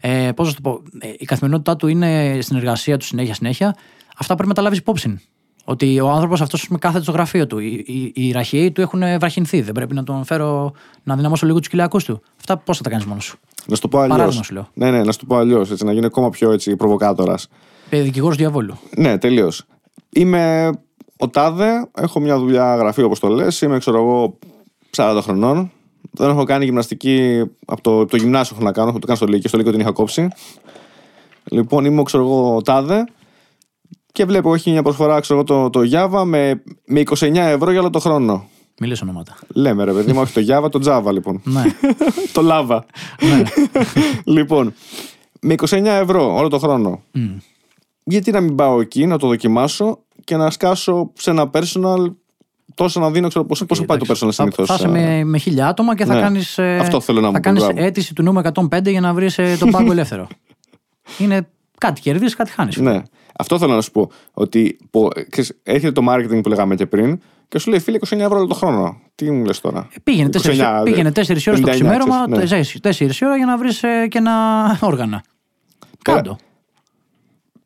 Ε, πώς να το πω, ε, η καθημερινότητά του είναι στην εργασία του συνέχεια συνέχεια, αυτά πρέπει να τα λάβεις υπόψη. Ότι ο άνθρωπος αυτός με κάθεται στο γραφείο του. Οι, οι, οι ραχιαίοι του έχουν βραχυνθεί. Δεν πρέπει να τον φέρω να δυναμώσω λίγο τους κοιλιακούς του. Αυτά πώς θα τα κάνεις μόνος σου; Να σου το πω αλλιώς. Παράδειγμα σου λέω. Ναι, ναι, να σου το πω αλλιώς, να γίνει ακόμα πιο έτσι προβοκάτορας. Ε, Δικηγόρος διαβόλου. Ναι, τελείως. Είμαι ο Τάδε, έχω μια δουλειά γραφείο όπως το λες. Είμαι, ξέρω εγώ, 40 χρονών. Δεν έχω κάνει γυμναστική από το, από το γυμνάσιο έχω να κάνω, έχω το κάνω στο Λύκειο, στο Λύκειο την είχα κόψει. Λοιπόν, είμαι, ξέρω εγώ, ο Τάδε και βλέπω έχει μια προσφορά, ξέρω εγώ, το, το Java με, με 29 ευρώ για όλο το χρόνο. Μιλήσω ονόματα. Λέμε ρε παιδί μου, όχι το Java, το Java λοιπόν. ναι. το Lava. ναι. λοιπόν, με 29 ευρώ όλο το χρόνο. Μμ. Γιατί να μην πάω εκεί, να το δοκιμάσω και να σκάσω σε ένα personal τόσο να δίνω, ξέρω πόσο, πόσο πάει το Εντάξει, personal θα- συνήθως. Θα είσαι με, με χίλια άτομα και θα ναι. κάνεις, ε, Αυτό θέλω να θα μου κάνεις πει, μπράβο. αίτηση του νούμερου 105 για να βρεις ε, τον πάγκο ελεύθερο. Είναι κάτι κερδίζεις, κάτι χάνεις. Ναι. Αυτό θέλω να σου πω. Ότι πω, ξέρεις, έρχεται το marketing που λέγαμε και πριν και σου λέει φίλε 29 ευρώ όλο το χρόνο. Τι μου λες τώρα; Ε, Πήγαινε 29, 4 πήγαινε τέσσερις ώρες το 59, ξημέρωμα, ξέρεις, ναι. 4 ώρες για να βρεις ε, και ένα όργανα. Κάντο.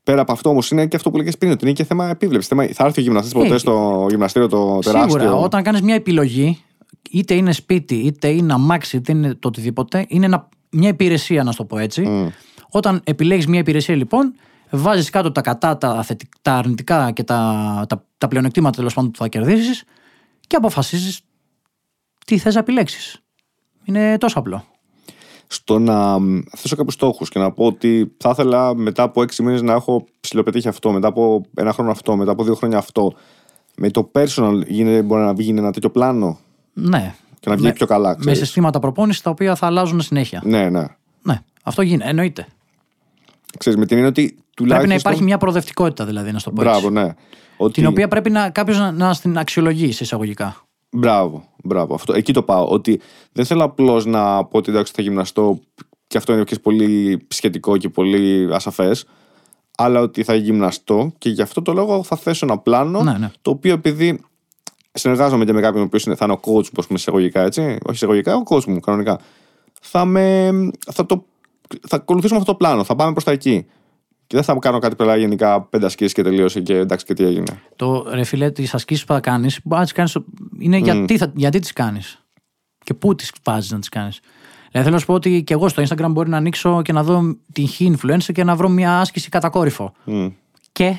Πέρα από αυτό όμως είναι και αυτό που λέγες πριν, ότι είναι και θέμα επίβλεψης. Θέμα, θα έρθει ο γυμναστής Ε, ποτέ στο γυμναστήριο το τεράστιο; Σίγουρα, όταν κάνεις μια επιλογή, είτε είναι σπίτι, είτε είναι αμάξι, είτε είναι το οτιδήποτε, είναι ένα- μια υπηρεσία, να σου το πω έτσι. Μμ. Όταν επιλέγεις μια υπηρεσία, λοιπόν, βάζεις κάτω τα κατά, τα, θετικ- τα αρνητικά και τα, τα, τα πλεονεκτήματα τέλος πάντων που θα κερδίσεις και αποφασίζεις τι θες να επιλέξεις. Είναι τόσο απλό. στο να μ, θέσω κάποιους στόχους και να πω ότι θα ήθελα μετά από έξι μήνες να έχω ψηλοπετύχει αυτό, μετά από ένα χρόνο αυτό, μετά από δύο χρόνια αυτό. Με το personal γίνεται, μπορεί να βγει ένα τέτοιο πλάνο; Ναι. και να βγει Με- πιο καλά. Με Ξέρεις. συστήματα προπόνησης τα οποία θα αλλάζουν συνέχεια. Ναι, ναι. Ναι, αυτό γίνεται. Εννοείται. Ξέρεις, με την έννοια ότι τουλάχιστον. Πρέπει να υπάρχει μια προοδευτικότητα, δηλαδή, να σου το πω έτσι. Μπράβο, ναι. Ότι... Την οποία πρέπει να, κάποιος να, να στην αξιολογεί σε εισαγωγικά. Μπράβο, μπράβο. Αυτό, εκεί το πάω. Ότι δεν θέλω απλώς να πω ότι εντάξει θα γυμναστώ και αυτό είναι και πολύ σχετικό και πολύ ασαφές. Αλλά ότι θα γυμναστώ και γι' αυτό το λόγο θα θέσω ένα πλάνο Ναι, ναι. το οποίο επειδή συνεργάζομαι και με κάποιον ο οποίος θα είναι ο coach μου, ας πούμε, εισαγωγικά έτσι. Όχι εισαγωγικά, ο coach μου κανονικά. Θα, με, θα, το, θα ακολουθήσουμε αυτό το πλάνο, θα πάμε προς τα εκεί. Και δεν θα κάνω κάτι πελά γενικά πέντε ασκήσεις και τελείωσε και εντάξει και τι έγινε. Το ρε φίλε, τις ασκήσεις που θα κάνεις, μπορεί να τις κάνεις. Είναι γιατί, θα, γιατί τις κάνεις. Και πού τις βάζεις να τις κάνεις. Δηλαδή θέλω να σου πω ότι και εγώ στο Instagram μπορεί να ανοίξω και να δω την χ influencer και να βρω μια άσκηση κατακόρυφο. Μμ. Και.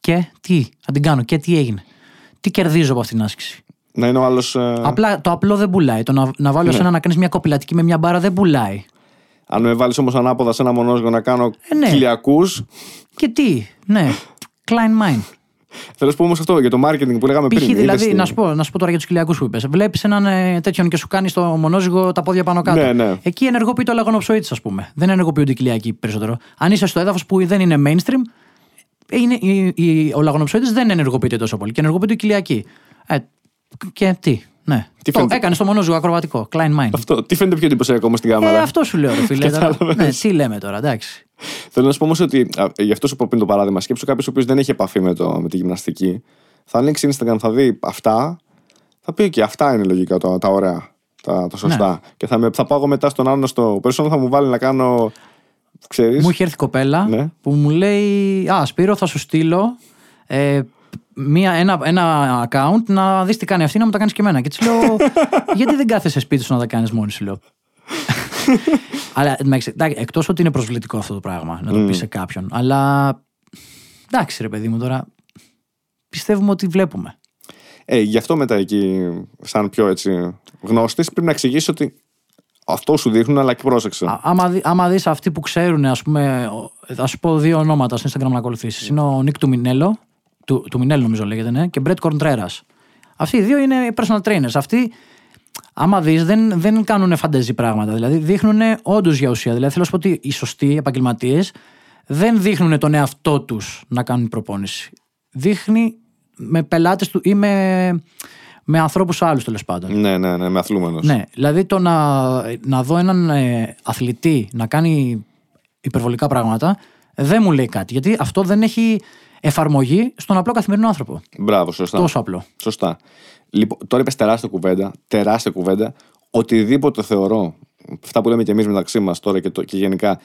Και τι, θα την κάνω, και τι έγινε. Τι κερδίζω από αυτήν την άσκηση. Να είναι ο άλλος. Απλά το απλό δεν πουλάει. Το να, να βάλω Ναι. σένα να κάνεις μια κοπηλατική με μια μπάρα δεν πουλάει. Αν με βάλεις όμως ανάποδα σε ένα μονόζυγο να κάνω Ε, ναι. κοιλιακού. Και τι, ναι. Klein Mind. Θέλω να σου πω όμως αυτό για το marketing που λέγαμε Π.χ. πριν. δηλαδή, είδες τι- να σου, πω, να σου πω τώρα για τους κοιλιακού που είπες. Βλέπεις έναν ε, τέτοιον και σου κάνει στο μονόζυγο τα πόδια πάνω κάτω. Ναι, ναι. Εκεί ενεργοποιείται ο λαγονοψοίτη, ας πούμε. Δεν ενεργοποιούνται οι κοιλιακοί περισσότερο. Αν είσαι στο έδαφος που δεν είναι mainstream, είναι, η, η, ο λαγονοψοίτη δεν ενεργοποιείται τόσο πολύ και ενεργοποιείται οι κοιλιακοί. Ε, και τι, ναι. Τι το, φαίνεται- έκανες στο μονόζυγο ακροβατικό. Klein Mind. Αυτό. Τι φαίνεται πιο εντυπωσιακό όμως στην Ε, κάμερα. αυτό σου λέω, ρε φίλε. τώρα. Κατάλαβες. ναι, τι λέμε τώρα, εντάξει. Θέλω να σου πω όμως ότι. α, Γι' αυτό σου πω πριν το παράδειγμα. Σκέψου κάποιος ο οποίος δεν έχει επαφή με, το, με τη γυμναστική. Θα ανοίξει Instagram, θα δει αυτά. Θα πει και αυτά είναι λογικά τα, τα ωραία. Τα, τα σωστά. Ναι. Και θα, με, θα πάω εγώ μετά στον άλλο στο personal, θα μου βάλει να κάνω. Ξέρεις, Μου είχε έρθει κοπέλα Ναι. που μου λέει Α, Σπύρο, θα σου στείλω ε, μία, ένα, ένα account να δεις τι κάνει αυτή να μου τα κάνεις και εμένα. Και της λέω, Γιατί δεν κάθεσαι σπίτι σου να τα κάνεις μόνη σου, λέω. αλλά εκτός ότι είναι προσβλητικό αυτό το πράγμα να το πεις σε κάποιον. Αλλά εντάξει, ρε παιδί μου, τώρα πιστεύουμε ότι βλέπουμε. Ε, γι' αυτό μετά εκεί, σαν πιο έτσι γνώστης, πρέπει να εξηγήσεις ότι αυτό σου δείχνουν, αλλά και πρόσεξε. Α- άμα, δει, άμα δεις αυτοί που ξέρουν, ας πούμε, ο- θα σου πω δύο ονόματα στο Instagram να ακολουθήσεις. Είναι ο Νίκ του Μινέλο, του, του Μινέλο νομίζω λέγεται, ναι, και Μπρέτ Κορντρέρας. Αυτοί οι δύο είναι personal trainers. Αυτοί, άμα δεις, δεν, δεν κάνουν φαντεζή πράγματα. Δηλαδή δείχνουν όντως για ουσία. Δηλαδή θέλω να σου πω ότι οι σωστοί επαγγελματίες δεν δείχνουν τον εαυτό τους να κάνουν προπόνηση. Δείχνει με πελάτες του ή με, με ανθρώπους άλλους τέλος πάντων. Ναι, ναι, ναι, με αθλούμενο. Ναι, δηλαδή το να, να δω έναν ε, αθλητή να κάνει υπερβολικά πράγματα δεν μου λέει κάτι. Γιατί αυτό δεν έχει εφαρμογή στον απλό καθημερινό άνθρωπο. Μπράβο, σωστά. Τόσο απλό. Σωστά. Λοιπόν, τώρα είπες τεράστια κουβέντα. Τεράστια κουβέντα. Οτιδήποτε θεωρώ, αυτά που λέμε και εμείς μεταξύ μας τώρα και, το, και γενικά,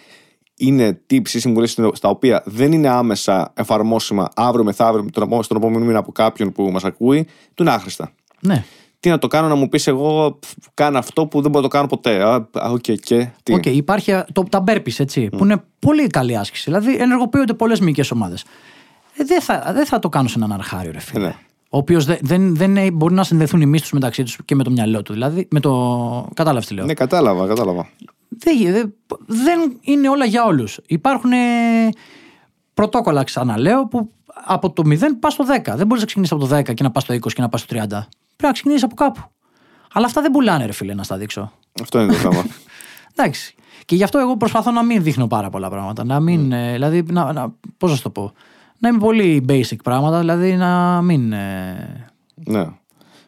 είναι tips ή συμβουλές στα οποία δεν είναι άμεσα εφαρμόσιμα αύριο μεθαύριο τον επό- στον επόμενο μήνα από κάποιον που μας ακούει, του είναι άχρηστα. Ναι. Τι να το κάνω να μου πεις εγώ, πφ, κάνω αυτό που δεν μπορώ να το κάνω ποτέ. Α, α, οκ, και τι. Οκ, υπάρχει ε, το, τα burpees, έτσι, που είναι πολύ καλή άσκηση. Δηλαδή ενεργοποιούνται πολλές μυϊκές ομάδες. Ε, δεν, θα, δεν θα το κάνω σε έναν αρχάριο, ρε φίλε. Ναι. Ο οποίος δεν, δεν, δεν ε- μπορεί να συνδεθούν οι μύστους μεταξύ τους και με το μυαλό του. Δηλαδή, με το. Κατάλαβες τι λέω. Ναι, κατάλαβα, κατάλαβα. Δεν, δεν, δεν είναι όλα για όλους. Υπάρχουν ε, πρωτόκολλα, ξαναλέω, που από το 0 πας στο 10. Δεν μπορείς να ξεκινήσεις από το 10 και να πας στο 20 και να πας στο 30. Πρέπει να ξεκινήσεις από κάπου. Αλλά αυτά δεν πουλάνε, ρε φίλε, να στα δείξω. Αυτό είναι το θέμα. Εντάξει. Και γι' αυτό εγώ προσπαθώ να μην δείχνω πάρα πολλά πράγματα. Να μην. ε, δηλαδή, να, να, πώς να σου το πω. Να είμαι πολύ basic πράγματα, δηλαδή να μην. ε, ναι.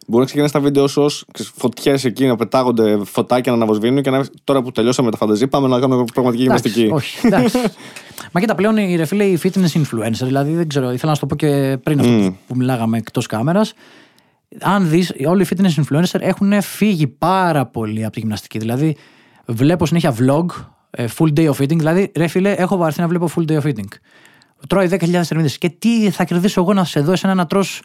Μπορεί να ξεκινάς τα βίντεο σου ως φωτιές εκεί να πετάγονται φωτάκια να αναβοσβήνουν και να, τώρα που τελειώσαμε τα φανταζή πάμε να κάνουμε πραγματική εντάξει, γυμναστική. όχι, εντάξει. Μα κοίτα, πλέον οι ρε φίλε, οι fitness influencer, δηλαδή δεν ξέρω, ήθελα να σου το πω και πριν αυτό που, που μιλάγαμε εκτός κάμερας. Αν δεις, όλοι οι fitness influencer έχουν φύγει πάρα πολύ από τη γυμναστική. Δηλαδή, βλέπω συνέχεια vlog, ε, full day of eating. Δηλαδή, ρε φίλε, έχω βαρθεί να βλέπω full day of eating. Τρώει 10.000 θερμίδες. Και τι θα κερδίσω εγώ να σε δω εσένα να τρως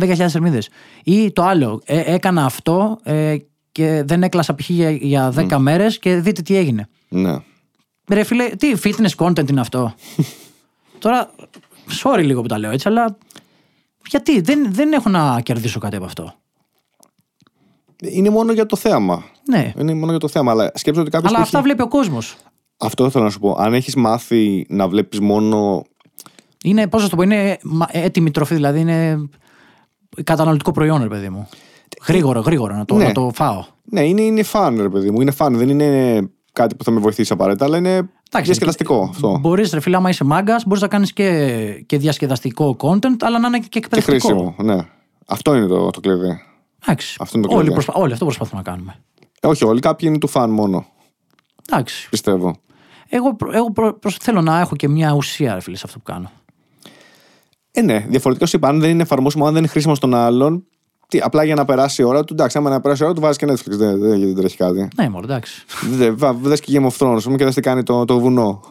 10.000 θερμίδες; Ή το άλλο, ε, έκανα αυτό ε, και δεν έκλασα π.χ. για, για 10 μέρες και δείτε τι έγινε. Ναι. Ρε φίλε, τι fitness content είναι αυτό; Τώρα, sorry λίγο που τα λέω έτσι, αλλά γιατί; Δεν, δεν έχω να κερδίσω κάτι από αυτό. Είναι μόνο για το θέαμα. Ναι, Είναι μόνο για το θέαμα. Αλλά σκέψτε ότι κάποιος. αλλά αυτά βλέπει ο κόσμος. Αυτό θέλω να σου πω. Αν έχεις μάθει να βλέπεις μόνο. Είναι, πώς να σου το πω, είναι μα- έτοιμη τροφή, δηλαδή είναι καταναλωτικό προϊόν, ρε παιδί μου. Γρήγορο, γρήγορο να το, Ναι. να το φάω. Ναι, είναι, είναι φαν, ρε παιδί μου. Είναι φαν. Δεν είναι κάτι που θα με βοηθήσει απαραίτητα, αλλά είναι διασκεδαστικό αυτό. Μπορείς, ρε φίλε, άμα είσαι μάγκας, μπορείς να κάνεις και, και διασκεδαστικό content, αλλά να είναι και Και εκπαιδευτικό. χρήσιμο. Ναι. Αυτό είναι το, το κλειδί. Εντάξει. Αυτό είναι το όλοι, κλειδί. προσπα... όλοι αυτό προσπαθούμε να κάνουμε. Ε, όχι όλοι, κάποιοι είναι του φαν μόνο. Εντάξει. Πιστεύω. Εγώ, προ- εγώ προ- προς- θέλω να έχω και μια ουσία, ρε φίλε, σε αυτό που κάνω. Ε, ναι, διαφορετικά σου είπα, αν δεν είναι εφαρμόσιμο, αν δεν είναι χρήσιμο στον άλλον, τι, απλά για να περάσει η ώρα του, εντάξει, άμα να περάσει η ώρα του, βάζεις και Netflix. Δεν, δεν, δεν τρέχει κάτι. Ναι, μόνο εντάξει. Δε και Game of Thrones, πούμε, και δες τι κάνει το, το βουνό.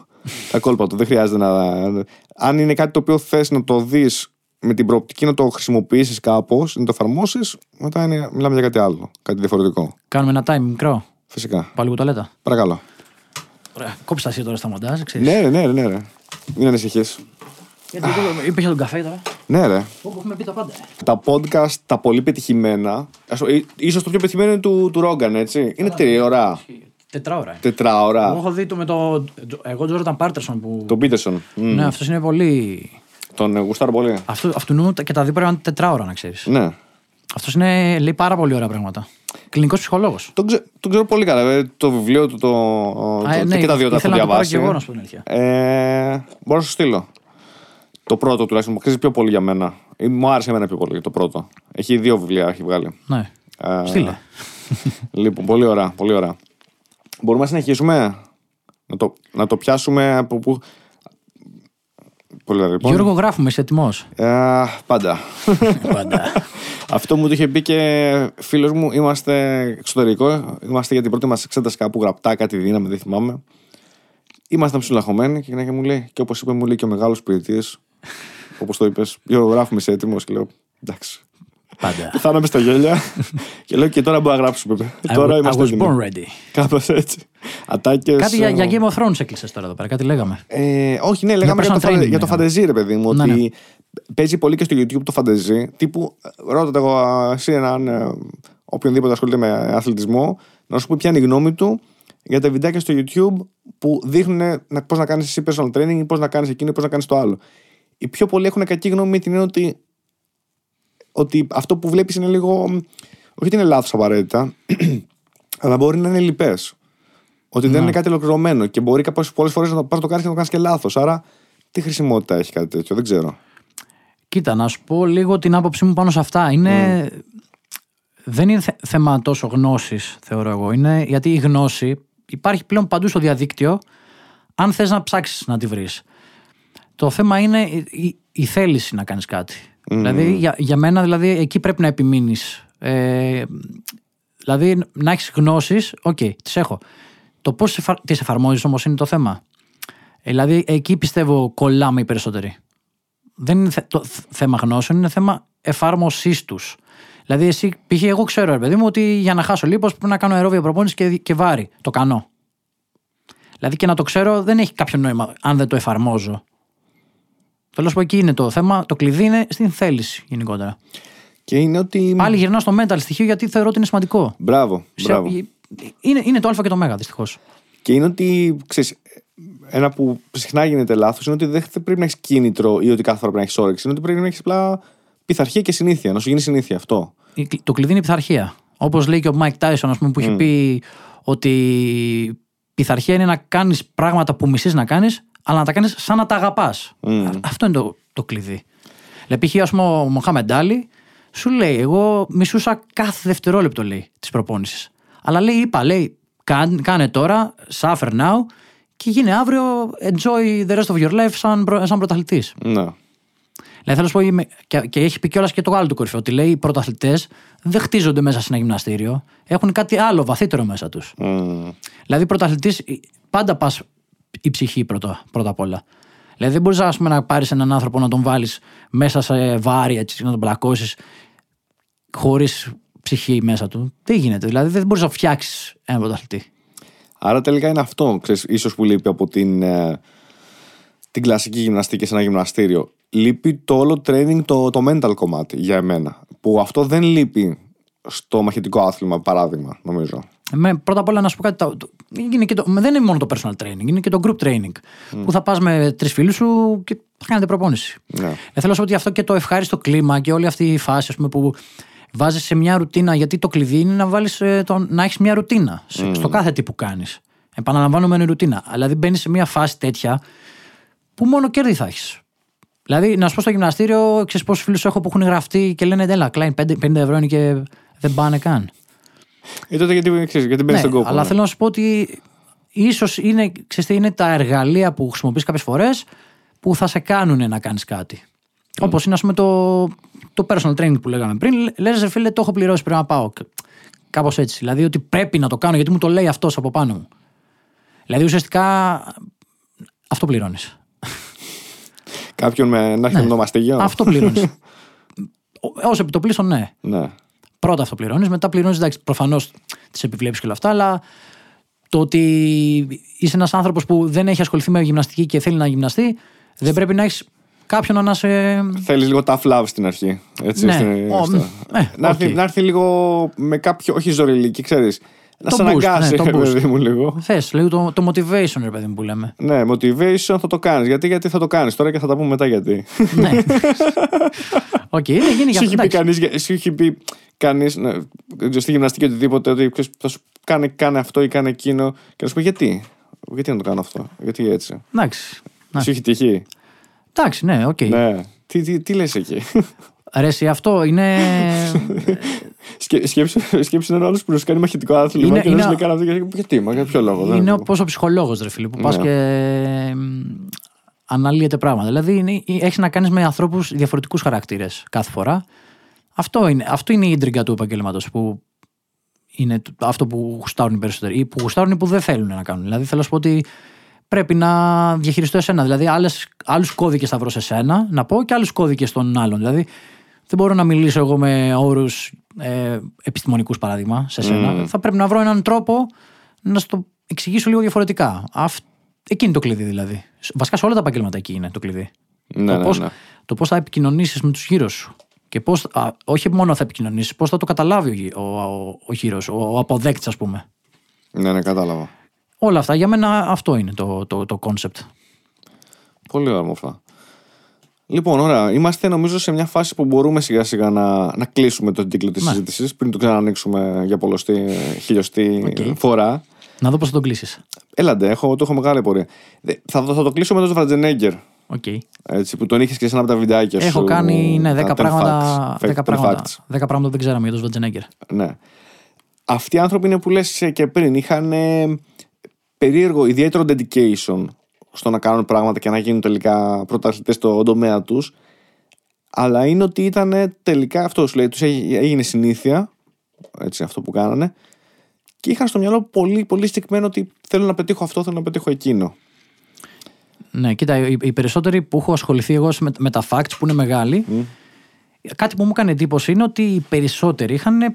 τα κόλπα του. Δεν χρειάζεται να. Αν είναι κάτι το οποίο θες να το δεις με την προοπτική να το χρησιμοποιήσεις κάπως, να το εφαρμόσεις, μετά είναι, μιλάμε για κάτι άλλο. Κάτι διαφορετικό. Κάνουμε ένα time μικρό. Φυσικά. Πάω λίγο τουαλέτα. Παρακαλώ. Ωραία. Κόψτε τα εσύ τώρα στα μοντάζ, ξέρεις. Ναι, ρε, ναι, ρε, ναι, ρε. Μην ανησυχείς. Γιατί εγώ- είπες για τον καφέ τώρα. Ναι, ρε. Όπου έχουμε πει τα πάντα. Τα podcast, τα πολύ πετυχημένα. ας πω, ί- ίσως το πιο πετυχημένο είναι του, του Ρόγκαν, έτσι. Είναι τριώρα, Τετράωρα. είναι. τετράωρα. Εγώ έχω δει το με το. Εγώ Τζόρταν Πάρτερσον που. Τον Πίτερσον. Μμ. Ναι, αυτός είναι πολύ. Τον ε, γουστάρω πολύ. Αυτό, αυτού νου και τα δύο πρέπει να είναι τετράωρα, να ξέρεις. Ναι. Αυτός είναι, λέει πάρα πολύ ωραία πράγματα. Κλινικός ψυχολόγος. Τον, ξε, τον ξέρω πολύ καλά. βέβαια, Το βιβλίο του, το, το, και τα δύο τα έχω ναι, ήθελα να το πάρω διαβάσει. και εγώ, να σου πω την αλήθεια. Ε, μπορώ να σου στείλω. Το πρώτο τουλάχιστον μου αξίζει πιο πολύ για μένα. Ή Μου άρεσε εμένα πιο πολύ το πρώτο. Έχει δύο βιβλία, έχει βγάλει. Ναι. Ε, Στείλε. Λοιπόν, πολύ ωραία, πολύ ωραία. Μπορούμε να συνεχίσουμε; Να το, να το πιάσουμε από πού. Πολύ ωραία, λοιπόν. Γιώργο, γράφουμε, είσαι έτοιμος; Ε, πάντα. Πάντα. Αυτό μου το είχε πει και φίλος μου. Είμαστε εξωτερικό. Είμαστε για την πρώτη μας εξέταση κάπου γραπτά, κάτι δύναμη, δεν θυμάμαι. Ήμασταν ψηλαχωμένοι και γυναίκα μου λέει, και όπως είπε, μου λέει και ο μεγάλος ποιητής, όπως το είπες, Γιώργο, γράφουμε σε έτοιμος. Και λέω, εντάξει. Πάντα. Πεθάναμε στα γέλια. και λέω, και τώρα μπορούμε να γράψουμε. είπε. I τώρα was- I είμαστε was έτοιμοι. born ready. Κάπως έτσι. Ατάκες. Κάτι για, για Game of Thrones έκλεισες τώρα εδώ πέρα, κάτι λέγαμε. Ε, όχι, ναι, λέγαμε για, personal το, φαντε- training για το λέγαμε. φαντεζή, ρε παιδί μου. Ναι, ότι ναι. παίζει πολύ και στο YouTube το φαντεζή. Τύπου, ρώτατε εγώ α, εσύ έναν ε, οποιονδήποτε ασχολείται με αθλητισμό, να σου πει ποια είναι η γνώμη του για τα βιντεάκια στο YouTube που δείχνουν πώς να κάνεις εσύ personal training ή πώς να κάνεις εκείνο ή πώς να κάνεις το άλλο. Οι πιο πολλοί έχουν κακή γνώμη με την έννοια ότι, ότι αυτό που βλέπεις είναι λίγο. Όχι ότι είναι λάθος απαραίτητα, αλλά μπορεί να είναι λοιπέ. Ότι δεν είναι κάτι ολοκληρωμένο και μπορεί πολλές φορές να το πα το κάνει και να το κάνεις και λάθος. Άρα, τι χρησιμότητα έχει κάτι τέτοιο, δεν ξέρω. Κοίτα, να σου πω λίγο την άποψή μου πάνω σε αυτά. Είναι... Δεν είναι θε- θέμα τόσο γνώσης, θεωρώ εγώ. Είναι γιατί η γνώση υπάρχει πλέον παντού στο διαδίκτυο, αν θες να ψάξεις να τη βρεις. Το θέμα είναι η, η- η θέληση να κάνεις κάτι. Δηλαδή, για, για μένα, δηλαδή, εκεί πρέπει να επιμείνεις. Ε, δηλαδή, να έχεις γνώσεις, οκ, τις έχω. Το πώς τις εφαρμόζεις όμως είναι το θέμα. Ε, δηλαδή, εκεί πιστεύω κολλάμε οι περισσότεροι δεν είναι θε- το θ- θέμα γνώσεων, είναι θέμα εφάρμοσή τους. Δηλαδή, εσύ, π.χ. εγώ ξέρω, ρε παιδί μου, ότι για να χάσω λίπος πρέπει να κάνω αερόβια προπόνηση και, και βάρη. Το κάνω. Δηλαδή και να το ξέρω δεν έχει κάποιο νόημα αν δεν το εφαρμόζω. Θέλω να σου πω εκεί είναι το θέμα. Το κλειδί είναι στην θέληση γενικότερα. Και είναι ότι. Πάλι γυρνάω στο mental στοιχείο γιατί θεωρώ ότι είναι σημαντικό. Μπράβο. Σε- μπράβο. είναι, είναι το Α και το Μέγα, δυστυχώς. Και είναι ότι. Ξέρεις, ένα που συχνά γίνεται λάθος είναι ότι δεν πρέπει να έχεις κίνητρο ή ότι κάθε φορά πρέπει να έχεις όρεξη. Είναι ότι πρέπει να έχεις απλά πειθαρχία και συνήθεια. Να σου γίνει συνήθεια αυτό. Το κλειδί είναι η πειθαρχία. Όπως λέει και ο Μάικ Τάισον, ας πούμε, που έχει πει ότι η πειθαρχία είναι να κάνεις πράγματα που μισείς να κάνεις, αλλά να τα κάνεις σαν να τα αγαπάς. Αυτό είναι το, το κλειδί. Δηλαδή, π.χ. ας πούμε, ο Μοχάμεντ Άλλη σου λέει: Εγώ μισούσα κάθε δευτερόλεπτο λέει της προπόνησης. Αλλά λέει: Είπα, λέει, «Κάν- κάνε τώρα, suffer now και γίνε αύριο, enjoy the rest of your life σαν, προ- σαν πρωταθλητής. Ναι. Δηλαδή θέλω να σου πω, είμαι- και, και έχει πει κιόλας και το άλλο του κορυφαίο, ότι λέει οι πρωταθλητές δεν χτίζονται μέσα σε ένα γυμναστήριο. Έχουν κάτι άλλο βαθύτερο μέσα τους. Μμ. Δηλαδή, πρωταθλητής, πάντα πας η ψυχή πρώτα, πρώτα απ' όλα. Δηλαδή, δεν μπορείς να πάρεις έναν άνθρωπο να τον βάλεις μέσα σε βάρη, έτσι, να τον πλακώσεις χωρίς ψυχή μέσα του. Δεν γίνεται. Δηλαδή, δεν μπορείς να φτιάξεις έναν πρωταθλητή. Άρα τελικά είναι αυτό, ξέρεις, ίσως που λείπει από την, ε, την κλασική γυμναστική σε ένα γυμναστήριο. Λείπει το όλο training, το, το mental κομμάτι για εμένα. Που αυτό δεν λείπει στο μαχητικό άθλημα, παράδειγμα, νομίζω. Με, πρώτα απ' όλα να σου πω κάτι. το- το- είναι και το, δεν είναι μόνο το personal training, είναι και το group training. Που θα πας με τρεις φίλους σου και θα κάνετε προπόνηση. Ναι. Ε, θέλω να σου πω ότι αυτό και το ευχάριστο κλίμα και όλη αυτή η φάση ας πούμε, που βάζεις σε μια ρουτίνα, γιατί το κλειδί είναι να, βάλεις, ε, το, να έχεις μια ρουτίνα σε- στο κάθε τι που κάνεις. Επαναλαμβάνομαι ρουτίνα. Αλλά δηλαδή μπαίνεις σε μια φάση τέτοια που μόνο κέρδη θα έχεις. Δηλαδή, να σου πω στο γυμναστήριο, ξέρεις πόσους φίλους έχω που έχουν γραφτεί και λένε Έλα, Κλάιν, 50 ευρώ είναι και δεν πάνε καν. Ε, τότε γιατί, ξέρεις, γιατί μπαίνεις Ναι, στον κόπο. αλλά ναι. θέλω να σου πω ότι ίσως είναι, ξέρεις τι, είναι τα εργαλεία που χρησιμοποιείς κάποιες φορές που θα σε κάνουν να κάνεις κάτι. Mm. Όπως είναι, ας πούμε, το, το personal training που λέγαμε πριν. Λε, ρε φίλε, το έχω πληρώσει, πρέπει να πάω. Κάπως έτσι. Δηλαδή, ότι πρέπει να το κάνω γιατί μου το λέει αυτός από πάνω μου. Δηλαδή, ουσιαστικά αυτό πληρώνεις. Κάποιον με να έχει το μαστίγιο. Ναι. αυτό πληρώνεις. Ως επί το πλείστον, ναι. Ναι. Πρώτα αυτό πληρώνεις, μετά πληρώνεις προφανώς τις επιβλέψεις και όλα αυτά, αλλά το ότι είσαι ένας άνθρωπος που δεν έχει ασχοληθεί με γυμναστική και θέλει να γυμναστεί, δεν πρέπει να έχεις κάποιον να σε. Θέλεις λίγο tough love στην αρχή. Έτσι, Ναι. στην- Ο, στο- ε, να, έρθει, οκ. να έρθει λίγο με κάποιο. Όχι ζοριλίκι, ξέρεις. Να Το σε boost, αναγκάσει, ναι, το boost. παιδί μου, λίγο. Θες, λίγο το, το motivation, ρε παιδί μου που λέμε. Ναι, motivation θα το κάνεις. Γιατί, γιατί θα το κάνεις; Τώρα και θα τα πούμε μετά γιατί. ναι. Οκ, ναι, γίνει για Σου έχει αυτό. πει εντάξει. κανείς, σου έχει πει κανείς, ναι, δεν ξέρω, στη γυμναστική οτιδήποτε, ότι ξέρεις, θα σου κάνει, κάνε αυτό ή κάνε εκείνο. Και να σου πει γιατί; Γιατί να το κάνω αυτό, γιατί έτσι; Εντάξει. Ναι. Σου έχει τύχει. Εντάξει, ναι, οκ. Ναι. Τι, τι, τι λες εκεί; Ρε, εσύ, αυτό είναι. Σκέ, σκέψου, σκέψου έναν άλλο που να σου κάνει μαχητικό άθλημα Είναι- και να είναι- σου λέει κάνω αυτό. και- Γιατί, μα για ποιο λόγο. δεν- είναι όπως ο ψυχολόγος, ρε φίλε, που πας Ναι. και. μ, Αναλύεται πράγματα. Δηλαδή, έχει να κάνεις με ανθρώπους διαφορετικούς χαρακτήρες κάθε φορά. Αυτό είναι, αυτό είναι η ίντριγκα του επαγγέλματο που είναι το- αυτό που γουστάρουν οι περισσότεροι ή που γουστάρουν ή που δεν θέλουν να κάνουν. Δηλαδή, θέλω να σου πω ότι πρέπει να διαχειριστώ εσένα. Δηλαδή, άλλους κώδικες θα βρω σε σένα να πω και άλλους κώδικες των άλλων. Δηλαδή, δεν μπορώ να μιλήσω εγώ με όρους ε, επιστημονικούς παράδειγμα σε σένα. Θα πρέπει να βρω έναν τρόπο να σου το εξηγήσω λίγο διαφορετικά. Αυτ... Εκεί είναι το κλειδί δηλαδή. Βασικά σε όλα τα επαγγέλματα εκεί είναι το κλειδί. Ναι, το, ναι, πώς, ναι. το πώς θα επικοινωνήσεις με τους γύρω σου. Και πώς, α, όχι μόνο θα επικοινωνήσεις, πώς θα το καταλάβει ο, γύ- ο, ο, ο γύρος, ο, ο αποδέκτης ας πούμε. Ναι, ναι, κατάλαβα. Όλα αυτά για μένα αυτό είναι το, το, το concept. Πολύ όμορφα. Λοιπόν, ωραία. Είμαστε νομίζω σε μια φάση που μπορούμε σιγά σιγά να, να κλείσουμε τον κύκλο της Ναι. συζήτησης πριν το ξανανοίξουμε για πολλωστή, χιλιοστή Οκ. φορά. Να δω πώς θα τον κλείσεις. Έλα ντε, έχω, το έχω μεγάλη πορεία. Δε- Θα, το- θα το κλείσω με τον Σβαρτσενέγκερ. Οκ. Έτσι, που τον είχες και σε ένα από τα βιντεάκια σου. Έχω κάνει ναι, 10 τα 10 πράγματα, facts, 10 10 πράγματα, facts. 10 πράγματα που δεν ξέραμε για τον Σβαρτσενέγκερ. Ναι. Αυτοί οι άνθρωποι είναι που λες και πριν. Είχαν ε, περίεργο, ιδιαίτερο dedication στο να κάνουν πράγματα και να γίνουν τελικά πρωταθλητές στον τομέα τους. Αλλά είναι ότι ήταν τελικά αυτός σου λέει, τους έγι- έγινε συνήθεια, έτσι αυτό που κάνανε, και είχαν στο μυαλό πολύ, πολύ συγκεκριμένο ότι θέλω να πετύχω αυτό, θέλω να πετύχω εκείνο. Ναι, κοίτα, οι, οι περισσότεροι που έχω ασχοληθεί εγώ με, με τα facts που είναι μεγάλοι, κάτι που μου έκανε εντύπωση είναι ότι οι περισσότεροι είχαν ε,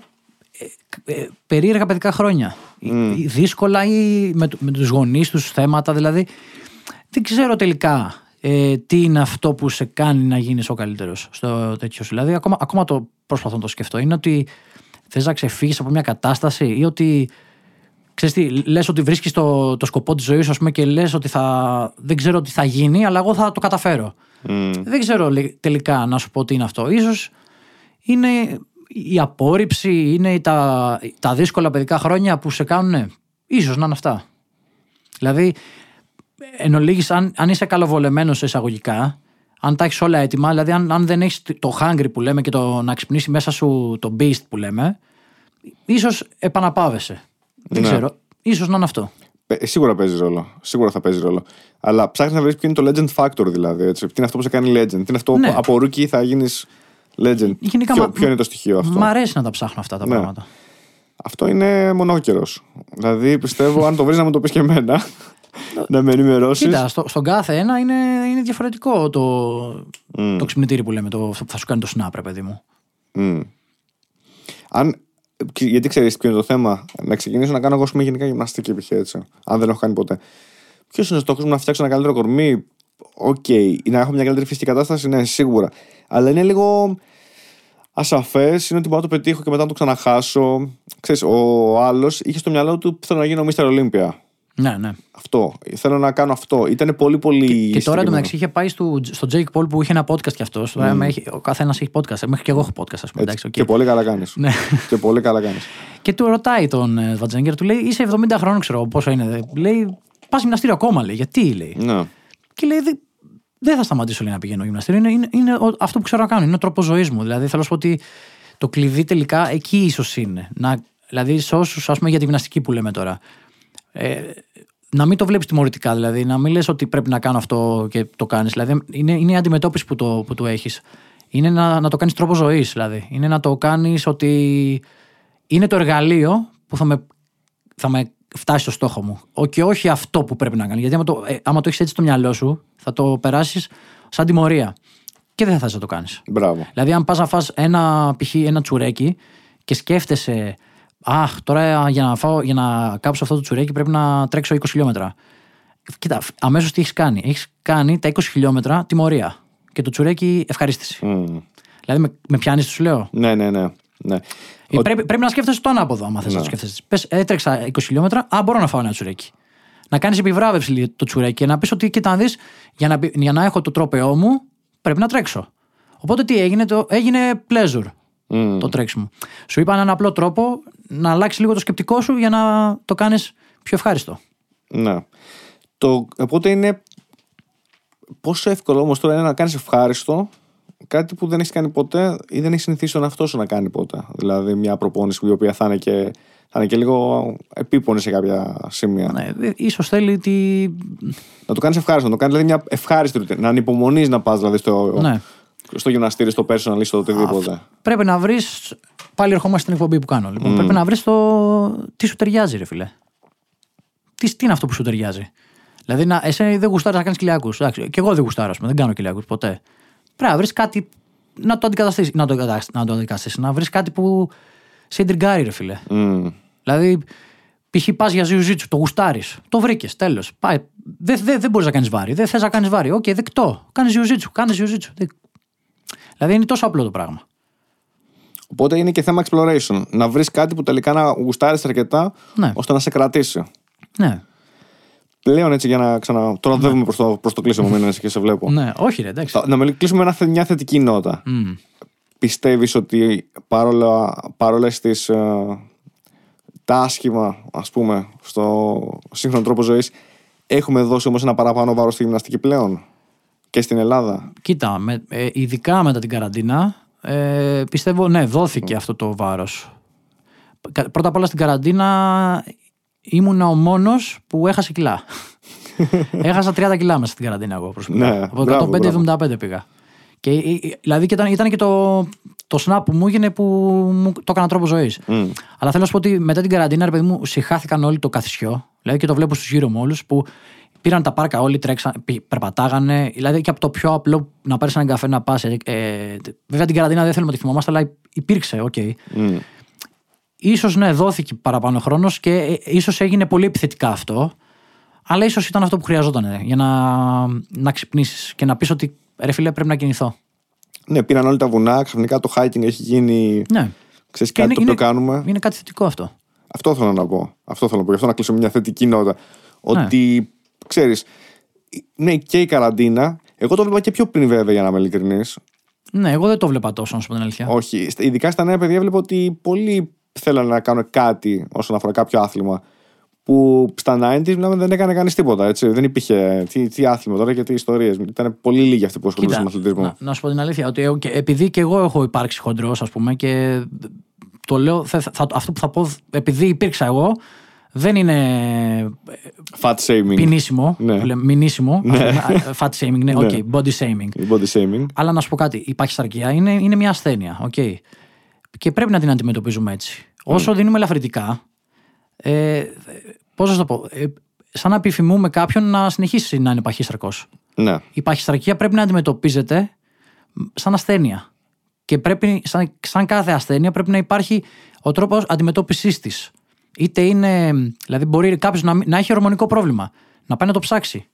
ε, περίεργα παιδικά χρόνια. Ή- ή δύσκολα ή με, του- με τους γονείς τους θέματα, δηλαδή δεν ξέρω τελικά ε, τι είναι αυτό που σε κάνει να γίνεις ο καλύτερος στο τέτοιο σου. Δηλαδή ακόμα, ακόμα το προσπαθώ να το σκεφτώ. Είναι ότι θες να ξεφύγεις από μια κατάσταση ή ότι ξέρεις τι, λες ότι βρίσκεις το, το σκοπό της ζωής σου ας πούμε, και λες ότι θα, δεν ξέρω τι θα γίνει αλλά εγώ θα το καταφέρω. Δεν ξέρω λε- τελικά να σου πω τι είναι αυτό. Ίσως είναι η απόρριψη, είναι τα, τα δύσκολα παιδικά χρόνια που σε κάνουν. Ίσως να είναι αυτά. Δηλαδή, εν ολίγης, αν, αν είσαι καλοβολεμένος σε εισαγωγικά, αν τα έχεις όλα έτοιμα, δηλαδή αν, αν δεν έχεις το hungry που λέμε και το να ξυπνήσει μέσα σου το beast που λέμε, ίσως επαναπάβεσαι. Δεν Ναι. ξέρω. ίσως να είναι αυτό. Ε, Σίγουρα παίζει ρόλο. Σίγουρα θα παίζει ρόλο. Αλλά ψάχνεις να βρεις ποιο είναι το legend factor δηλαδή. Έτσι. Τι είναι αυτό που σε κάνει legend. Τι είναι αυτό Ναι. που από rookie θα γίνεις legend. Γενικά, ποιο, μα- ποιο είναι το στοιχείο αυτό; Μ' αρέσει να τα ψάχνω αυτά τα Ναι. πράγματα. Αυτό είναι μονόκερο. Δηλαδή πιστεύω, αν το βρεις να μου το πεις και εμένα, να με ενημερώσεις. Κοίτα, στο, στον κάθε ένα είναι, είναι διαφορετικό το, το ξυπνητήρι που λέμε. Το, θα σου κάνει το snap, ρε παιδί μου. Αν, γιατί ξέρεις ποιο είναι το θέμα, να ξεκινήσω να κάνω εγώ ας πούμε, γενικά γυμναστική π.χ. έτσι. Αν δεν έχω κάνει ποτέ. Ποιος είναι ο στόχος μου να φτιάξω ένα καλύτερο κορμί, Οκ. Ή να έχω μια καλύτερη φυσική κατάσταση, ναι, σίγουρα. Αλλά είναι λίγο ασαφές, είναι ότι μπορώ να το πετύχω και μετά να το ξαναχάσω. Ξέρεις, ο άλλος είχε στο μυαλό του θέλω να γίνω Mr. Olympia. Ναι, ναι. Αυτό. Θέλω να κάνω αυτό. Ήταν πολύ πολύ. Και τώρα συγκεκριμένο. εντωμεταξύ είχε πάει στο, στο Jake Paul που είχε ένα podcast κι αυτός. Ο καθένας έχει podcast. Μέχρι και εγώ έχω podcast, ας πούμε. Εντάξει, οκ. Και πολύ καλά κάνεις. Ναι. και πολύ καλά κάνεις. Και του ρωτάει τον ε, Σβαρτσενέγκερ, του λέει: Είσαι 70 χρόνων, ξέρω εγώ πόσο είναι; Λέει: Πας γυμναστήριο ακόμα, λέει. Γιατί, λέει. Ναι. Και λέει: «Δεν- Δεν θα σταματήσω λέει, να πηγαίνω γυμναστήριο. Είναι, είναι, είναι ο- αυτό που ξέρω να κάνω. Είναι ο τρόπος ζωής μου. Δηλαδή θέλω να σου πω ότι το κλειδί τελικά εκεί ίσως είναι. Να, δηλαδή σε όσους, ας πούμε, για τη γυμναστική που λέμε τώρα. Ε, να μην το βλέπεις τιμωρητικά, δηλαδή να μην λες ότι πρέπει να κάνω αυτό και το κάνεις. Δηλαδή είναι, είναι η αντιμετώπιση που το, που το έχεις. Είναι να, να το κάνεις τρόπο ζωής, δηλαδή. Είναι να το κάνεις ότι είναι το εργαλείο που θα με, θα με φτάσει στο στόχο μου. Ο, και όχι αυτό που πρέπει να κάνει. Γιατί άμα το, ε, άμα το έχεις έτσι στο μυαλό σου, θα το περάσεις σαν τιμωρία. Και δεν θα θες να το κάνεις. Μπράβο. Δηλαδή, αν πας να φας ένα, π.χ. ένα τσουρέκι και σκέφτεσαι, Αχ, τώρα για να, φάω, για να κάψω αυτό το τσουρέκι πρέπει να τρέξω 20 χιλιόμετρα. Κοίτα, αμέσως τι έχεις κάνει. Έχεις κάνει τα 20 χιλιόμετρα τιμωρία. και το τσουρέκι ευχαρίστηση. Μμ. Δηλαδή με, με πιάνεις, τους λέω; Ναι, ναι, ναι. ναι. Ε, Πρέπει, πρέπει να σκέφτεσαι το ανάποδο, άμα θες να το σκέφτεσαι. Πες, έτρεξα 20 χιλιόμετρα, α, μπορώ να φάω ένα τσουρέκι. Να κάνεις επιβράβευση λίγο το τσουρέκι και να πεις ότι, κοίτα να δεις, για, να, για να έχω το τρόπεό μου, πρέπει να τρέξω. Οπότε τι έγινε, το, έγινε pleasure Μμ. το τρέξιμο. Σου είπα έναν απλό τρόπο να αλλάξει λίγο το σκεπτικό σου για να το κάνεις πιο ευχάριστο. Ναι. Το, οπότε είναι. Πόσο εύκολο όμως τώρα είναι να κάνεις ευχάριστο κάτι που δεν έχεις κάνει ποτέ ή δεν έχεις συνηθίσει τον εαυτό σου να κάνει ποτέ. Δηλαδή μια προπόνηση η οποία θα είναι και, θα είναι και λίγο επίπονη σε κάποια σημεία. Ναι, δε- ίσως θέλει τη... Να το κάνεις ευχάριστο, να το κάνεις δηλαδή μια ευχάριστη ρουτίνα. Να ανυπομονείς να πας δηλαδή στο, Ναι. Στο γυμναστήρι, στο personal ή στο οτιδήποτε. Πρέπει να βρεις. Πάλι ερχόμαστε στην εκπομπή που κάνω. Λοιπόν, Πρέπει να βρεις το. Τι σου ταιριάζει, ρε φιλέ. Τι, τι είναι αυτό που σου ταιριάζει. Δηλαδή, να, εσύ δεν γουστάρεις να κάνεις κοιλιακούς. Και εγώ δεν γουστάρω, ας πούμε, δεν κάνω κοιλιακούς ποτέ. Πρέπει να βρεις κάτι να το αντικαταστήσεις. Να το, αντικαταστήσεις- να το αντικαταστήσεις. Να βρεις κάτι που σε ιντριγκάρει, ρε φίλε. Μμ. Δηλαδή, π.χ. πας για ζίου ζίτσου, το γουστάρεις. Το βρήκες, τέλος. Δεν δε, δεν μπορείς να κάνεις βάρη. Δεν θες να κάνεις βάρη. Οκ, δεκτό. Κάνεις ζίου ζίτσου. Κάνεις ζίου ζίτσου. Δεν- Δηλαδή, είναι τόσο απλό το πράγμα. Οπότε είναι και θέμα exploration. Να βρεις κάτι που τελικά να γουστάρεις αρκετά Ναι. ώστε να σε κρατήσει. Ναι. Πλέον έτσι για να ξανα. Τώρα οδεύουμε προς το, προς το κλείσιμο, μην και σε βλέπω. Ναι, όχι, ρε, εντάξει. Θα- Να με κλείσουμε με ένα θε- μια θετική νότα. Μμ. Πιστεύεις ότι παρόλα, παρόλες τις ε, τα άσχημα ας πούμε στο σύγχρονο τρόπο ζωής έχουμε δώσει όμως ένα παραπάνω βάρος στη γυμναστική πλέον; Και στην Ελλάδα. Κοίτα, με, ε, ειδικά μετά την καραντίνα, ε, πιστεύω, ναι, δόθηκε αυτό το βάρος. Κα- Πρώτα απ' όλα στην καραντίνα ήμουν ο μόνος που έχασε κιλά. Έχασα 30 κιλά μέσα στην καραντίνα εγώ προσωπικά. Ναι, Από μπράβο, 105-75 πήγα. Και, ε, ε, δηλαδή και ήταν, ήταν και το, το snap που μου έγινε που μου το έκανα τρόπο ζωής. Μμ. Αλλά θέλω να σου πω ότι μετά την καραντίνα, ρε παιδί μου, συχάθηκαν όλοι το καθισιό. Δηλαδή και το βλέπω στους γύρω μου όλους που πήραν τα πάρκα όλοι, τρέξαν, πη- περπατάγανε. Δηλαδή και από το πιο απλό να πάρεις έναν καφέ να πας. Ε, βέβαια την καραντίνα δεν θέλουμε να τη θυμόμαστε, αλλά υπήρξε, οκ. Μμ. Ίσως ναι, δόθηκε παραπάνω χρόνος και ε, ίσως έγινε πολύ επιθετικά αυτό. Αλλά ίσως ήταν αυτό που χρειαζόταν ε, για να, να ξυπνήσεις και να πεις ότι ρε φίλε πρέπει να κινηθώ. Ναι, πήραν όλοι τα βουνά, ξαφνικά το hiking έχει γίνει. Ναι. Ξέρεις Και κάτι το οποίο κάνουμε. είναι κάτι θετικό αυτό. Αυτό θέλω να πω. Αυτό θέλω να πω. Γι' αυτό να κλείσω με μια θετική νότα. Ότι ξέρεις, ναι, και η καραντίνα. Εγώ το βλέπα και πιο πριν, βέβαια, για να είμαι ειλικρινής. Ναι, εγώ δεν το βλέπα τόσο, να σου πω την αλήθεια. Όχι. Στα- Ειδικά στα νέα παιδιά βλέπω ότι πολλοί θέλουν να κάνουν κάτι όσον αφορά κάποιο άθλημα. Που στα 90s μιλάμε δεν έκανε κανείς τίποτα. Έτσι. Δεν υπήρχε τι, τι άθλημα τώρα και τι ιστορίες. Ήταν πολύ λίγοι αυτοί που ασχολούνται με αθλητισμό. να, να σου πω την αλήθεια, ότι εγώ και, επειδή και εγώ έχω υπάρξει χοντρός, ας πούμε, και το λέω, θα, θα- αυτό που θα πω, επειδή υπήρξα εγώ, δεν είναι Fat shaming. ποινήσιμο, Ναι. που λέμε, μηνύσιμο, ας πούμε, α, fat shaming, ναι, Ναι. ok, body shaming. Body shaming. Αλλά να σου πω κάτι, η παχυσαρκία είναι, είναι μια ασθένεια, ok. Και πρέπει να την αντιμετωπίζουμε έτσι. Όσο δίνουμε ελαφρυτικά, ε, πώς να σου το πω, ε, σαν να επιφημούμε κάποιον να συνεχίσει να είναι παχύσαρκος Ναι. η παχυσαρκία πρέπει να αντιμετωπίζεται σαν ασθένεια. Και πρέπει, σαν, σαν κάθε ασθένεια, πρέπει να υπάρχει ο τρόπος αντιμετώπιση της. Είτε είναι. Δηλαδή, μπορεί κάποιος να, μην- να έχει ορμονικό πρόβλημα, να πάει να το ψάξει.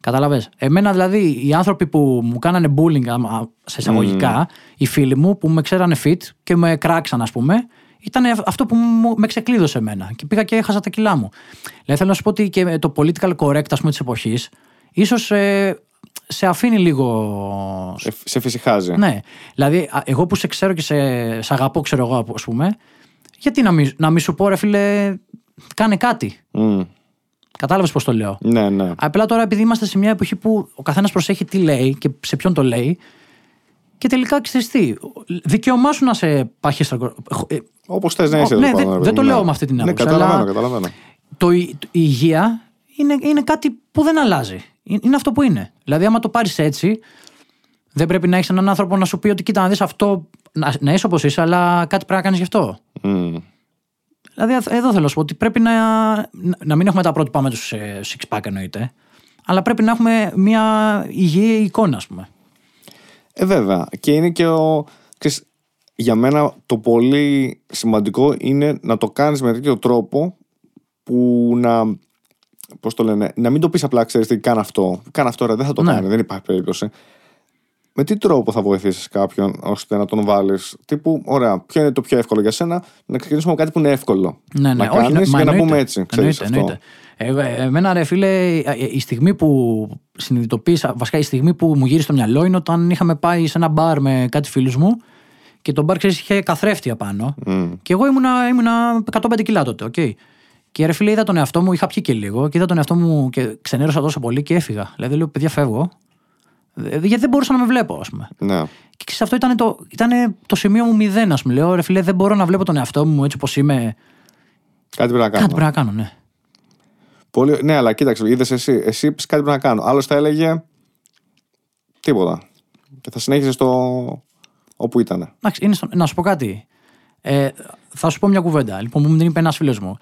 Καταλαβες. Εμένα δηλαδή οι άνθρωποι που μου κάνανε bullying άμα- σε εισαγωγικά, οι φίλοι μου που με ξέρανε fit και με κράξαν ας πούμε, ήταν αυτό που μου, με ξεκλείδωσε εμένα και πήγα και έχασα τα κιλά μου. Δηλαδή θέλω να σου πω ότι και το political correct ας πούμε της εποχής ίσως ε, σε αφήνει λίγο... Σε, σε φυσικάζει. Ναι, δηλαδή α, εγώ που σε ξέρω και σε, σε αγαπώ ξέρω εγώ ας πούμε, γιατί να μην, να μην σου πω ρε φίλε κάνε κάτι. Μμ. Κατάλαβες πώς το λέω. Ναι, ναι. Απλά τώρα επειδή είμαστε σε μια εποχή που ο καθένας προσέχει τι λέει και σε ποιον το λέει. Και τελικά ξέρεις τι, δικαίωμά σου να σε παχύστρακο. Ε, Όπως θες να Ο- είσαι. ναι, τέλος δεν- πάντων, δεν το ναι. λέω με αυτή την Ναι, άποψη, καταλαβαίνω, αλλά- καταλαβαίνω. Το, η, η υγεία είναι, είναι κάτι που δεν αλλάζει. Είναι είναι αυτό που είναι. Δηλαδή, άμα το πάρεις έτσι, δεν πρέπει να έχεις έναν άνθρωπο να σου πει ότι κοίτα να δεις αυτό. Να, να είσαι όπως είσαι, αλλά κάτι πρέπει να κάνεις γι' αυτό. Μμ. Δηλαδή, εδώ θέλω να σου πω ότι πρέπει να, να μην έχουμε τα πρότυπα με τους six pack εννοείται, αλλά πρέπει να έχουμε μια υγιή εικόνα, ας πούμε. Ε, βέβαια. Και είναι και ο. Ξέρεις, για μένα το πολύ σημαντικό είναι να το κάνεις με τέτοιο τρόπο που να. Πώς το λένε, να μην το πεις απλά, ξέρεις τι, κάνε αυτό. Κάνε αυτό, ρε, δεν θα το Ναι. κάνει, δεν υπάρχει περίπτωση. Με τι τρόπο θα βοηθήσεις κάποιον ώστε να τον βάλεις. Τύπου, ωραία, ποιο είναι το πιο εύκολο για σένα, να ξεκινήσουμε με κάτι που είναι εύκολο. Ναι, ναι, να όχι, κάνεις μα για να εννοείται. πούμε έτσι. Ξέρεις Εννοείται, αυτό. εννοείται. Ε, εμένα, ρε φίλε, η στιγμή που συνειδητοποίησα, βασικά η στιγμή που μου γύρισε το μυαλό είναι όταν είχαμε πάει σε ένα μπαρ με κάτι φίλους μου και το μπαρ ξέρεις, είχε καθρέφτη απάνω. Μμ. Και εγώ ήμουνα, ήμουνα 105 κιλά τότε, οκ. Και ρε φίλε, είδα τον εαυτό μου, είχα πιει και λίγο και είδα τον εαυτό μου και ξενέρωσα τόσο πολύ και έφυγα. Δηλαδή, λέω, παιδιά, φεύγω. Ε, Γιατί δεν μπορούσα να με βλέπω, ας πούμε. Ναι. Και ξέρεις, αυτό ήταν το, ήτανε το σημείο μου μηδέν, ας πούμε. Λέω, ρε φίλε, δεν μπορώ να βλέπω τον εαυτό μου έτσι όπως είμαι. Κάτι πρέπει να κάνω. Κάτι πρέπει να κάνω, ναι. Πολύ... Ναι, αλλά κοίταξε, είδες εσύ. Εσύ είπες κάτι πρέπει να κάνω. Άλλος θα έλεγε τίποτα. Και θα συνέχιζες στο όπου ήταν. Εντάξει, είναι στο... να σου πω κάτι. Ε, θα σου πω μια κουβέντα. Λοιπόν, μου την είπε ένας φίλος μου.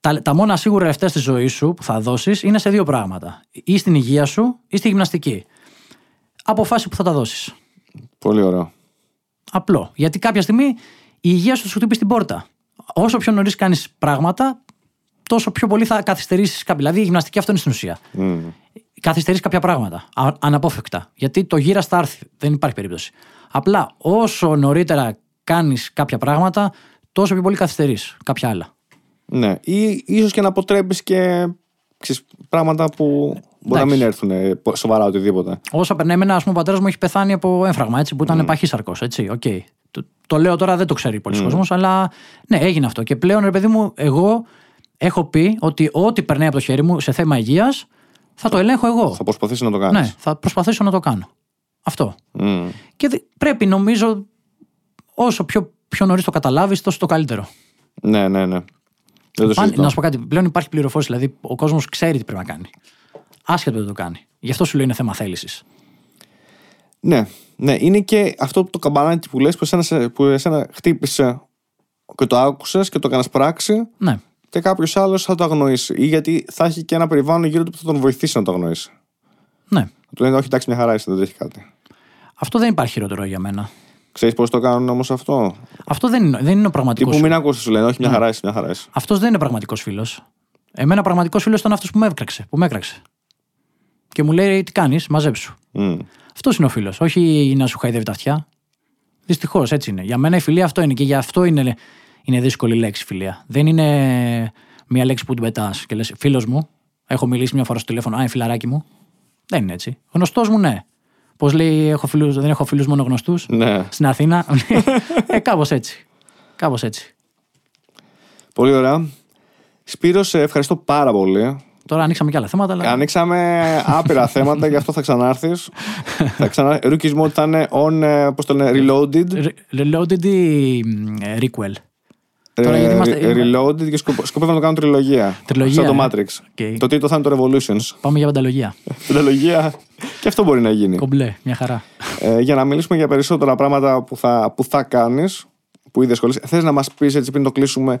Τα, τα μόνα σίγουρα λεφτά στη ζωής σου που θα δώσεις είναι σε δύο πράγματα. Ή στην υγεία σου ή στη γυμναστική. Αποφάσει που θα τα δώσεις. Πολύ ωραίο. Απλό. Γιατί κάποια στιγμή η υγεία σου θα σου χτυπήσει την πόρτα. Όσο πιο νωρίς κάνεις πράγματα, τόσο πιο πολύ θα καθυστερήσεις κάποια. Δηλαδή η γυμναστική αυτό είναι στην ουσία. Μμ. Καθυστερείς κάποια πράγματα. Α, αναπόφευκτα. Γιατί το γύρα θα έρθει. Δεν υπάρχει περίπτωση. Απλά όσο νωρίτερα κάνεις κάποια πράγματα, τόσο πιο πολύ καθυστερείς κάποια άλλα. Ναι. Ή ίσως και να αποτρέπεις και ξέρεις, πράγματα που μπορεί να μην έρθουν ε, σοβαρά οτιδήποτε. Όσο περνάει εμένα, ας πούμε, ο πατέρας μου έχει πεθάνει από έμφραγμα, έτσι, που ήταν mm. παχύσαρκο. Έτσι, οκ. Το, το λέω τώρα, δεν το ξέρει πολλοί mm. κόσμος, αλλά ναι, έγινε αυτό. Και πλέον, ρε παιδί μου, εγώ έχω πει ότι ό,τι περνάει από το χέρι μου σε θέμα υγείας θα το ελέγχω εγώ. Θα προσπαθήσει να το κάνεις. Ναι, θα προσπαθήσω να το κάνω. Αυτό. Mm. Και δι- πρέπει, νομίζω, όσο πιο, πιο νωρίς το καταλάβεις, τόσο το καλύτερο. Ναι, ναι, ναι. Δεν το Πάνε- συζητώ. να σου πω κάτι. Πλέον υπάρχει πληροφόρηση. Δηλαδή, ο κόσμος ξέρει τι πρέπει να κάνει. Άσχετο δεν το κάνει. Γι' αυτό σου λέω είναι θέμα θέλησης. Ναι, ναι, είναι και αυτό το καμπανάκι που λες που εσένα, σε- που εσένα χτύπησε και το άκουσες και το έκανες πράξη Ναι. και κάποιος άλλος θα το αγνοήσει. Ή γιατί θα έχει και ένα περιβάλλον γύρω του που θα τον βοηθήσει να το αγνοήσει. ναι. Θα του λένε, Όχι, εντάξει, μια χαρά είσαι, δεν έχει κάτι. Αυτό δεν υπάρχει χειρότερο για μένα. Ξέρεις πώς το κάνουν όμως αυτό; Αυτό δεν είναι, δεν είναι ο πραγματικός. Τύπου μην ακούσεις, σου λένε, Όχι, Ναι. μια χαρά είσαι, μια χαρά είσαι. Αυτός δεν είναι πραγματικός φίλος. Εμένα πραγματικός φίλος ήταν αυτός που με έκραξε. Που με έκραξε. Και μου λέει: Τι κάνεις, μαζέψου. Μμ. Αυτός είναι ο φίλος. Όχι να σου χαϊδεύει τα αυτιά. Δυστυχώς έτσι είναι. Για μένα η φιλία αυτό είναι και γι' αυτό είναι, είναι δύσκολη λέξη φιλία. Δεν είναι μια λέξη που την πετάς και λες: Φίλος μου, έχω μιλήσει μια φορά στο τηλέφωνο. Α, είναι φιλαράκι μου. Δεν είναι έτσι. Γνωστός μου, ναι. Πώς λέει, έχω φίλους, δεν έχω φίλους μόνο γνωστούς. Ναι. Στην Αθήνα. ε, κάπως έτσι. Κάπως έτσι. Πολύ ωραία. Σπύρος, σε ευχαριστώ πάρα πολύ. Τώρα ανοίξαμε και άλλα θέματα, αλλά. Ανοίξαμε άπειρα θέματα, γι' αυτό θα ξανάρθεις. θα ξανά... Rookies Mode θα είναι on, ε, πώς το λένε, reloaded. Re- Reloaded ή ε, Requel. Τώρα γιατί Ε, είμαστε- re- Reloaded και σκοπ- σκοπεύω να το κάνω τριλογία. Τριλογία, Σαν το ε. Matrix. Οκ. Το τρίτο θα είναι το Revolutions. Πάμε για πενταλογία. Τριλογία. και αυτό μπορεί να γίνει. Κομπλέ, μια χαρά. ε, για να μιλήσουμε για περισσότερα πράγματα που θα, που θα κάνεις, που ήδη ασχολείσαι. Θες να μας πεις έτσι πριν το κλείσουμε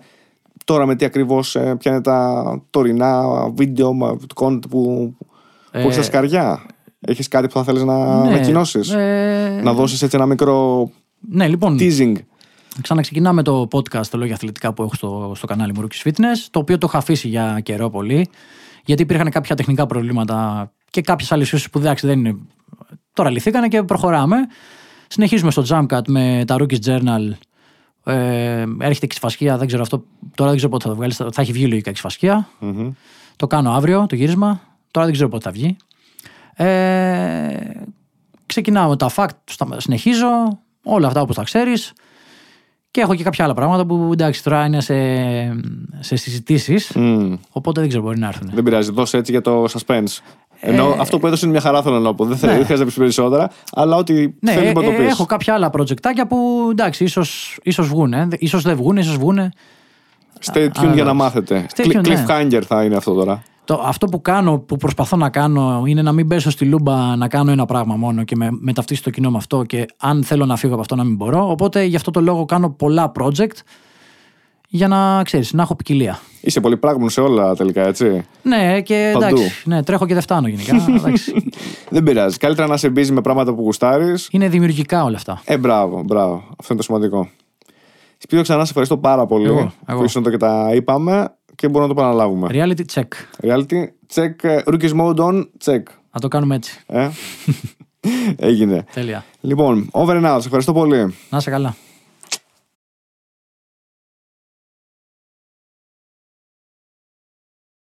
τώρα με τι ακριβώς, ποια είναι τα τωρινά βίντεο, μα, content που, που Ε, έχεις στα σκαριά. Έχεις κάτι που θα θέλεις να ναι, ανακοινώσεις. ε, Να δώσεις έτσι ένα μικρό Ναι, λοιπόν, teasing. ξαναξεκινάμε το podcast το λόγια αθλητικά που έχω στο, στο κανάλι μου Rookies Fitness, το οποίο το είχα αφήσει για καιρό πολύ, γιατί υπήρχαν κάποια τεχνικά προβλήματα και κάποιες άλλες ίσω που εντάξει δεν είναι. Τώρα λυθήκανε και προχωράμε. Συνεχίζουμε στο Jamcat με τα Rookies Journal. Ε, έρχεται εξφασχία, δεν ξέρω αυτό. Τώρα δεν ξέρω πότε θα το βγάλεις. Θα θα έχει βγει λογικά εξφασχία. Μμμ. Το κάνω αύριο το γύρισμα. Τώρα δεν ξέρω πότε θα βγει. Ε, ξεκινάω με τα fact, στα- συνεχίζω. Όλα αυτά όπως τα ξέρεις. Και έχω και κάποια άλλα πράγματα που εντάξει τώρα είναι σε, σε συζητήσεις. Μμ. Οπότε δεν ξέρω μπορεί να έρθουν. Δεν πειράζει, δώσε έτσι για το suspense. Ενώ Ε, αυτό που έδωσε είναι μια χαρά, θέλω να πω. Δεν, θε- Ναι. δεν χρειάζεται να πεις περισσότερα, αλλά ό,τι Ναι, θέλει ε, να το ε, πεις. έχω κάποια άλλα projectάκια που εντάξει, ίσως, ίσως βγούνε. Ίσως δεν βγούνε, ίσως βγούνε. Stay tuned για να μάθετε. Stay Cliff- tuned, ναι. Cliffhanger θα είναι αυτό τώρα. Το, αυτό που κάνω, που προσπαθώ να κάνω, είναι να μην πέσω στη λούμπα να κάνω ένα πράγμα μόνο και με, με ταυτίσει το κοινό με αυτό και αν θέλω να φύγω από αυτό να μην μπορώ. Οπότε γι' αυτό το λόγο κάνω πολλά project για να ξέρεις, να έχω ποικιλία. Είσαι πολύ πράγμα σε όλα τελικά, έτσι. Ναι, και Παντού. εντάξει, ναι, τρέχω και δεν φτάνω γενικά. εντάξει. Δεν πειράζει. Καλύτερα να σε μπει με πράγματα που γουστάρεις. είναι δημιουργικά όλα αυτά. Ε, μπράβο, μπράβο. Αυτό είναι το σημαντικό. Σπύρο, ξανά σε ευχαριστώ πάρα πολύ Εγώ, εγώ. που ήσουν εδώ και τα είπαμε και μπορούμε να το επαναλάβουμε. Reality check. Reality check, ε, rookies mode on, check. Να το κάνουμε έτσι. Ε. Έγινε. Τέλεια. Λοιπόν, over and out. Σε ευχαριστώ πολύ. Να είσαι καλά.